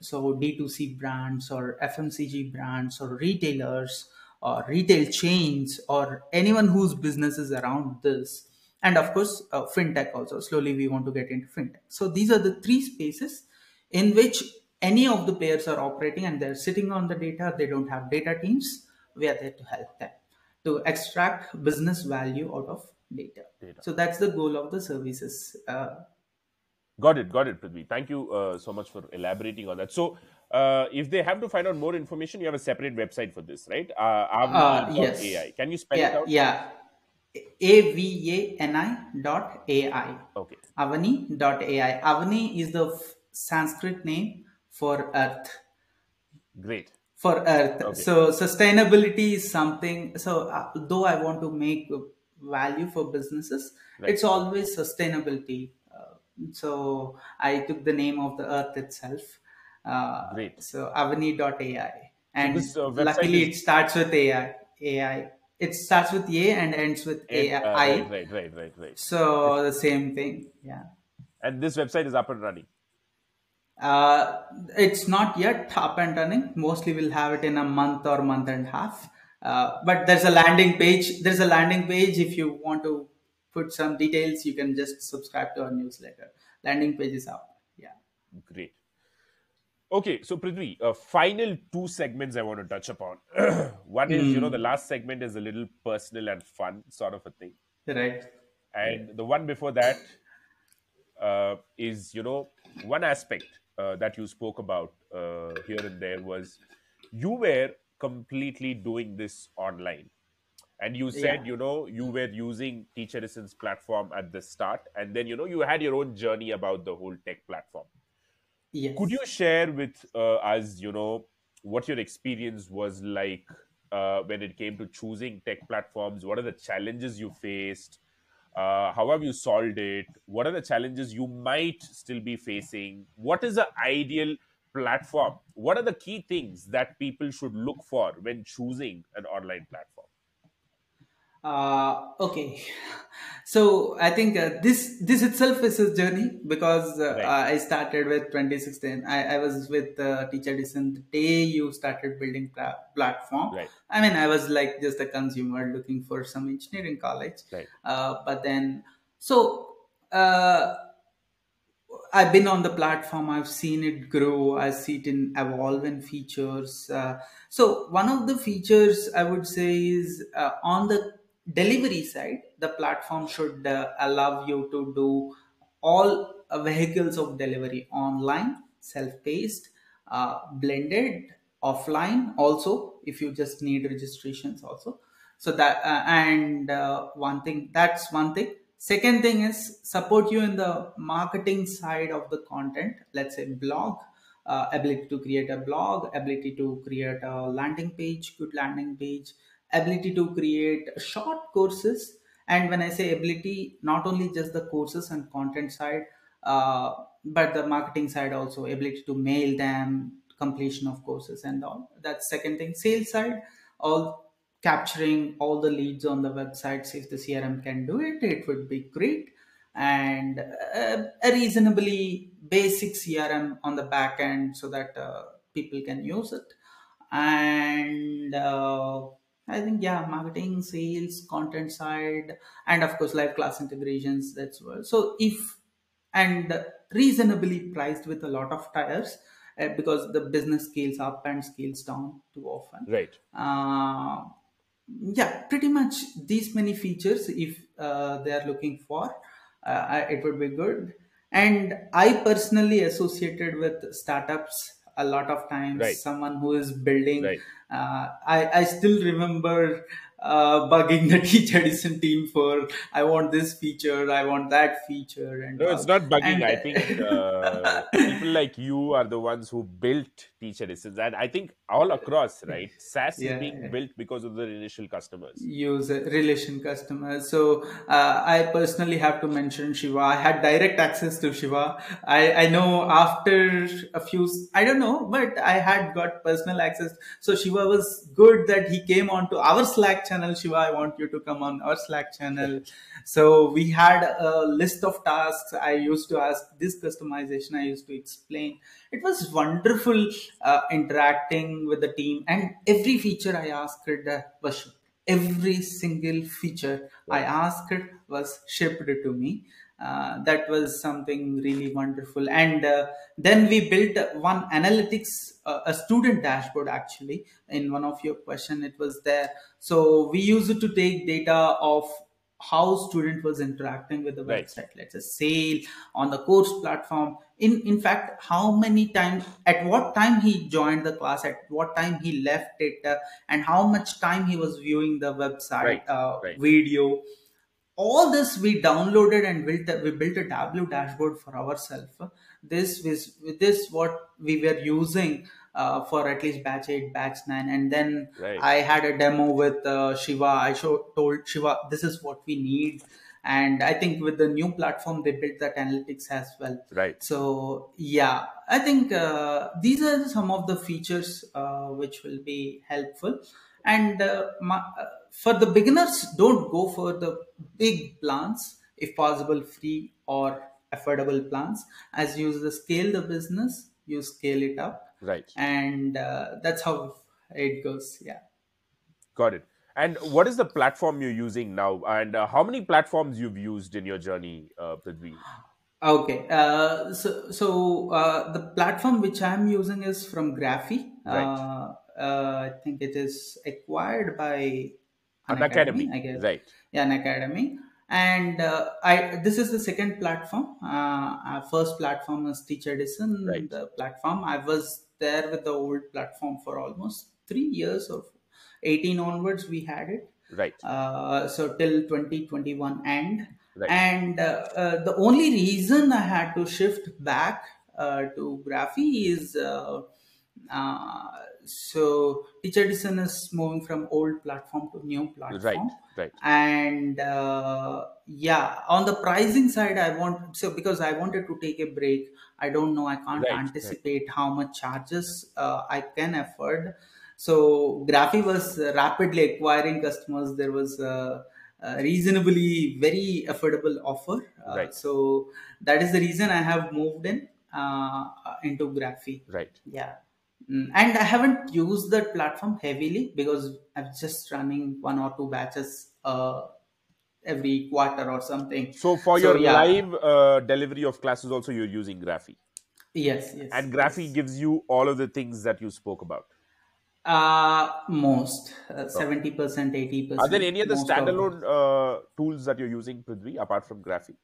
So d2c brands or fmcg brands or retailers or retail chains or anyone whose business is around this. And of course uh, fintech also. Slowly we want to get into fintech. So these are the three spaces in which any of the players are operating and they're sitting on the data. They don't have data teams. We are there to help them to extract business value out of data. data. So that's the goal of the services. Uh, got it, got it, Prudhvi. Thank you uh, so much for elaborating on that. So, uh, if they have to find out more information, you have a separate website for this, right? Uh, uh yes. AI. Can you spell yeah, it out? Yeah. A-V-A-N-I dot A-I. Okay. Avani dot A-I. Avani is the Sanskrit name for earth. Great. For earth. Okay. So sustainability is something. So uh, though I want to make value for businesses right. it's always sustainability. Uh, so i took the name of the earth itself. Uh, Great. so avani.ai and so uh, luckily is... it starts with ai ai it starts with a and ends with ai uh, right, right right right right. So the same thing yeah. And this website is up and running? Uh, it's not yet up and running. Mostly we'll have it in a month or month and a half. Uh, but there's a landing page. There's a landing page. If you want to put some details, you can just subscribe to our newsletter. Landing page is up. Yeah. Great. Okay, so Prudhvi, uh, final two segments I want to touch upon. One is, you know, the last segment is a little personal and fun sort of a thing. Right. And the one before that uh, is, you know, one aspect uh, that you spoke about uh, here and there was you were completely doing this online. And you said, Yeah. you know, you were using teacher Edison's platform at the start, and then, you know, you had your own journey about the whole tech platform. Yes. Could you share with uh, us, you know, what your experience was like uh, when it came to choosing tech platforms? What are the challenges you faced? Uh, how have you solved it? What are the challenges you might still be facing? What is the ideal platform? What are the key things that people should look for when choosing an online platform? Uh, okay. So I think uh, this this itself is a journey because uh, Right, I started with 2016. I, I was with uh, Teacher Edison the day you started building pla- platform. right, I mean, I was like just a consumer looking for some engineering college. right, Uh, but then, so uh, I've been on the platform. I've seen it grow. I see it in evolve features. Uh, so one of the features I would say is uh, on the delivery side, the platform should uh, allow you to do all vehicles of delivery online, self-paced, uh, blended, offline. Also, if you just need registrations, also. So that uh, and uh, one thing that's one thing second thing is support you in the marketing side of the content. Let's say blog uh, ability to create a blog ability to create a landing page good landing page ability to create short courses. And when i say ability not only just the courses and content side uh, but the marketing side also ability to mail them completion of courses and all. That's second thing. Sales side all capturing all the leads on the websites. If the crm can do it it would be great. And uh, a reasonably basic crm on the back end so that uh, people can use it. And uh, i think yeah marketing sales content side and of course live class integrations that's well so if and reasonably priced with a lot of tires uh, because the business scales up and scales down too often. Right, uh, yeah pretty much these many features if uh, they are looking for uh, I- it would be good. And i personally associated with startups a lot of times. Right, someone who is building right. uh, I, I still remember uh, bugging the teacher edison team for i want this feature i want that feature and No, it's not bugging. and I think uh, people like you are the ones who built Teach Edison's, and I think all across, right? SaaS is being yeah. built because of the initial customers. user relation customers so uh, i personally have to mention shiva i had direct access to shiva i i know after a few i don't know but i had got personal access so shiva was good that he came onto our slack channel shiva i want you to come on our slack channel. So we had a list of tasks. I used to ask this customization i used to explain. It was wonderful uh, interacting with the team. And every feature i asked uh, was shipped every single feature I asked was shipped to me. Uh, that was something really wonderful. And uh, then we built one analytics, uh, a student dashboard actually. In one of your question, it was there. So we used it to take data of how student was interacting with the right, website let's say sale on the course platform in in fact how many times at what time he joined the class at what time he left it uh, and how much time he was viewing the website right, uh, right, video all this we downloaded and built a, we built a tableau dashboard for ourselves this was this what we were using uh, for at least batch 8 batch 9 and then right, i had a demo with uh, shiva. I show, told shiva this is what we need. And i think with the new platform they built that analytics as well. Right. so yeah. I think uh, these are some of the features uh, which will be helpful and uh, my, uh, for the beginners don't go for the big plans if possible free or affordable plans. As you scale the business, you scale it up, right? And uh, that's how it goes. Yeah. Got it. And what is the platform you're using now? And uh, how many platforms you've used in your journey, uh, Prudhvi? Okay, uh, so so uh, the platform which I'm using is from Graphy. Right. Uh, uh, I think it is acquired by Unacademy, I guess. right? Yeah, Unacademy. And uh, I this is the second platform. Uh, our first platform is Teach Edison. Right. The platform I was there with the old platform for almost three years or 18 onwards we had it. Right. Uh, so till 2021 end. Right. And uh, uh, the only reason I had to shift back uh, to Graphy is uh, uh, so teacher edison is moving from old platform to new platform. Right. Right. And uh, yeah, on the pricing side, I want so because I wanted to take a break. I don't know. I can't Right, right. anticipate how much charges uh, I can afford. So Graphy was rapidly acquiring customers. There was a, a reasonably very affordable offer. Uh, Right. So that is the reason I have moved in uh, into Graphy. Right. Yeah. Mm, And I haven't used that platform heavily because I'm just running one or two batches uh, every quarter or something. So for So, your yeah. live uh, delivery of classes, also you're using Graphy, Yes, yes. and Graphy yes. gives you all of the things that you spoke about. Uh, most uh, 70%, 80%. Are there any other most of them. standalone uh, tools that you're using, Prudhvi, apart from Graphy?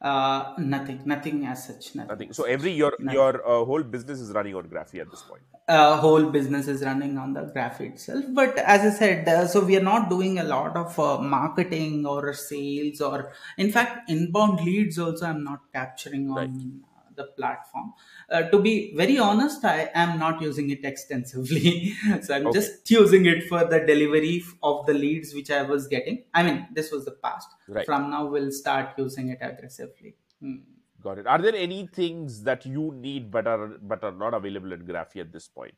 Uh, nothing, nothing as such. Nothing. Nothing. So every your No. your uh, whole business is running on Graphy at this point. uh, whole business is running on the graph itself. But as I said, uh, so we are not doing a lot of uh, marketing or sales, or in fact, inbound leads also I'm not capturing on Right. The platform. Uh, to be very honest, I am not using it extensively. so I'm Okay. just using it for the delivery of the leads which I was getting. I mean, this was the past. Right. From now, we'll start using it aggressively. Hmm. Got it. Are there any things that you need but are but are not available in Graphy at this point?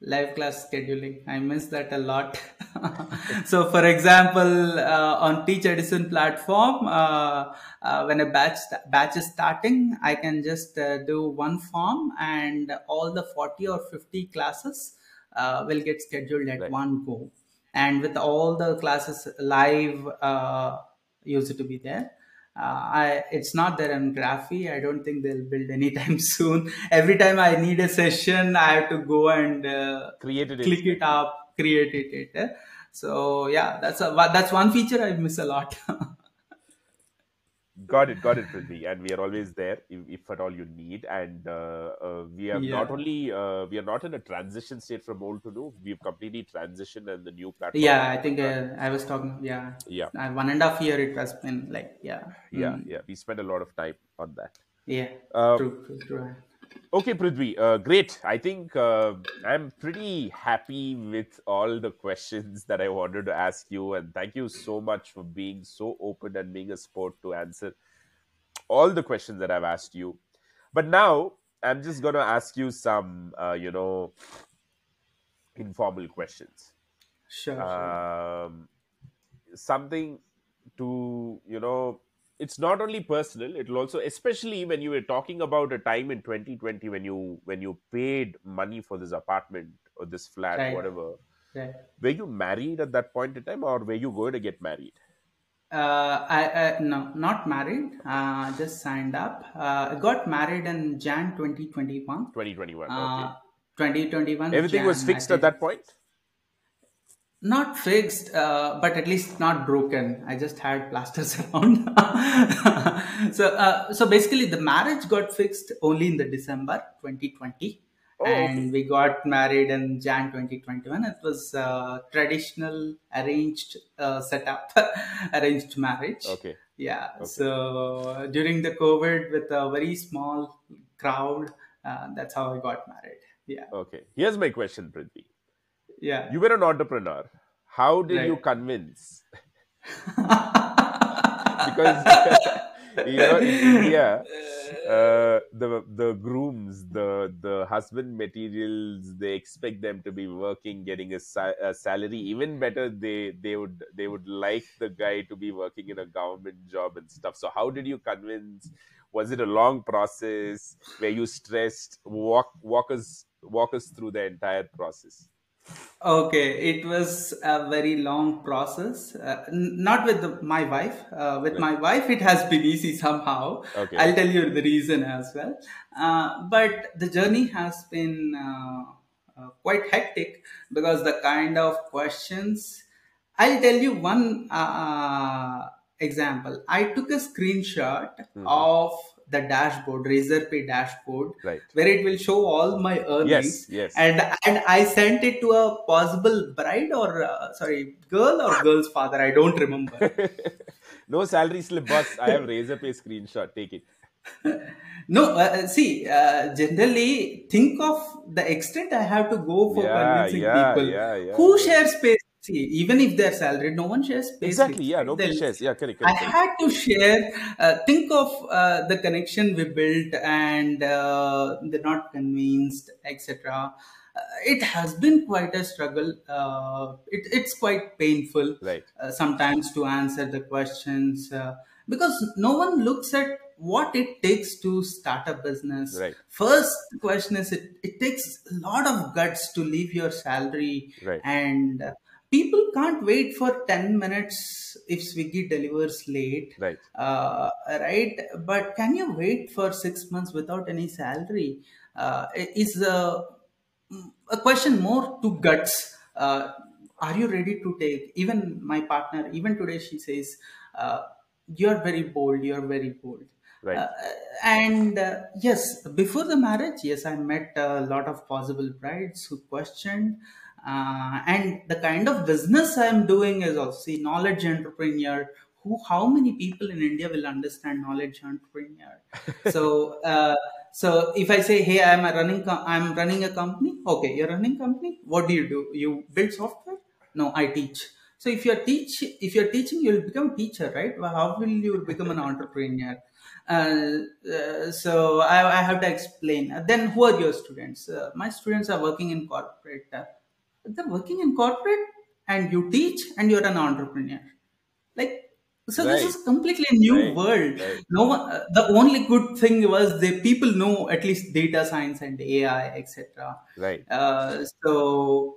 Live class scheduling. I miss that a lot. So for example uh, on teach edison platform uh, uh, when a batch batch is starting i can just uh, do one form and all the 40 or 50 classes uh, will get scheduled at Right. one go. And with all the classes live uh, used to be there I, it's not there in Graphy. I don't think they'll build anytime soon. Every time I need a session, I have to go and uh, Created click it up, create it. eh? So yeah, that's a that's one feature I miss a lot. Got it, got it, Prudhvi. And we are always there if, if at all you need. And uh, uh, we have not only uh, we are not in a transition state from old to new. We've completely transitioned and the new platform. yeah, I think uh, I was talking. Yeah, Yeah, uh, one and a half year it has been like yeah, yeah, Mm, yeah. We spent a lot of time on that. yeah. Uh, true, true, true. Okay, Prudhvi, uh, great. I think uh, I'm pretty happy with all the questions that I wanted to ask you, and thank you so much for being so open and being a sport to answer all the questions that I've asked you. But now I'm just going to ask you some, uh, you know, informal questions. Sure. sure. Um, something to, you know, it's not only personal it'll also especially when you were talking about a time in 2020 when you when you paid money for this apartment or this flat Right. whatever Right. were you married at that point in time or were you going to get married Uh, I, I no, not married. Uh, just signed up. Uh, I got married in Jan 2021. 2021 okay Uh, 2021. everything was Jan, I fixed at that point Not fixed, uh, but at least not broken. I just had plasters around. so, uh, so basically, the marriage got fixed only in the December 2020, Oh, okay. and we got married in Jan 2021. It was uh, traditional arranged uh, setup, arranged marriage. okay Yeah. Okay. So during the COVID, with a very small crowd, uh, that's how I got married. Yeah. okay here's my question prudhvi Yeah. you were an entrepreneur how did you convince because you know, in India, uh, the the grooms, the the husband materials, they expect them to be working, getting a, sa- a salary. Even better, they they would they would like the guy to be working in a government job and stuff. So, how did you convince? Was it a long process? Were you stressed? Walk walk us walk us through the entire process. Okay, it was a very long process. Uh, n- not with the, my wife. Uh, with my wife, it has been easy somehow. Okay. I'll tell you the reason as well. Uh, but the journey has been uh, uh, quite hectic because the kind of questions. I'll tell you one uh, example. I took a screenshot Mhm. of the dashboard, Razorpay dashboard, Right. where it will show all my earnings Yes. Yes. and and I sent it to a possible bride or uh, sorry girl or girl's father. I don't remember. no salary slip, boss. I have Razorpay screenshot. Take it. No, uh, see, uh, generally think of the extent I have to go for Yeah, convincing yeah, people yeah, yeah. who yeah. share space. See, even if they're salaried, no one shares space. Exactly. Yeah. Nobody They'll- shares. Yeah. Correct. I Correct. correct. had to share. Uh, think of uh, the connection we built, and uh, they're not convinced, etc. Uh, it has been quite a struggle. Uh, it, it's quite painful Right. uh, sometimes to answer the questions uh, because no one looks at what it takes to start a business. Right. First question is it, it takes a lot of guts to leave your salary Right. and uh, people can't wait for 10 minutes if swiggy delivers late Right. uh, right but can you wait for six months without any salary uh, is a, a question more to guts uh, are you ready to take even my partner even today she says uh, you're very bold you're very bold Right. uh, and uh, yes, before the marriage, yes, I met a lot of possible brides who questioned. Uh, and the kind of business I'm doing is also knowledge entrepreneur. Who, how many people in India will understand knowledge entrepreneur? so, uh, so if I say, hey, I'm a running, I'm running a company. Okay, you're running company. What do you do? You build software? No, I teach. So if you're teach, if you're teaching, you'll become a teacher, right? Well, how will you become an entrepreneur? Uh, uh, so I, I have to explain. Uh, then who are your students? Uh, my students are working in corporate. They're working in corporate, and you teach, and you're an entrepreneur. Like so, this is completely new Right. world. Right. No one. Uh, the only good thing was the people know at least data science and AI, etc. Right. Uh, so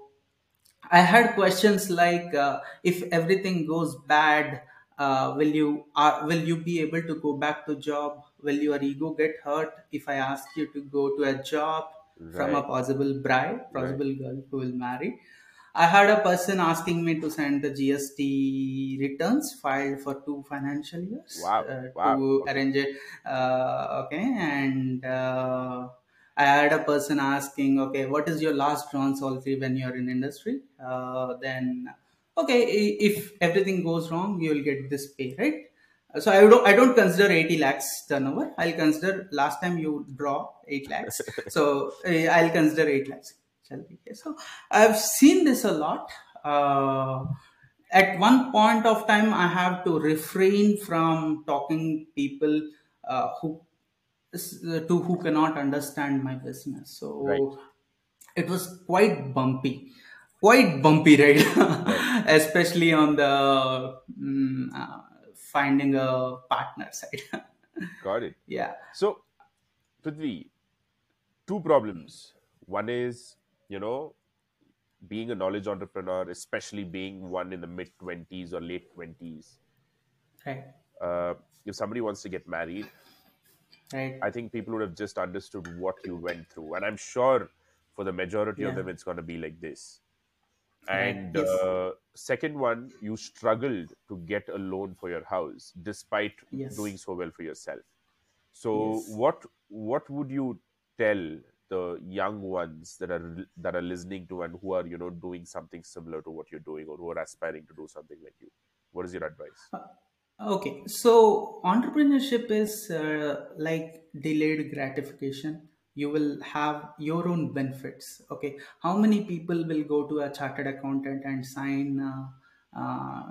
I had questions like, uh, if everything goes bad, uh, will you uh, will you be able to go back to job? Will your ego get hurt if I ask you to go to a job from a Right. possible bride, possible girl who will marry? I had a person asking me to send the GST returns filed for two financial years Wow. uh, Wow. to Okay. arrange it. Uh, okay, and uh, I had a person asking, okay, what is your last drawn salary when you're in industry? Uh, then, okay, i- if everything goes wrong, you'll get this pay, right? So I don't, I don't consider 80 lakhs turnover. I'll consider last time you draw 8 lakhs. So eh, I'll consider 8 lakhs. Shall we? So I've seen this a lot. Uh, at one point of time, I have to refrain from talking people uh, who to who cannot understand my business. So Right. it was quite bumpy, quite bumpy, right? Especially on the mm, uh, finding a partner side. Got it. yeah. So, Prudhvi, two problems. One is, you know, being a knowledge entrepreneur, especially being one in the mid 20s or late 20s. Right. Uh, if somebody wants to get married, Right. I think people would have just understood what you went through. And I'm sure for the majority of them, it's going to be like this. Right. And Yes. uh, second one, you struggled to get a loan for your house despite Yes. doing so well for yourself. So, Yes. what what would you tell the young ones that are that are listening to and who are you know doing something similar to what you're doing or who are aspiring to do something like you? What is your advice? Okay, so entrepreneurship is uh, like delayed gratification. You will have your own benefits. Okay, how many people will go to a chartered accountant and sign uh, uh,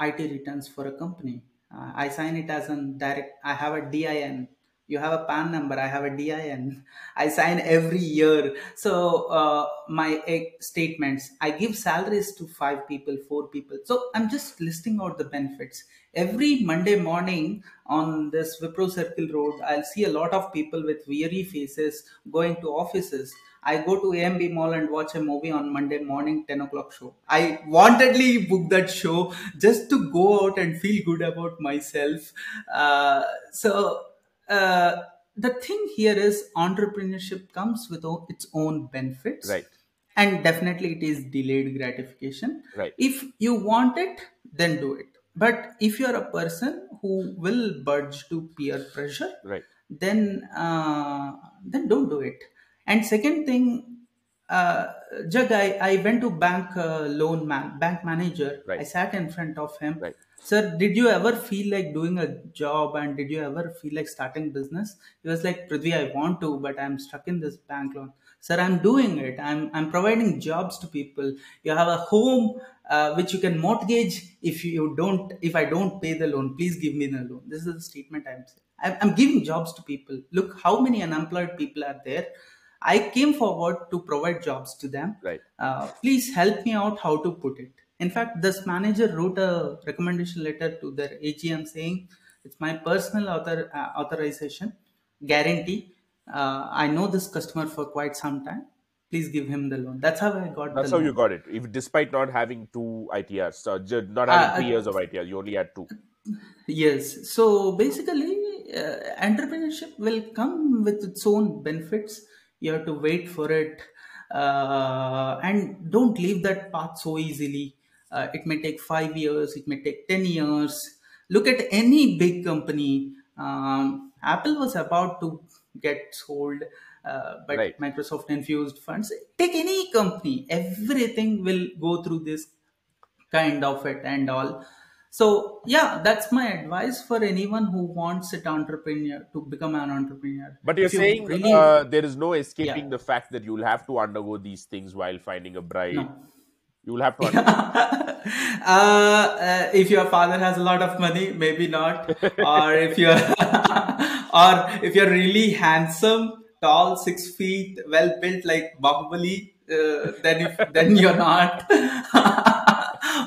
IT returns for a company? Uh, I sign it as a direct. I have a DIN. You have a PAN number. I have a DIN. I sign every year. So uh, my statements. I give salaries to five people, four people. So I'm just listing out the benefits. Every Monday morning on this Wipro Circle Road, I'll see a lot of people with weary faces going to offices. I go to AMB Mall and watch a movie on Monday morning, 10 o'clock show. I wantedly book that show just to go out and feel good about myself. Uh, so, uh, the thing here is entrepreneurship comes with its own benefits. Right. And definitely it is delayed gratification. Right. If you want it, then do it. But if you're a person who will budge to peer pressure, Right. then uh, then don't do it and second thing uh, jag I, I went to bank uh, loan man bank manager Right. i sat in front of him Right. Sir did you ever feel like doing a job and did you ever feel like starting business? He was like prudhvi i want to but i'm stuck in this bank loan. Sir i'm doing it. I'm i'm providing jobs to people. You have a home uh, which you can mortgage if you don't if i don't pay the loan. Please give me the loan. This is the statement i'm saying. I'm, I'm giving jobs to people. Look how many unemployed people are there? I came forward to provide jobs to them. Right. uh, please help me out how to put it in fact this manager wrote a recommendation letter to their agm saying it's my personal author, uh, authorization guarantee uh, i know this customer for quite some time please give him the loan that's how i got That's how loan. you got it. If despite not having two ITRs, so ju- not having Uh, three years of ITR, you only had two. Yes. So basically, uh, entrepreneurship will come with its own benefits. You have to wait for it, uh, and don't leave that path so easily. Uh, it may take five years. It may take ten years. Look at any big company. Um, Apple was about to get sold, uh, but Right. Microsoft infused funds. Take any company. Everything will go through this kind of it and all so yeah that's my advice for anyone who wants an entrepreneur to become an entrepreneur But you're If you saying really uh, there is no escaping Yeah. the fact that you'll have to undergo these things while finding a bride. no You will have to. Uh, uh, if your father has a lot of money maybe not. Or if you're or if you're really handsome tall six feet well built like bahubali uh, then if then you're not.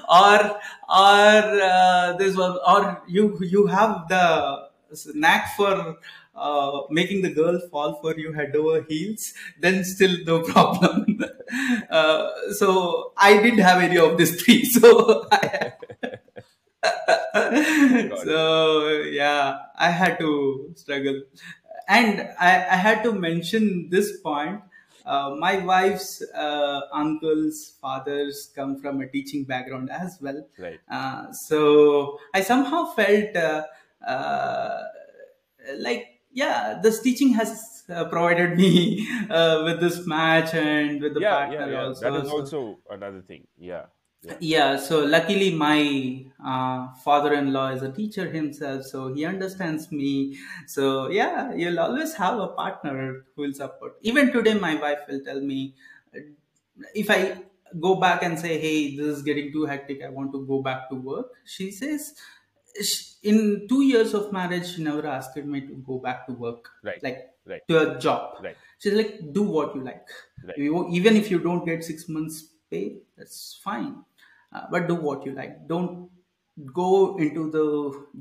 Or or uh, this one or you you have the knack for uh, making the girl fall for you head over heels then still no problem. Uh, so i didn't have any of these three so I, so yeah i had to struggle. And i, I had to mention this point. Uh, my wife's uh, uncles fathers come from a teaching background as well. Right. uh, so i somehow felt uh, uh, like yeah this teaching has uh, provided me uh, with this match and with the yeah, partner yeah, yeah. also That is So- also another thing. Yeah. yeah. yeah so luckily my uh, father-in-law is a teacher himself so he understands me so yeah you'll always have a partner who will support even today my wife will tell me if i go back and say hey this is getting too hectic i want to go back to work she says in two years of marriage she never asked me to go back to work Right. like Right. to a job Right. she's like do what you like Right. You- even if you don't get six months pay that's fine uh, but do what you like don't go into the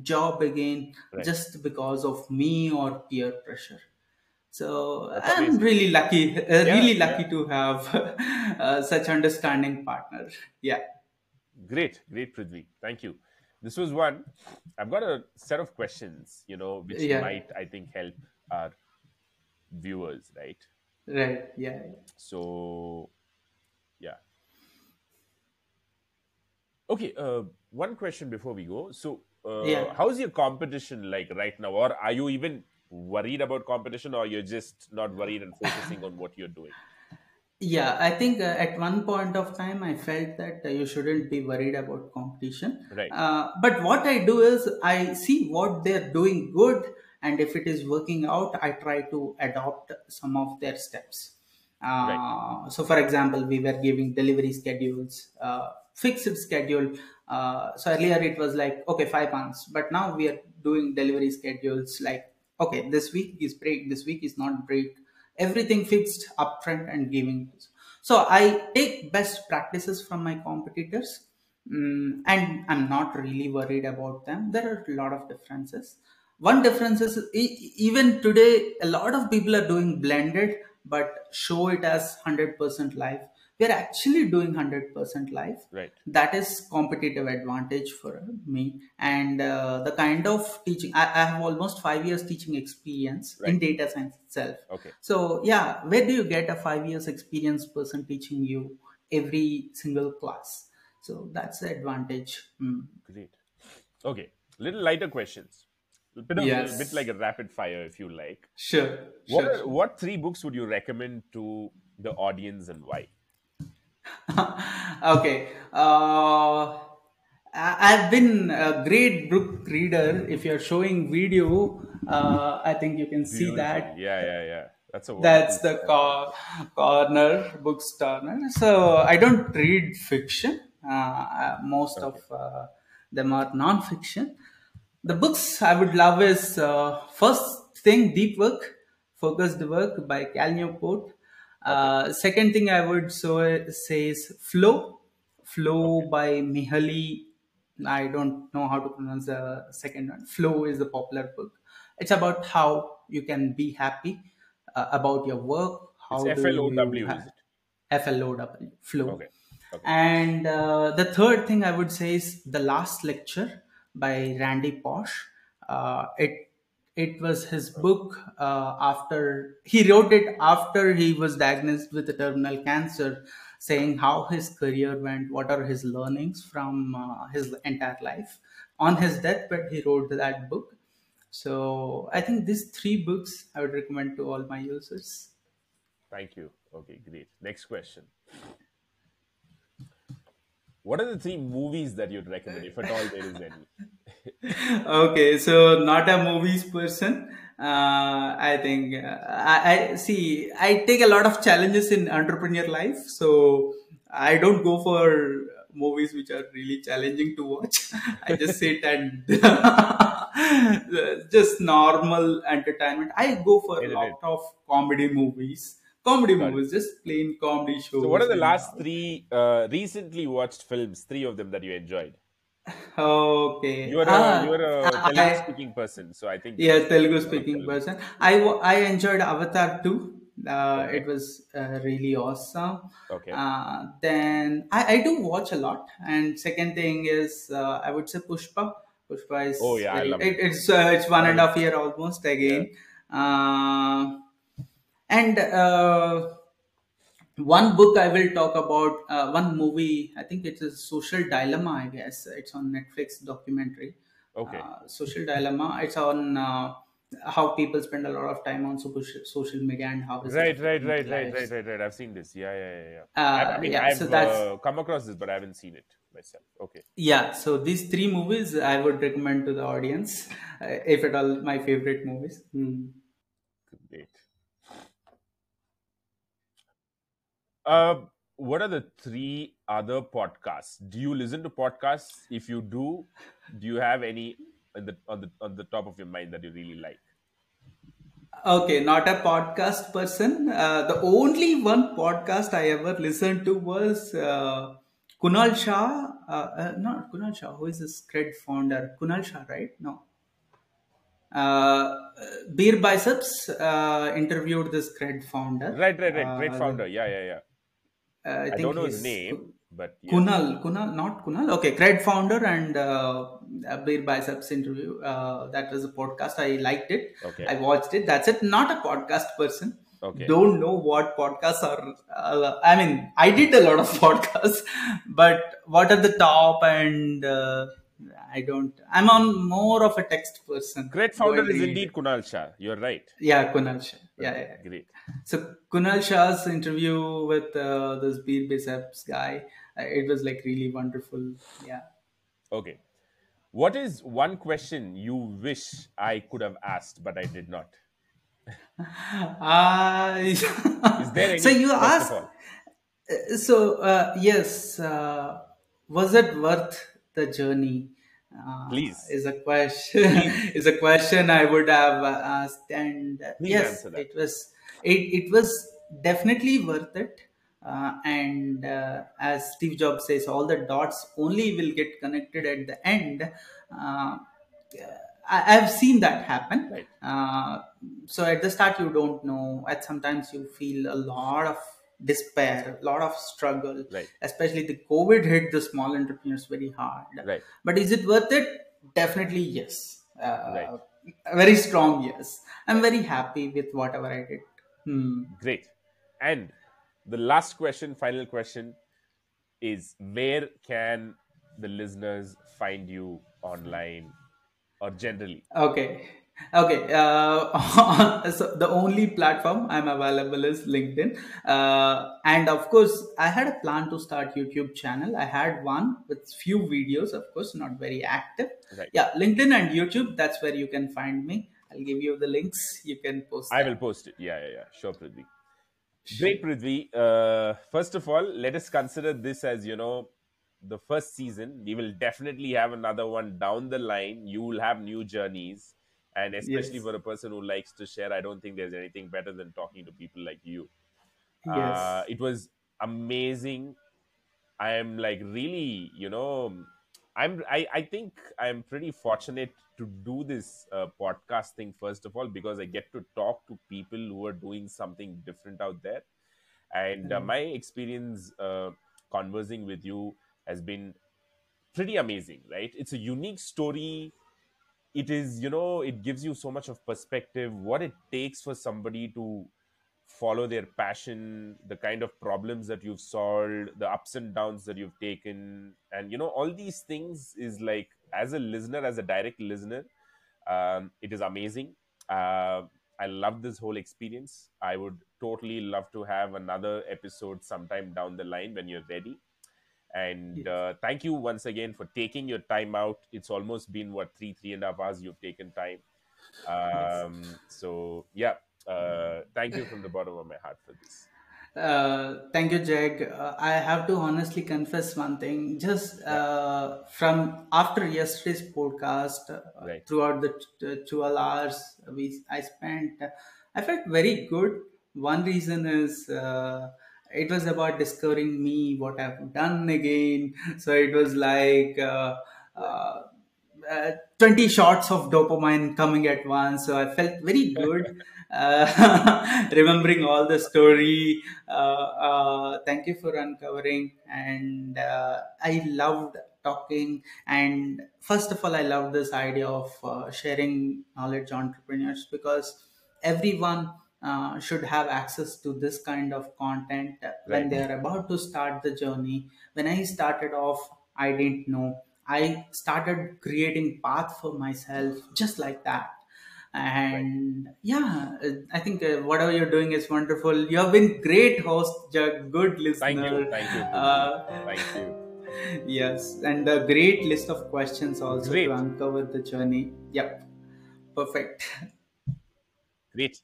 job again Right. just because of me or peer pressure so That's i'm amazing. really lucky uh, Yeah, really yeah. lucky to have uh, such understanding partner yeah Great, great, Prudhvi. Thank you. This was one. I've got a set of questions, you know, which Yeah. might, I think, help our viewers, right? right yeah So, yeah. Okay, uh, one question before we go. So, uh, Yeah. how's your competition like right now? Or are you even worried about competition, or you're just not worried and focusing on what you're doing? Yeah, I think uh, at one point of time I felt that uh, you shouldn't be worried about competition. Right. Uh, but what I do is I see what they're doing good, and if it is working out, I try to adopt some of their steps. Uh, Right. So, for example, we were giving delivery schedules, uh, fixed schedule. Uh, so earlier it was like okay five months, but now we are doing delivery schedules like okay this week is break, this week is not break. Everything fixed upfront and giving. So I take best practices from my competitors Mm, and I'm not really worried about them. There are a lot of differences. One difference is even today, a lot of people are doing blended, but show it as 100% live. We're actually doing 100% live. Right. That is competitive advantage for me. And uh, the kind of teaching, I, I have almost five years teaching experience in data science itself. Okay. So yeah, where do you get a five years experience person teaching you every single class? So that's the advantage. Mm. Great. Okay. Little lighter questions. A bit, of, Yes. a bit like a rapid fire, if you like. Sure. What, Sure. are, what three books would you recommend to the audience and why? okay. Uh, I- I've been a great book reader. If you're showing video, uh, I think you can see that. Yeah, yeah, yeah. That's a That's the cor- corner, books corner. So I don't read fiction. Uh, most of uh, them are non-fiction. The books I would love is uh, first thing, Deep Work, Focused Work by Cal Newport. Uh, second thing I would so say is Flow, Flow by Mihaly. I don't know how to pronounce the second one. Flow is the popular book. It's about how you can be happy uh, about your work. How It's FLOW, is ha- FLOW, Flow. Okay. Okay. And uh, the third thing I would say is the last lecture by Randy Pausch. Uh, it it was his book uh, after he wrote it after he was diagnosed with a terminal cancer, saying how his career went, what are his learnings from uh, his entire life. On his deathbed, he wrote that book. So I think these three books I would recommend to all my users. Thank you. Okay, great. Next question. What are the three movies that you'd recommend, if at all there is any? okay so not a movies person uh, i think uh, I, I see i take a lot of challenges in entrepreneur life so i don't go for movies which are really challenging to watch i just sit and just normal entertainment i go for a lot of comedy movies comedy Got it. movies just plain comedy shows So, what are the last three uh, recently watched films? Three of them that you enjoyed. Okay You are Ah, a, you are a I- Telugu speaking person, so I think Yes, Telugu speaking Telugu. person. I, wa- I enjoyed Avatar 2. Uh, It was uh, really awesome. Okay. Uh, then I, I do watch a lot. And second thing is, uh, I would say Pushpa. Pushpa is Oh, yeah, I very- love it, it's uh, it's one and a half year almost again. Uh, and uh, one book I will talk about, uh, one movie. I think it's a social dilemma. I guess it's on Netflix documentary Okay. uh, social dilemma it's on uh, how people spend a lot of time on social, social media and how Right, right, right, right, right, right, right. I've seen this. Yeah, yeah, yeah, yeah. Uh, I, I mean, yeah, I've so uh, come across this, but I haven't seen it myself. Okay. yeah so these three movies i would recommend to the audience uh, if at all my favorite movies Hmm. Great. Uh, what are the three other podcasts? Do you listen to podcasts? If you do, do you have any on the on the on the top of your mind that you really like? okay not a podcast person uh, the only one podcast i ever listened to was uh, kunal shah uh, uh, not kunal shah who is this cred founder kunal shah right no uh, Beer Biceps uh, interviewed this Cred founder. Right, right, right. Cred founder. Yeah, yeah, yeah. Uh, I, I think don't know his name, but yeah. Kunal, Kunal, not Kunal. Okay, Cred founder and uh, Beer Biceps interview. Uh, that was a podcast. I liked it. Okay. I watched it. That's it. Not a podcast person. Okay. Don't know what podcasts are. Uh, I mean, I did a lot of podcasts, but what are the top and uh, I don't. I'm on more of a text person. Cred founder is indeed. Kunal Shah. You're right. Yeah, Kunal Shah. Yeah, yeah. Great. So Kunal Shah's interview with uh, this Beer Biceps guy, uh, it was like really wonderful. Yeah. Okay. What is one question you wish I could have asked but I did not? Uh, Is there any? so you asked. uh, So uh, yes, uh, was it worth the journey? Uh, please, is a question. is a question I would have uh, asked, and uh, please yes, it was. It it was definitely worth it. Uh, and uh, as Steve Jobs says, all the dots only will get connected at the end. Uh, I, I've seen that happen. Right, Uh, so at the start, you don't know. At sometimes you feel a lot of despair, a lot of struggle. right, Especially the COVID hit the small entrepreneurs very hard. right, But is it worth it? Definitely yes. right. Uh, a very strong yes. I'm very happy with whatever I did. Hmm. Great. And the last question, final question is where can the listeners find you online or generally? Okay. Okay. Uh, so the only platform I'm available is LinkedIn. Uh, and of course, I had a plan to start YouTube channel. I had one with few videos, of course, not very active. Right. Yeah, LinkedIn and YouTube. That's where you can find me. I'll give you the links. You can post. I them. will post it. Yeah, yeah, yeah. Sure, Prudhvi. Great, Prudhvi. Uh, first of all, let us consider this as, you know, the first season. We will definitely have another one down the line. You will have new journeys. And especially Yes. for a person who likes to share, I don't think there's anything better than talking to people like you. Yes. Uh, it was amazing. I am like really, you know, I'm I, I think I'm pretty fortunate to do this uh, podcast thing first of all because I get to talk to people who are doing something different out there, and uh, my experience uh, conversing with you has been pretty amazing. Right? It's a unique story. It is, you know, it gives you so much of perspective. What it takes for somebody to follow their passion the kind of problems that you've solved the ups and downs that you've taken. And you know all these things is like as a listener as a direct listener um, it is amazing. Uh, i love this whole experience. I would totally love to have another episode sometime down the line when you're ready and Yes. uh, thank you once again for taking your time out it's almost been what three three and a half hours you've taken time Yes. um, so yeah uh, thank you from the bottom of my heart for this Uh, thank you, Jag. Uh, I have to honestly confess one thing. Just uh, from after yesterday's podcast, uh, right throughout the t- 12 hours we I spent, uh, I felt very good. One reason is uh, it was about discovering me, what I've done again. So it was like uh, uh, uh, 20 shots of dopamine coming at once. So I felt very good. Uh, remembering all the story. Uh, uh, thank you for uncovering. And uh, I loved talking. And first of all, I love this idea of uh, sharing knowledge entrepreneurs because everyone uh, should have access to this kind of content when they are about to start the journey. When I started off, I didn't know. I started creating path for myself just like that. Right and yeah uh, i think uh, whatever you're doing is wonderful. You have been great host Jag, good thank you listener. thank you uh, thank you. Yes and a great list of questions also to uncover the journey. Yep. Perfect. Great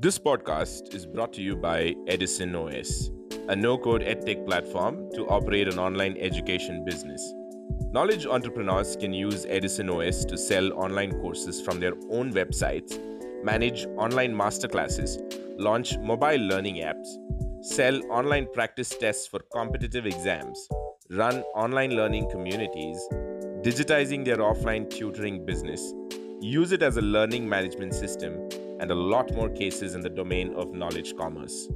this podcast is brought to you by edison os a no-code edtech platform to operate an online education business. Knowledge entrepreneurs can use Edison OS to sell online courses from their own websites, manage online masterclasses, launch mobile learning apps, sell online practice tests for competitive exams, run online learning communities, digitizing their offline tutoring business, use it as a learning management system, and a lot more cases in the domain of knowledge commerce.